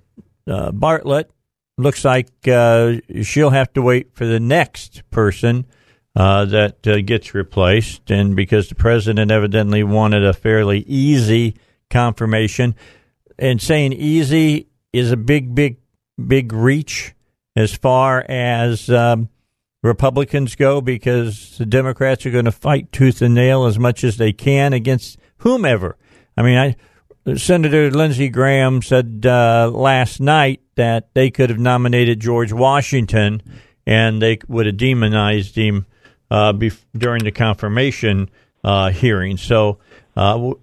uh, Bartlett looks like uh, she'll have to wait for the next person uh, that uh, gets replaced, and because the president evidently wanted a fairly easy confirmation, and saying easy is a big, big, big reach as far as. Um, Republicans go because the Democrats are going to fight tooth and nail as much as they can against whomever. I mean, I Senator Lindsey Graham said uh, last night that they could have nominated George Washington and they would have demonized him uh, during the confirmation uh, hearing. So, uh,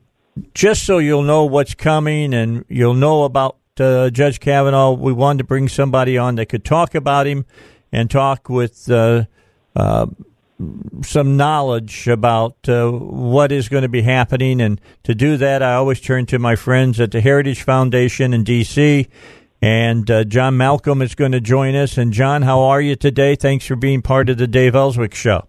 just so you'll know what's coming and you'll know about uh, Judge Kavanaugh, we wanted to bring somebody on that could talk about him and talk with uh, some knowledge about uh, what is going to be happening. And to do that, I always turn to my friends at the Heritage Foundation in D.C. And uh, John Malcolm is going to join us. And John, how are you today? Thanks for being part of the Dave Elswick Show.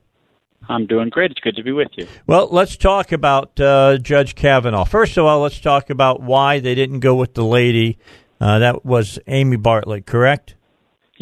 I'm doing great. It's good to be with you. Well, let's talk about uh, Judge Kavanaugh. First of all, let's talk about why they didn't go with the lady. Uh, that was Amy Bartlett, correct?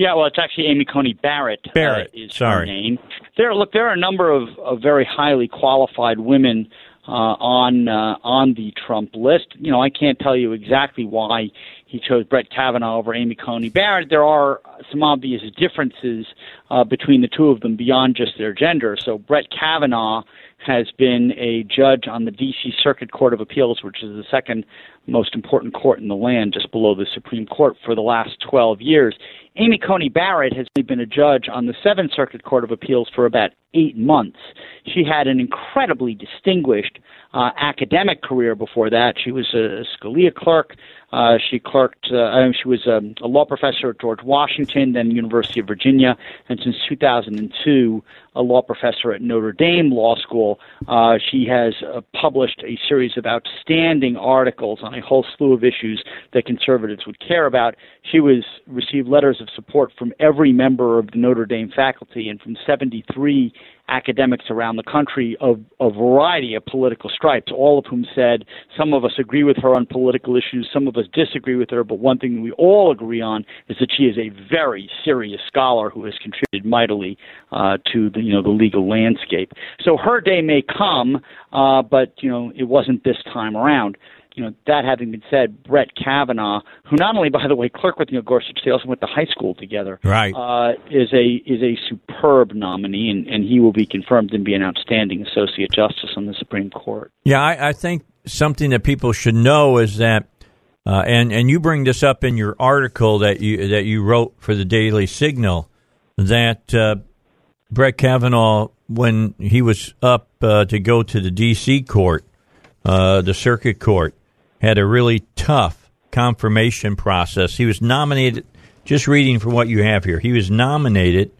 Yeah, well, it's actually Amy Coney Barrett. Uh, Barrett uh, is sorry. her name. There, look, there are a number of, of very highly qualified women uh, on uh, on the Trump list. You know, I can't tell you exactly why he chose Brett Kavanaugh over Amy Coney Barrett. There are some obvious differences uh, between the two of them beyond just their gender. So Brett Kavanaugh has been a judge on the D.C. Circuit Court of Appeals, which is the second most important court in the land, just below the Supreme Court, for the last 12 years. Amy Coney Barrett has been a judge on the Seventh Circuit Court of Appeals for about eight months. She had an incredibly distinguished uh, academic career before that. She was a Scalia clerk. Uh, she clerked. Uh, she was um, a law professor at George Washington, then University of Virginia, and since 2002, a law professor at Notre Dame Law School. Uh, she has uh, published a series of outstanding articles on a whole slew of issues that conservatives would care about. She was received letters of support from every member of the Notre Dame faculty and from 73 academics around the country of a variety of political stripes, all of whom said some of us agree with her on political issues, some of us disagree with her, but one thing we all agree on is that she is a very serious scholar who has contributed mightily uh, to the you know the legal landscape. So her day may come, uh, but you know it wasn't this time around you know, that having been said, Brett Kavanaugh, who not only, by the way, clerked with Neil Gorsuch, they also went to high school together. Right. Uh, is a is a superb nominee, and, and he will be confirmed and be an outstanding associate justice on the Supreme Court. Yeah, I, I think something that people should know is that, uh, and and you bring this up in your article that you that you wrote for the Daily Signal, that uh, Brett Kavanaugh, when he was up uh, to go to the D.C. court, uh, the circuit court, had a really tough confirmation process. He was nominated, just reading from what you have here, he was nominated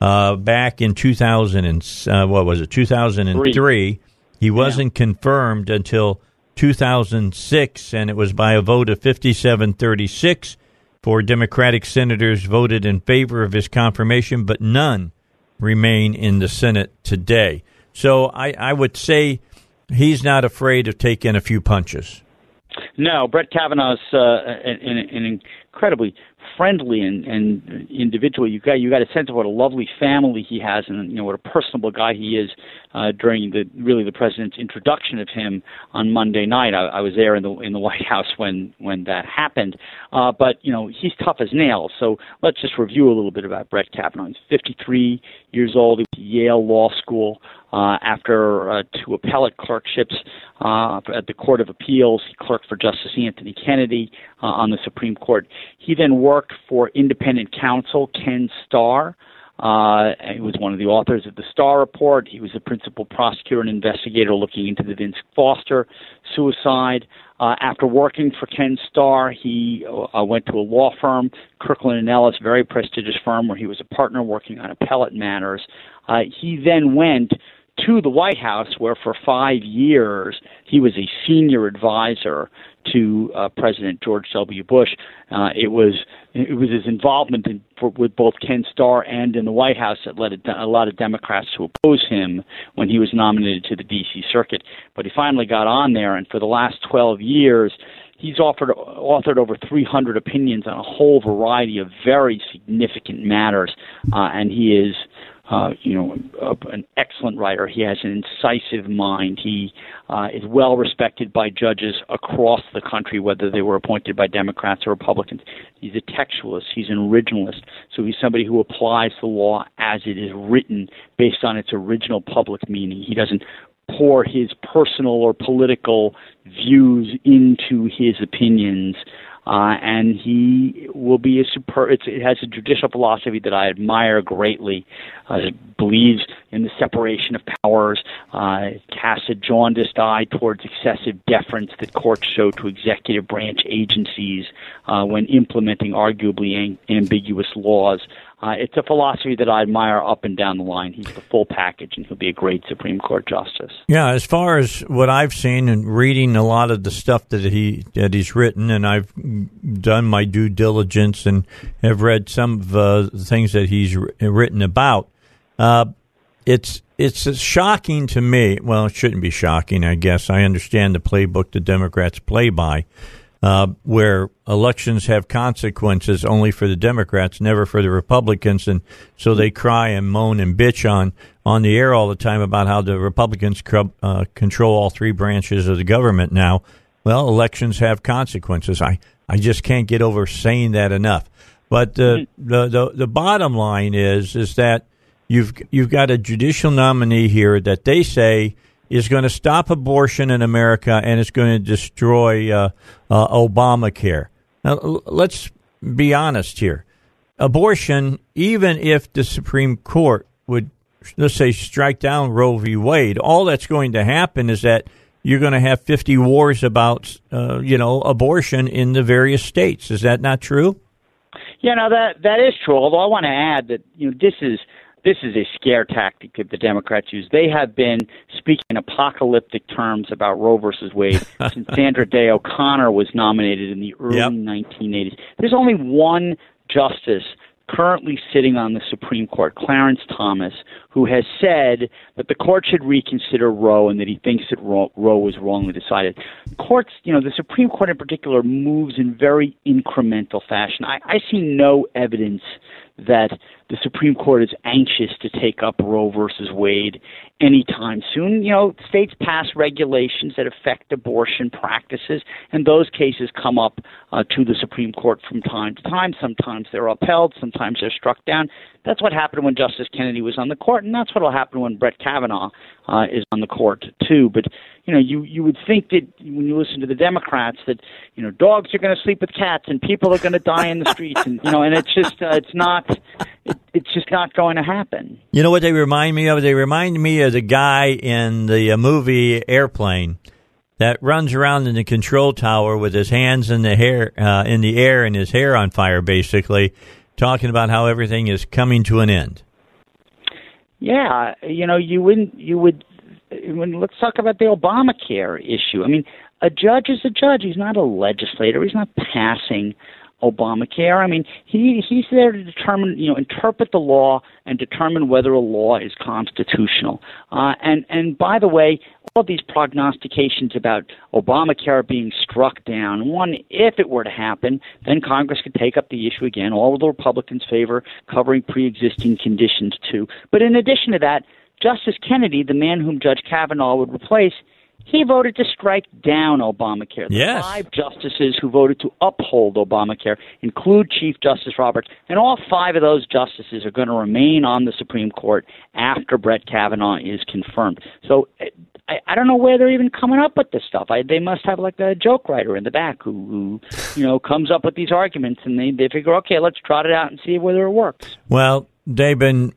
uh, back in 2000 and, uh, what was it, 2003. Three. He wasn't yeah. confirmed until 2006, and it was by a vote of 57 36. Four Democratic senators voted in favor of his confirmation, but none remain in the Senate today. So I, I would say he's not afraid of taking a few punches. No, Brett Kavanaugh's uh, an, an incredibly friendly and, and individual. You got you got a sense of what a lovely family he has, and you know what a personable guy he is. uh, during the really the president's introduction of him on Monday night. I, I was there in the in the White House when when that happened. Uh, but you know he's tough as nails. So let's just review a little bit about Brett Kavanaugh. He's 53 years old. He went to Yale Law School. Uh, after uh, two appellate clerkships uh, at the Court of Appeals, he clerked for Justice Anthony Kennedy uh, on the Supreme Court. He then worked for independent counsel Ken Starr. Uh, he was one of the authors of the Starr Report. He was the principal prosecutor and investigator looking into the Vince Foster suicide. Uh, after working for Ken Starr, he uh, went to a law firm, Kirkland and Ellis, very prestigious firm, where he was a partner working on appellate matters. Uh, he then went to the White House, where for five years he was a senior advisor to uh, President George W. Bush. Uh, it was it was his involvement in, for, with both Ken Starr and in the White House that led a, a lot of Democrats to oppose him when he was nominated to the D.C. Circuit. But he finally got on there, and for the last 12 years, he's offered, authored over 300 opinions on a whole variety of very significant matters, uh, and he is uh, you know, a, an excellent writer. He has an incisive mind. He uh, is well respected by judges across the country, whether they were appointed by Democrats or Republicans. He's a textualist. He's an originalist. So he's somebody who applies the law as it is written based on its original public meaning. He doesn't pour his personal or political views into his opinions uh, and he will be a super. it has a judicial philosophy that I admire greatly. Uh, it believes in the separation of powers, uh, casts a jaundiced eye towards excessive deference that courts show to executive branch agencies uh, when implementing arguably ang- ambiguous laws. Uh, it's a philosophy that I admire up and down the line. He's the full package, and he'll be a great Supreme Court justice. Yeah, as far as what I've seen and reading a lot of the stuff that he that he's written, and I've done my due diligence and have read some of uh, the things that he's written about. Uh, it's it's shocking to me. Well, it shouldn't be shocking, I guess. I understand the playbook the Democrats play by uh, where elections have consequences only for the Democrats, never for the Republicans, and so they cry and moan and bitch on on the air all the time about how the Republicans uh, control all three branches of the government now. Well, elections have consequences. I I just can't get over saying that enough. But the the the, the bottom line is is that you've you've got a judicial nominee here that they say is going to stop abortion in America and it's going to destroy uh, uh, Obamacare. Now, let's be honest here. Abortion, even if the Supreme Court would, let's say, strike down Roe v. Wade, all that's going to happen is that you're going to have 50 wars about, uh, you know, abortion in the various states. Is that not true? Yeah, no, that that is true. Although I want to add that you know this is this is a scare tactic that the Democrats use. They have been speaking in apocalyptic terms about Roe versus Wade *laughs* since Sandra Day O'Connor was nominated in the early yep. 1980s. There's only one justice currently sitting on the Supreme Court, Clarence Thomas, who has said that the court should reconsider Roe and that he thinks that Roe, Roe was wrongly decided. Courts, you know, the Supreme Court in particular moves in very incremental fashion. I, I see no evidence that the Supreme Court is anxious to take up Roe versus Wade anytime soon. You know, states pass regulations that affect abortion practices, and those cases come up uh, to the Supreme Court from time to time. Sometimes they're upheld, sometimes they're struck down. That's what happened when Justice Kennedy was on the court, and that's what will happen when Brett Kavanaugh uh, is on the court too. But you know, you you would think that when you listen to the Democrats that you know dogs are going to sleep with cats and people are going to die in the streets, and you know, and it's just uh, it's not it, it's just not going to happen. You know what they remind me of? They remind me of the guy in the uh, movie Airplane that runs around in the control tower with his hands in the hair uh, in the air and his hair on fire, basically talking about how everything is coming to an end. Yeah, you know, you wouldn't, you would. When, let's talk about the Obamacare issue. I mean, a judge is a judge. He's not a legislator. He's not passing Obamacare. I mean, he he's there to determine, you know, interpret the law and determine whether a law is constitutional. Uh, and and by the way, all these prognostications about Obamacare being struck down, one, if it were to happen, then Congress could take up the issue again. All of the Republicans favor covering pre-existing conditions too. But in addition to that, Justice Kennedy, the man whom Judge Kavanaugh would replace, he voted to strike down Obamacare. The yes. five justices who voted to uphold Obamacare include Chief Justice Roberts, and all five of those justices are going to remain on the Supreme Court after Brett Kavanaugh is confirmed. So I, I don't know where they're even coming up with this stuff. I, they must have like a joke writer in the back who, who, you know, comes up with these arguments, and they they figure, okay, let's trot it out and see whether it works. Well, they've been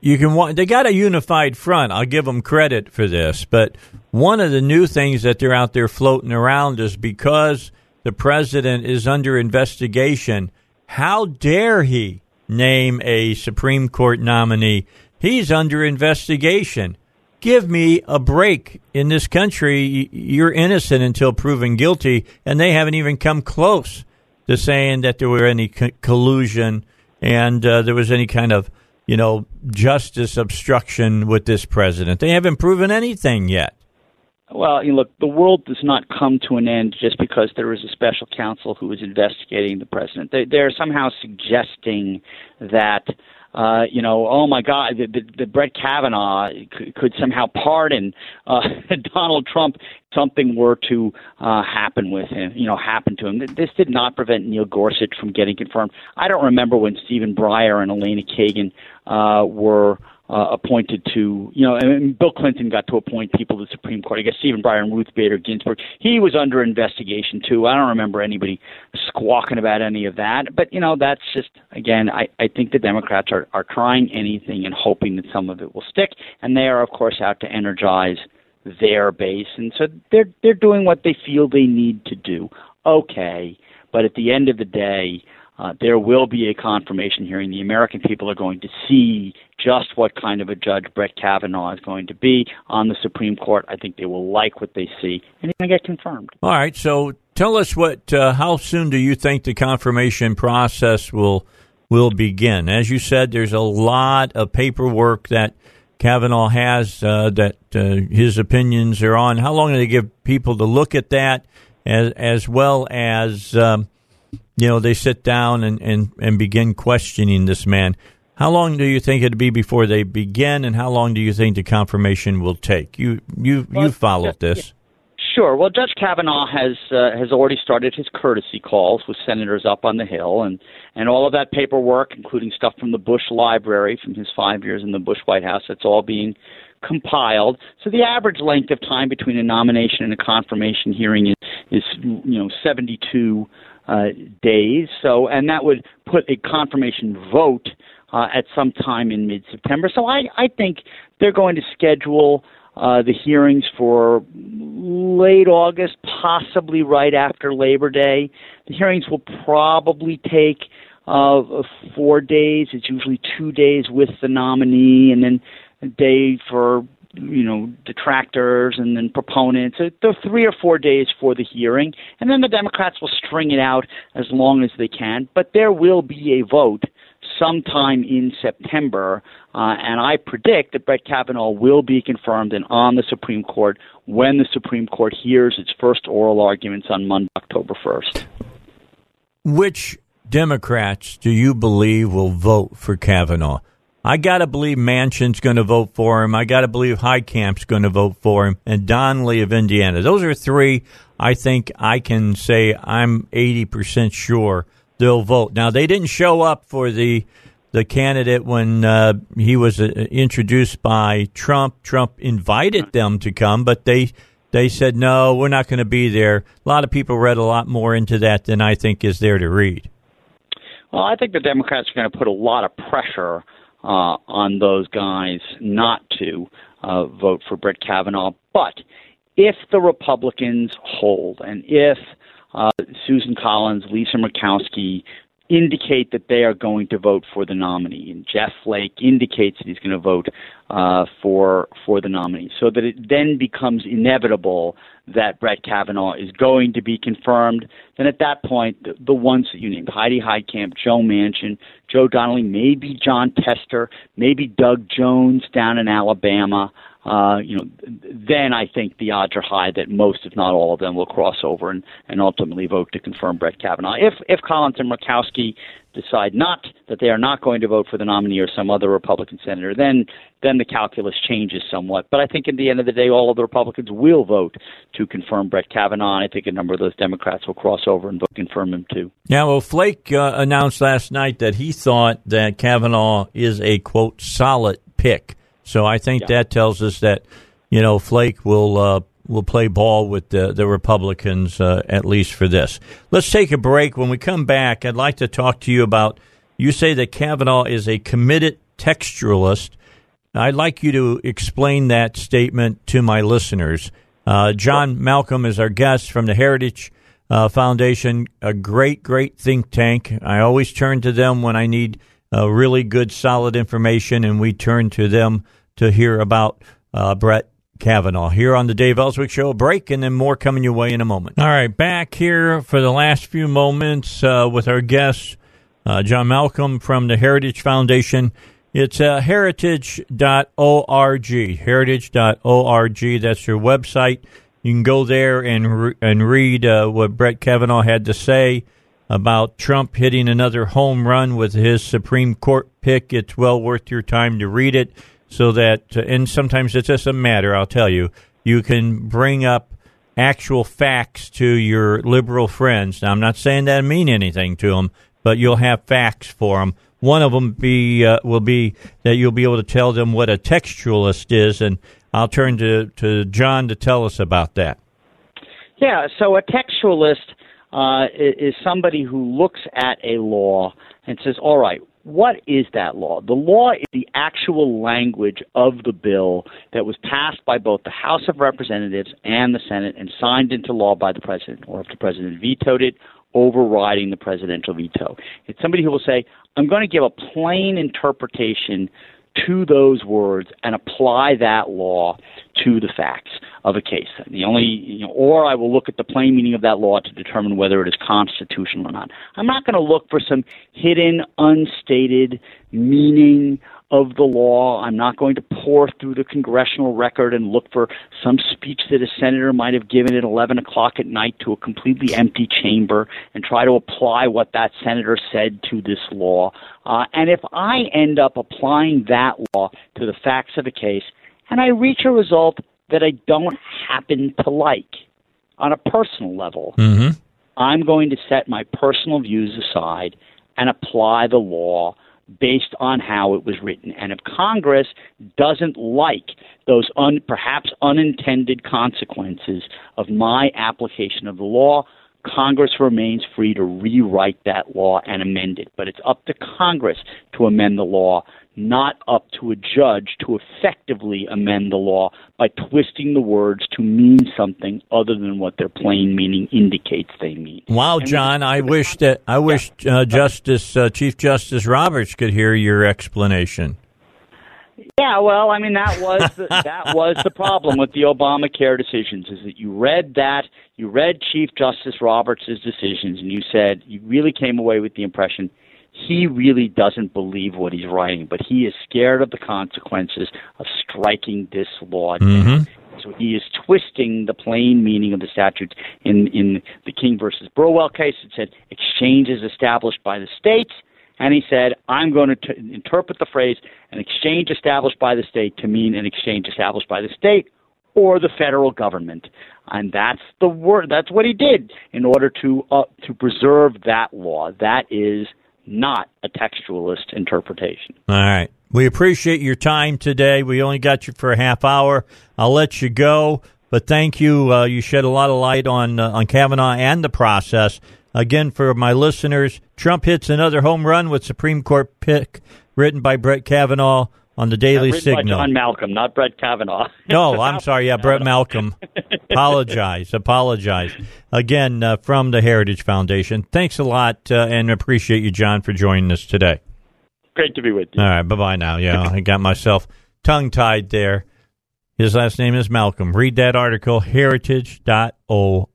you can they got a unified front. I'll give them credit for this, but one of the new things that they're out there floating around is because the president is under investigation. How dare he name a Supreme Court nominee? He's under investigation. Give me a break. In this country, you're innocent until proven guilty, and they haven't even come close to saying that there were any co- collusion and uh, there was any kind of you know, justice obstruction with this president. They haven't proven anything yet. Well, you know, look, the world does not come to an end just because there is a special counsel who is investigating the president. They, they're somehow suggesting that uh, you know, oh my God, the, the, the Brett Kavanaugh could, could somehow pardon uh, *laughs* Donald Trump. Something were to uh, happen with him, you know, happen to him. This did not prevent Neil Gorsuch from getting confirmed. I don't remember when Stephen Breyer and Elena Kagan uh, were uh, appointed to, you know, and Bill Clinton got to appoint people to the Supreme Court. I guess Stephen Breyer and Ruth Bader Ginsburg. He was under investigation too. I don't remember anybody squawking about any of that. But you know, that's just again, I, I think the Democrats are are trying anything and hoping that some of it will stick, and they are of course out to energize their base, and so they're they're doing what they feel they need to do. Okay, but at the end of the day uh, there will be a confirmation hearing. The American people are going to see just what kind of a judge Brett Kavanaugh is going to be on the Supreme Court. I think they will like what they see, and it's going to get confirmed. All right. So tell us what. Uh, how soon do you think the confirmation process will will begin? As you said, there's a lot of paperwork that Kavanaugh has uh, that uh, his opinions are on. How long do they give people to look at that, as as well as um, you know, they sit down and, and, and begin questioning this man. How long do you think it'd be before they begin, and how long do you think the confirmation will take? You you well, you followed this. Sure. Well, Judge Kavanaugh has uh, has already started his courtesy calls with senators up on the Hill, and and all of that paperwork, including stuff from the Bush Library from his five years in the Bush White House, that's all being compiled. So the average length of time between a nomination and a confirmation hearing is, is you know 72 uh, days. So, and that would put a confirmation vote uh, at some time in mid-September. So, I, I think they're going to schedule uh, the hearings for late August, possibly right after Labor Day. The hearings will probably take uh, four days. It's usually two days with the nominee, and then a day for you know, detractors and then proponents. Are three or four days for the hearing, and then the Democrats will string it out as long as they can. But there will be a vote sometime in September, uh, and I predict that Brett Kavanaugh will be confirmed and on the Supreme Court when the Supreme Court hears its first oral arguments on Monday, October 1st. Which Democrats do you believe will vote for Kavanaugh? I got to believe Manchin's going to vote for him. I got to believe Heitkamp's going to vote for him, and Donnelly of Indiana. Those are three. I think I can say I'm 80% sure they'll vote. Now they didn't show up for the the candidate when uh, he was uh, introduced by Trump. Trump invited them to come, but they they said no, we're not going to be there. A lot of people read a lot more into that than I think is there to read. Well, I think the Democrats are going to put a lot of pressure uh, on those guys not to uh, vote for Brett Kavanaugh. But if the Republicans hold, and if uh, Susan Collins, Lisa Murkowski indicate that they are going to vote for the nominee, and Jeff Flake indicates that he's going to vote uh, for for the nominee, so that it then becomes inevitable that Brett Kavanaugh is going to be confirmed. Then at that point, the, the ones that you named, Heidi Heitkamp, Joe Manchin, Joe Donnelly, maybe Jon Tester, maybe Doug Jones down in Alabama. Uh, you know, then I think the odds are high that most, if not all of them, will cross over and, and ultimately vote to confirm Brett Kavanaugh. If if Collins and Murkowski decide not that they are not going to vote for the nominee or some other Republican senator, then then the calculus changes somewhat. But I think at the end of the day, all of the Republicans will vote to confirm Brett Kavanaugh. I think a number of those Democrats will cross over and vote confirm him too. Yeah, well, Flake uh, announced last night that he thought that Kavanaugh is a quote solid pick. So I think yeah. that tells us that you know Flake will uh, will play ball with the, the Republicans uh, at least for this. Let's take a break. When we come back, I'd like to talk to you about. You say that Kavanaugh is a committed textualist. I'd like you to explain that statement to my listeners. Uh, John Malcolm is our guest from the Heritage uh, Foundation, a great, great think tank. I always turn to them when I need uh, really good, solid information, and we turn to them to hear about uh, Brett Kavanaugh here on the Dave Elswick Show. A break and then more coming your way in a moment. All right, back here for the last few moments uh, with our guest, uh, John Malcolm from the Heritage Foundation. It's uh, heritage.org, heritage.org. That's your website. You can go there and re- and read uh, what Brett Kavanaugh had to say about Trump hitting another home run with his Supreme Court pick. It's well worth your time to read it so that, and sometimes it's just a matter, I'll tell you, you can bring up actual facts to your liberal friends. Now, I'm not saying that mean anything to them, but you'll have facts for them. One of them be uh, will be that you'll be able to tell them what a textualist is, and I'll turn to, to John to tell us about that. Yeah, so a textualist uh, is somebody who looks at a law and says, all right, what is that law? The law is the actual language of the bill that was passed by both the House of Representatives and the Senate and signed into law by the president, or if the president vetoed it, overriding the presidential veto. It's somebody who will say, I'm going to give a plain interpretation to those words and apply that law to the facts of a case. The only, you know, or I will look at the plain meaning of that law to determine whether it is constitutional or not. I'm not going to look for some hidden, unstated meaning of the law. I'm not going to pour through the congressional record and look for some speech that a senator might have given at 11 o'clock at night to a completely empty chamber and try to apply what that senator said to this law. Uh, and if I end up applying that law to the facts of a case and I reach a result that I don't happen to like on a personal level, mm-hmm. I'm going to set my personal views aside and apply the law based on how it was written. And if Congress doesn't like those un, perhaps unintended consequences of my application of the law, Congress remains free to rewrite that law and amend it. But it's up to Congress to amend the law, not up to a judge to effectively amend the law by twisting the words to mean something other than what their plain meaning indicates they mean. Wow, John, I wish that I wish uh, Justice uh, Chief Justice Roberts could hear your explanation. Yeah, well, I mean that was the, *laughs* that was the problem with the Obamacare decisions is that you read that you read Chief Justice Roberts' decisions and you said you really came away with the impression he really doesn't believe what he's writing, but he is scared of the consequences of striking this law down. Mm-hmm. So he is twisting the plain meaning of the statute. In in the King versus Burwell case, it said exchange is established by the states, and he said I'm going to t- interpret the phrase an exchange established by the state to mean an exchange established by the state or the federal government, and that's the word. That's what he did in order to uh, to preserve that law. That is not a textualist interpretation. All right. We appreciate your time today. We only got you for a half hour. I'll let you go, but thank you. Uh, you shed a lot of light on uh, on Kavanaugh and the process. Again, for my listeners, Trump hits another home run with Supreme Court pick written by Brett Kavanaugh on the Daily written Signal. By John Malcolm, not Brett Kavanaugh. *laughs* no, I'm sorry. Yeah, Brett Malcolm. apologize. Apologize. Again, uh, from the Heritage Foundation. Thanks a lot uh, and appreciate you, John, for joining us today. Great to be with you. All right. Bye bye now. Yeah, *laughs* I got myself tongue tied there. His last name is Malcolm. Read that article, heritage.org.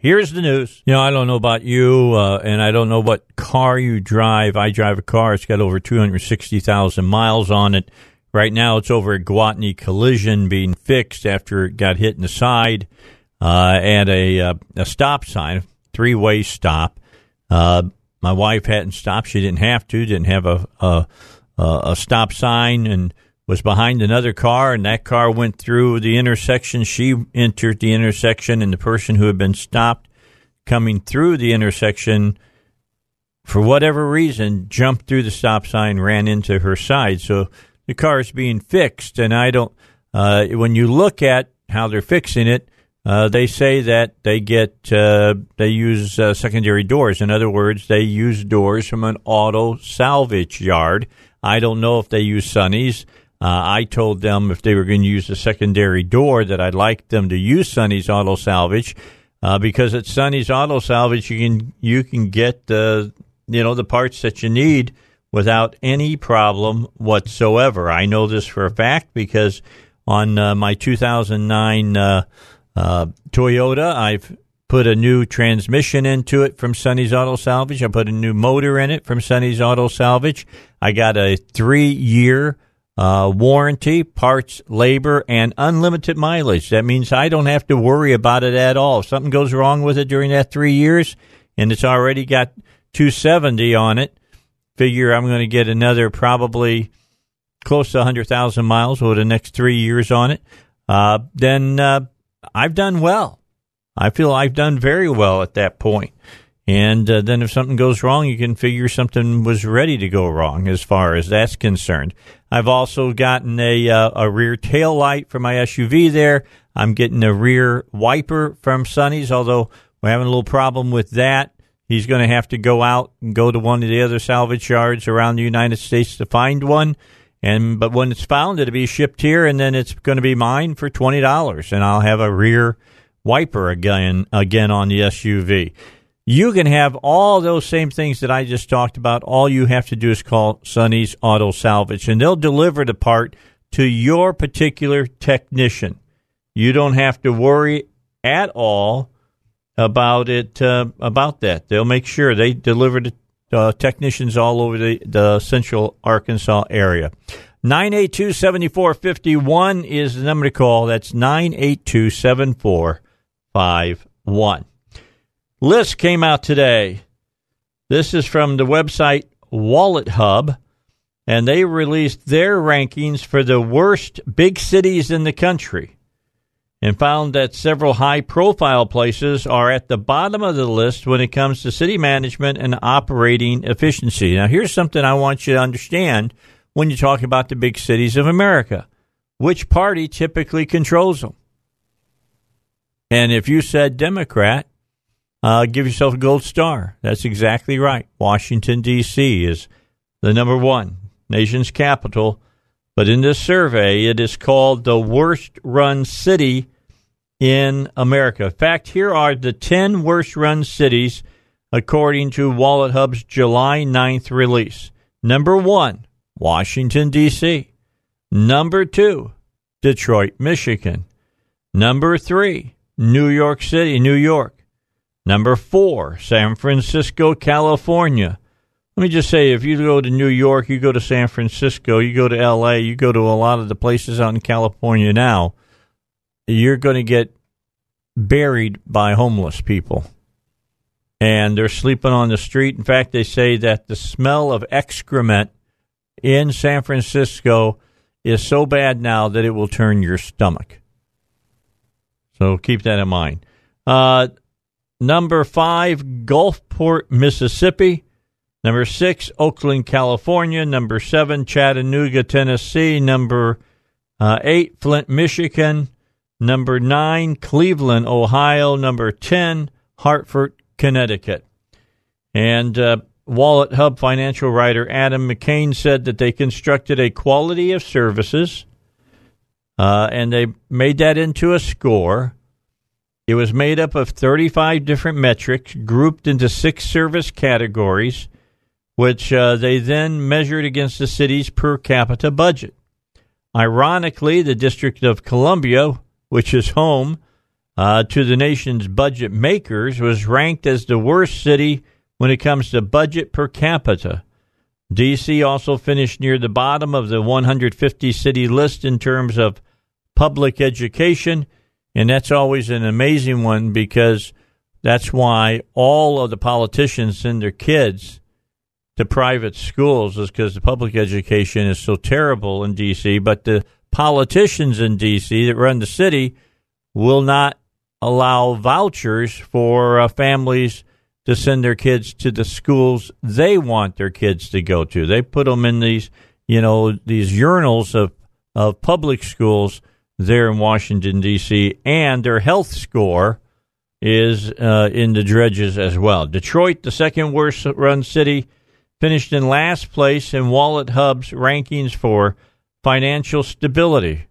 Here's the news. You know, I don't know about you, uh, and I don't know what car you drive. I drive a car. It's got over 260,000 miles on it. Right now, it's over at Gwatney Collision being fixed after it got hit in the side uh, and a, uh, a stop sign, three way stop. Uh, my wife hadn't stopped; she didn't have to. Didn't have a, a a stop sign and was behind another car, and that car went through the intersection. She entered the intersection, and the person who had been stopped coming through the intersection, for whatever reason, jumped through the stop sign, ran into her side. So the car is being fixed, and I don't. Uh, when you look at how they're fixing it, uh, they say that they get uh, they use uh, secondary doors. In other words, they use doors from an auto salvage yard. I don't know if they use Sonny's. Uh, I told them if they were going to use a secondary door that I'd like them to use Sonny's Auto Salvage uh, because at Sonny's Auto Salvage you can you can get the you know the parts that you need without any problem whatsoever. I know this for a fact because on uh, my 2009 uh, uh, Toyota, I've put a new transmission into it from Sonny's Auto Salvage. I put a new motor in it from Sonny's Auto Salvage. I got a three year uh, warranty, parts, labor, and unlimited mileage. That means I don't have to worry about it at all. If something goes wrong with it during that three years and it's already got 270 on it, figure I'm going to get another probably close to 100,000 miles over the next three years on it, uh, then uh, I've done well. I feel I've done very well at that point. And uh, then if something goes wrong, you can figure something was ready to go wrong as far as that's concerned. I've also gotten a, uh, a rear tail light for my SUV there. I'm getting a rear wiper from Sonny's, although we're having a little problem with that. He's going to have to go out and go to one of the other salvage yards around the United States to find one. And but when it's found, it'll be shipped here, and then it's going to be mine for twenty dollars, and I'll have a rear wiper again again on the SUV. You can have all those same things that I just talked about. All you have to do is call Sonny's Auto Salvage, and they'll deliver the part to your particular technician. You don't have to worry at all about it uh, about that. They'll make sure they deliver to uh, technicians all over the, the central Arkansas area. 982 7451 is the number to call. That's 982 7451. List came out today. This is from the website WalletHub, and they released their rankings for the worst big cities in the country and found that several high profile places are at the bottom of the list when it comes to city management and operating efficiency. Now, here's something I want you to understand when you talk about the big cities of America. Which party typically controls them? And if you said Democrat, uh, give yourself a gold star. That's exactly right. Washington, D.C. is the number one, nation's capital. But in this survey, it is called the worst run city in America. In fact, here are the 10 worst run cities according to WalletHub's July 9th release. Number one, Washington, D.C. Number two, Detroit, Michigan. Number three, New York City, New York. Number four, San Francisco, California. Let me just say, if you go to New York, you go to San Francisco, you go to L.A., you go to a lot of the places out in California now, you're going to get buried by homeless people. And they're sleeping on the street. In fact, they say that the smell of excrement in San Francisco is so bad now that it will turn your stomach. So keep that in mind. Uh, Number five, Gulfport, Mississippi. Number six, Oakland, California. Number seven, Chattanooga, Tennessee. Number uh, eight, Flint, Michigan. Number nine, Cleveland, Ohio. Number 10, Hartford, Connecticut. And uh, WalletHub financial writer Adam McCann said that they constructed a quality of services uh, and they made that into a score it was made up of 35 different metrics grouped into six service categories, which uh, they then measured against the city's per capita budget. Ironically, the District of Columbia, which is home uh, to the nation's budget makers, was ranked as the worst city when it comes to budget per capita. D.C. also finished near the bottom of the 150 city list in terms of public education. And that's always an amazing one because that's why all of the politicians send their kids to private schools is because the public education is so terrible in D.C. But the politicians in D.C. that run the city will not allow vouchers for uh, families to send their kids to the schools they want their kids to go to. They put them in these, you know, these urinals of of public schools there in Washington D.C. and their health score is uh, in the dredges as well. Detroit, the second worst run city, finished in last place in WalletHub's rankings for financial stability.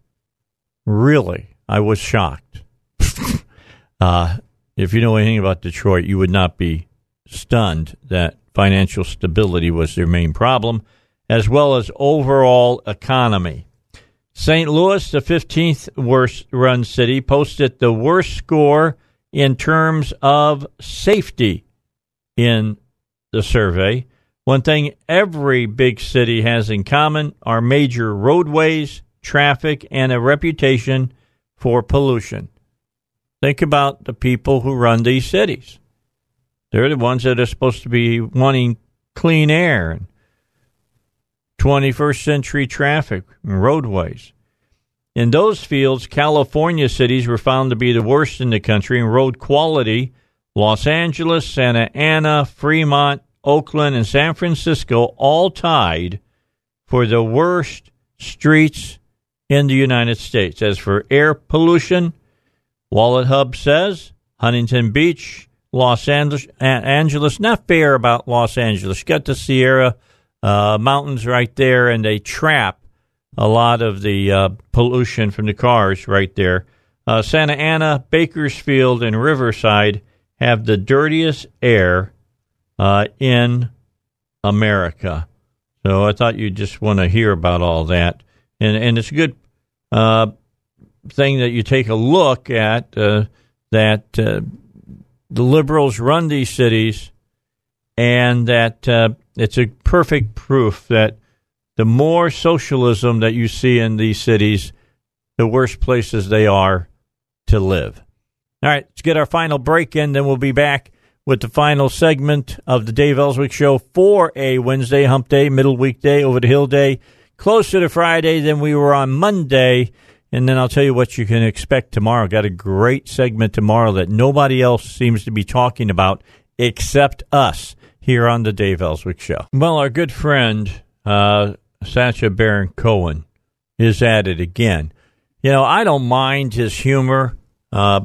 Really, I was shocked. *laughs* uh, if you know anything about Detroit, you would not be stunned that financial stability was their main problem, as well as overall economy. St. Louis, the 15th worst run city, posted the worst score in terms of safety in the survey. One thing every big city has in common are major roadways, traffic, and a reputation for pollution. Think about the people who run these cities. They're the ones that are supposed to be wanting clean air and 21st century traffic and roadways. In those fields, California cities were found to be the worst in the country in road quality. Los Angeles, Santa Ana, Fremont, Oakland, and San Francisco all tied for the worst streets in the United States. As for air pollution, WalletHub says Huntington Beach, Los Angeles, not fair about Los Angeles. Got the Sierra uh, Mountains right there, and they trap a lot of the uh, pollution from the cars right there. Uh, Santa Ana, Bakersfield, and Riverside have the dirtiest air uh, in America. So I thought you'd just want to hear about all that, and and it's a good uh, thing that you take a look at uh, that the liberals run these cities, and that it's a perfect proof that the more socialism that you see in these cities, the worse places they are to live. All right, let's get our final break in, then we'll be back with the final segment of the Dave Elswick Show for a Wednesday hump day, middle weekday, over the hill day, closer to Friday than we were on Monday. And then I'll tell you what you can expect tomorrow. Got a great segment tomorrow that nobody else seems to be talking about except us here on the Dave Elswick Show. Well, our good friend, uh, Sacha Baron Cohen is at it again. You know, I don't mind his humor. Uh,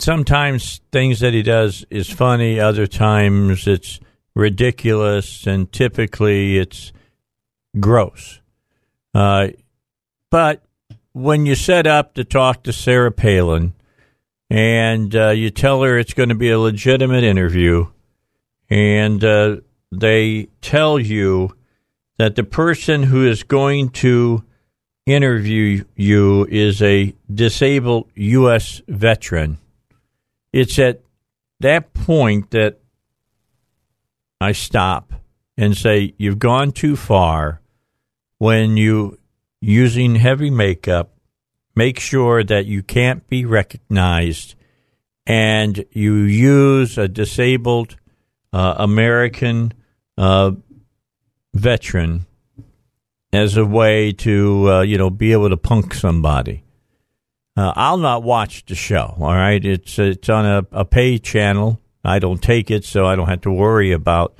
sometimes things that he does is funny. Other times it's ridiculous, and typically it's gross. Uh, but when you set up to talk to Sarah Palin and uh, you tell her it's going to be a legitimate interview, and uh, they tell you that the person who is going to interview you is a disabled U.S. veteran. It's at that point that I stop and say, You've gone too far when you using heavy makeup. Make sure that you can't be recognized and you use a disabled uh, American uh, veteran as a way to uh, you know be able to punk somebody. Uh, I'll not watch the show. All right, it's it's on a, a pay channel. I don't take it, so I don't have to worry about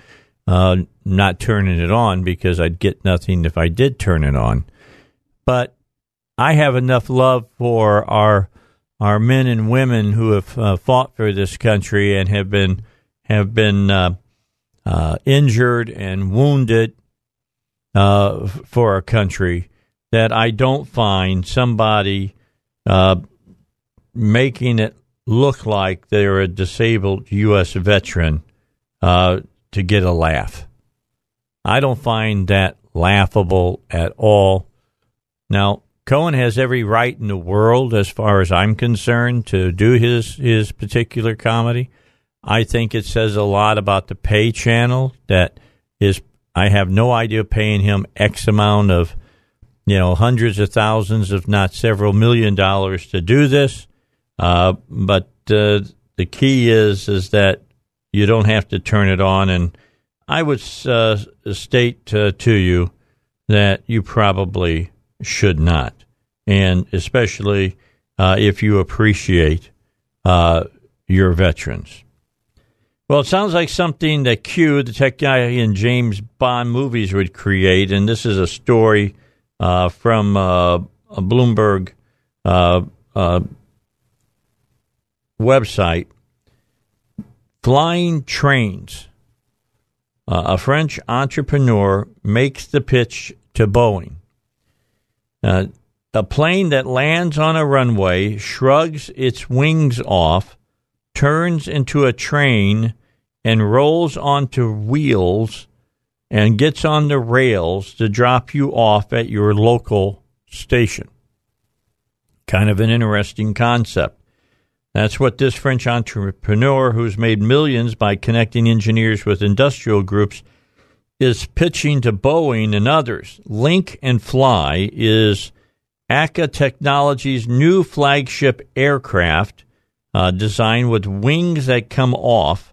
uh, not turning it on because I'd get nothing if I did turn it on. But I have enough love for our our men and women who have uh, fought for this country and have been have been uh, uh, injured and wounded uh, for our country that I don't find somebody uh, making it look like they're a disabled U.S. veteran uh, to get a laugh. I don't find that laughable at all. Now, Cohen has every right in the world, as far as I'm concerned, to do his his particular comedy. I think it says a lot about the pay channel that is I have no idea paying him X amount of, you know, hundreds of thousands, if not several million dollars to do this. Uh, but uh, the key is is that you don't have to turn it on. And I would uh, state uh, to you that you probably should not, and especially uh, if you appreciate uh, your veterans. Well, it sounds like something that Q, the tech guy in James Bond movies, would create. And this is a story uh, from uh, a Bloomberg uh, uh website. Flying trains. Uh, a French entrepreneur makes the pitch to Boeing. Uh, a plane that lands on a runway, shrugs its wings off, turns into a train and rolls onto wheels and gets on the rails to drop you off at your local station. Kind of an interesting concept. That's what this French entrepreneur, who's made millions by connecting engineers with industrial groups, is pitching to Boeing and others. Link and Fly is Akka Technologies' new flagship aircraft uh, designed with wings that come off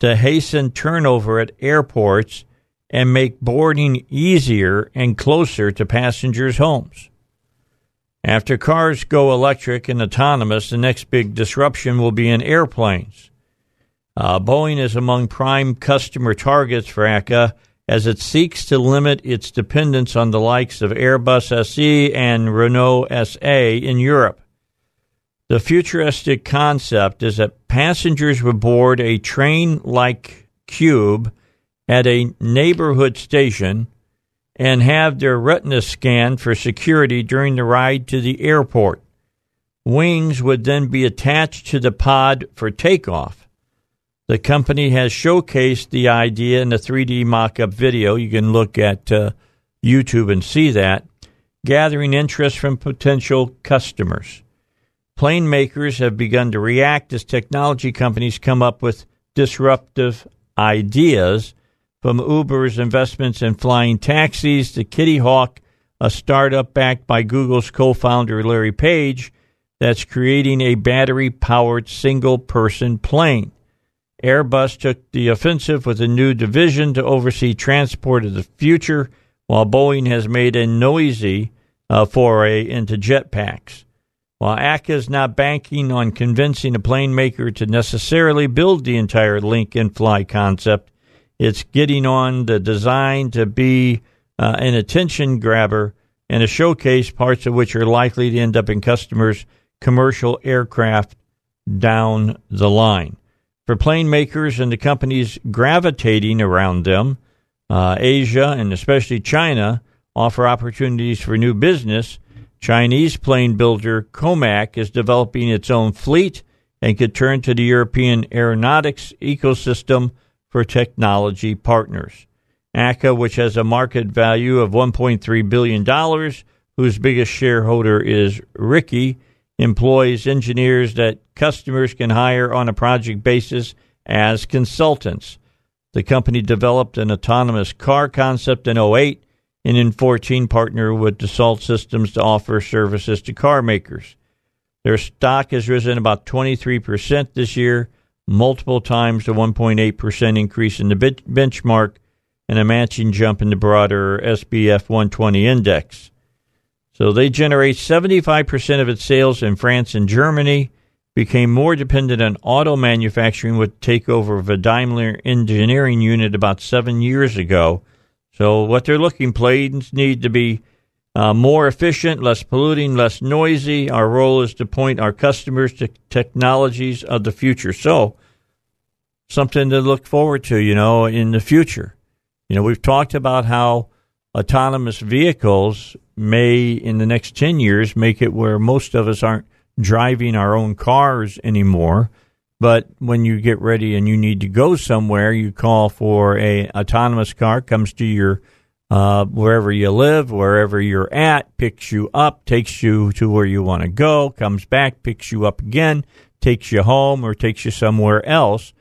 to hasten turnover at airports and make boarding easier and closer to passengers' homes. After cars go electric and autonomous, the next big disruption will be in airplanes. Uh, Boeing is among prime customer targets for Akka as it seeks to limit its dependence on the likes of Airbus SE and Renault SA in Europe. The futuristic concept is that passengers would board a train like cube at a neighborhood station and have their retina scanned for security during the ride to the airport. Wings would then be attached to the pod for takeoff. The company has showcased the idea in a 3D mock up video. You can look at uh, YouTube and see that, gathering interest from potential customers. Plane makers have begun to react as technology companies come up with disruptive ideas, from Uber's investments in flying taxis to Kitty Hawk, a startup backed by Google's co founder Larry Page that's creating a battery powered single person plane. Airbus took the offensive with a new division to oversee transport of the future, while Boeing has made a noisy uh, foray into jetpacks. While Akka is not banking on convincing a plane maker to necessarily build the entire link and fly concept, it's getting on the design to be uh, an attention grabber and a showcase, parts of which are likely to end up in customers' commercial aircraft down the line. For plane makers and the companies gravitating around them, uh, Asia and especially China offer opportunities for new business Chinese plane builder Comac is developing its own fleet and could turn to the European aeronautics ecosystem for technology partners. Akka, which has a market value of $1.3 billion, whose biggest shareholder is Ricci, employs engineers that customers can hire on a project basis as consultants. The company developed an autonomous car concept in 08 and in 14 partner with Dassault Systems to offer services to car makers. Their stock has risen about 23% this year, multiple times the 1.8% increase in the benchmark and a matching jump in the broader SBF 120 index. So they generate 75% of its sales in France and Germany, became more dependent on auto manufacturing with takeover of a Daimler engineering unit about seven years ago – so what they're looking planes need to be uh, more efficient, less polluting, less noisy. Our role is to point our customers to technologies of the future. So something to look forward to, you know, in the future. You know, we've talked about how autonomous vehicles may, in the next 10 years, make it where most of us aren't driving our own cars anymore. But when you get ready and you need to go somewhere, you call for a autonomous car, comes to your uh, wherever you live, wherever you're at, picks you up, takes you to where you want to go, comes back, picks you up again, takes you home or takes you somewhere else.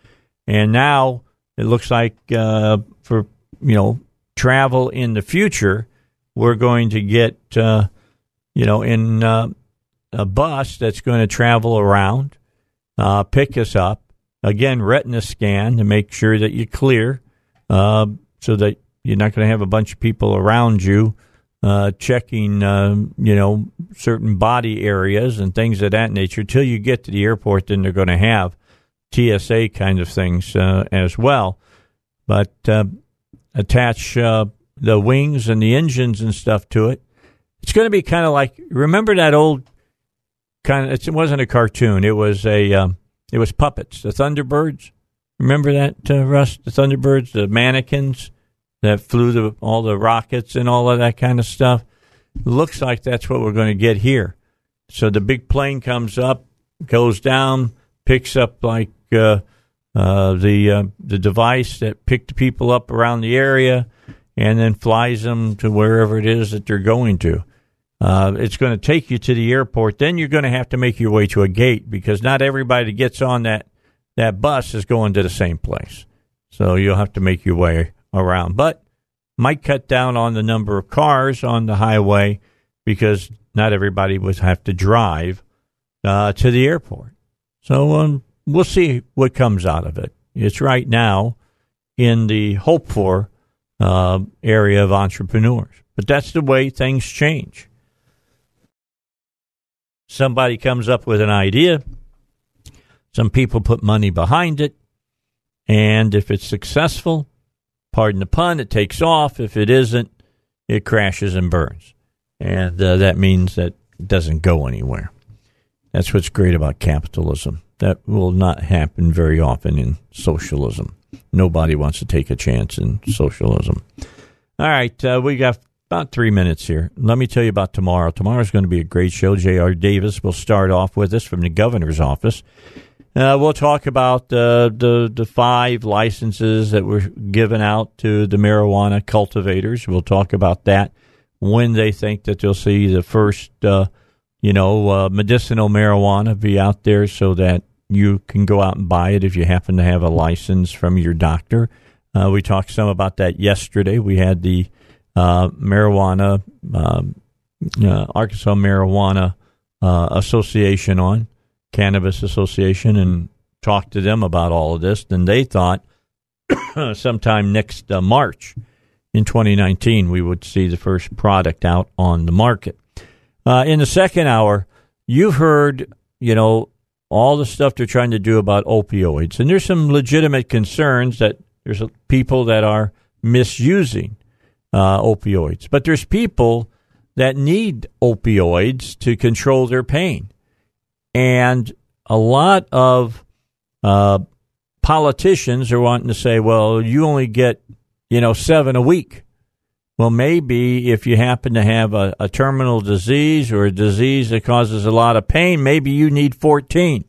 And now it looks like uh, for you know travel in the future, we're going to get, uh, you know, in uh, a bus that's going to travel around, uh, pick us up. Again, retina scan to make sure that you're clear, uh, so that you're not going to have a bunch of people around you uh, checking, um, you know, certain body areas and things of that nature. Till you get to the airport, then they're going to have TSA kind of things uh, as well. But uh, attach uh, the wings and the engines and stuff to it. It's going to be kind of like remember that old kind of. It wasn't a cartoon. It was a. Um, it was puppets. The Thunderbirds. Remember that, uh, Russ? The Thunderbirds, the mannequins that flew the, all the rockets and all of that kind of stuff. Looks like that's what we're going to get here. So the big plane comes up, goes down, picks up like uh, uh, the uh, the device that picked the people up around the area, and then flies them to wherever it is that they're going to. Uh, it's going to take you to the airport. Then you're going to have to make your way to a gate because not everybody gets on that that bus is going to the same place. So you'll have to make your way around, but might cut down on the number of cars on the highway because not everybody would have to drive uh, to the airport. So um, we'll see what comes out of it. It's right now in the hope for uh, area of entrepreneurs, but that's the way things change. Somebody comes up with an idea, some people put money behind it, and if it's successful, pardon the pun, it takes off. If it isn't, it crashes and burns. And uh, that means that it doesn't go anywhere. That's what's great about capitalism. That will not happen very often in socialism. Nobody wants to take a chance in socialism. All right, uh, we got about three minutes here. Let me tell you about tomorrow. Tomorrow is going to be a great show. J.R. Davis will start off with us from the governor's office. Uh, we'll talk about uh, the the five licenses that were given out to the marijuana cultivators. We'll talk about that when they think that they'll see the first, uh, you know, uh, medicinal marijuana be out there, so that you can go out and buy it if you happen to have a license from your doctor. Uh, we talked some about that yesterday. We had the uh, marijuana um, Arkansas Marijuana Association on Cannabis Association and talked to them about all of this, then they thought *coughs* sometime next uh, March in 2019 we would see the first product out on the market. Uh, in the second hour, you've heard, you know, all the stuff they're trying to do about opioids, and there's some legitimate concerns that there's people that are misusing uh, opioids, but there's people that need opioids to control their pain. And a lot of uh, politicians are wanting to say, well, you only get, you know, seven a week. Well, maybe if you happen to have a, a terminal disease or a disease that causes a lot of pain, maybe you need 14.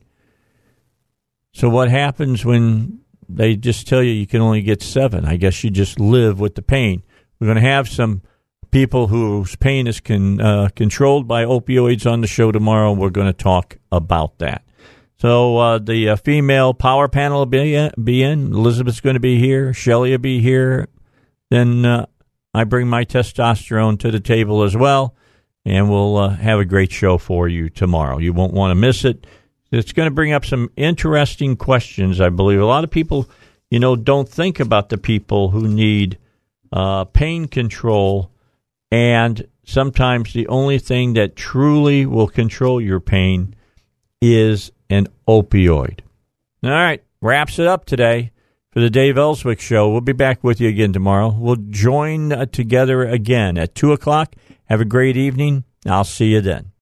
So, what happens when they just tell you you can only get seven? I guess you just live with the pain. We're going to have some people whose pain is con, uh, controlled by opioids on the show tomorrow. We're going to talk about that. So uh, the uh, female power panel will be, uh, be in. Elizabeth's going to be here. Shelly will be here. Then uh, I bring my testosterone to the table as well, and we'll uh, have a great show for you tomorrow. You won't want to miss it. It's going to bring up some interesting questions, I believe. A lot of people, you know, don't think about the people who need pain control and sometimes the only thing that truly will control your pain is an opioid. All right, wraps it up today for the Dave Elswick Show. We'll be back with you again tomorrow. We'll join uh, together again at 2 o'clock. Have a great evening. I'll see you then.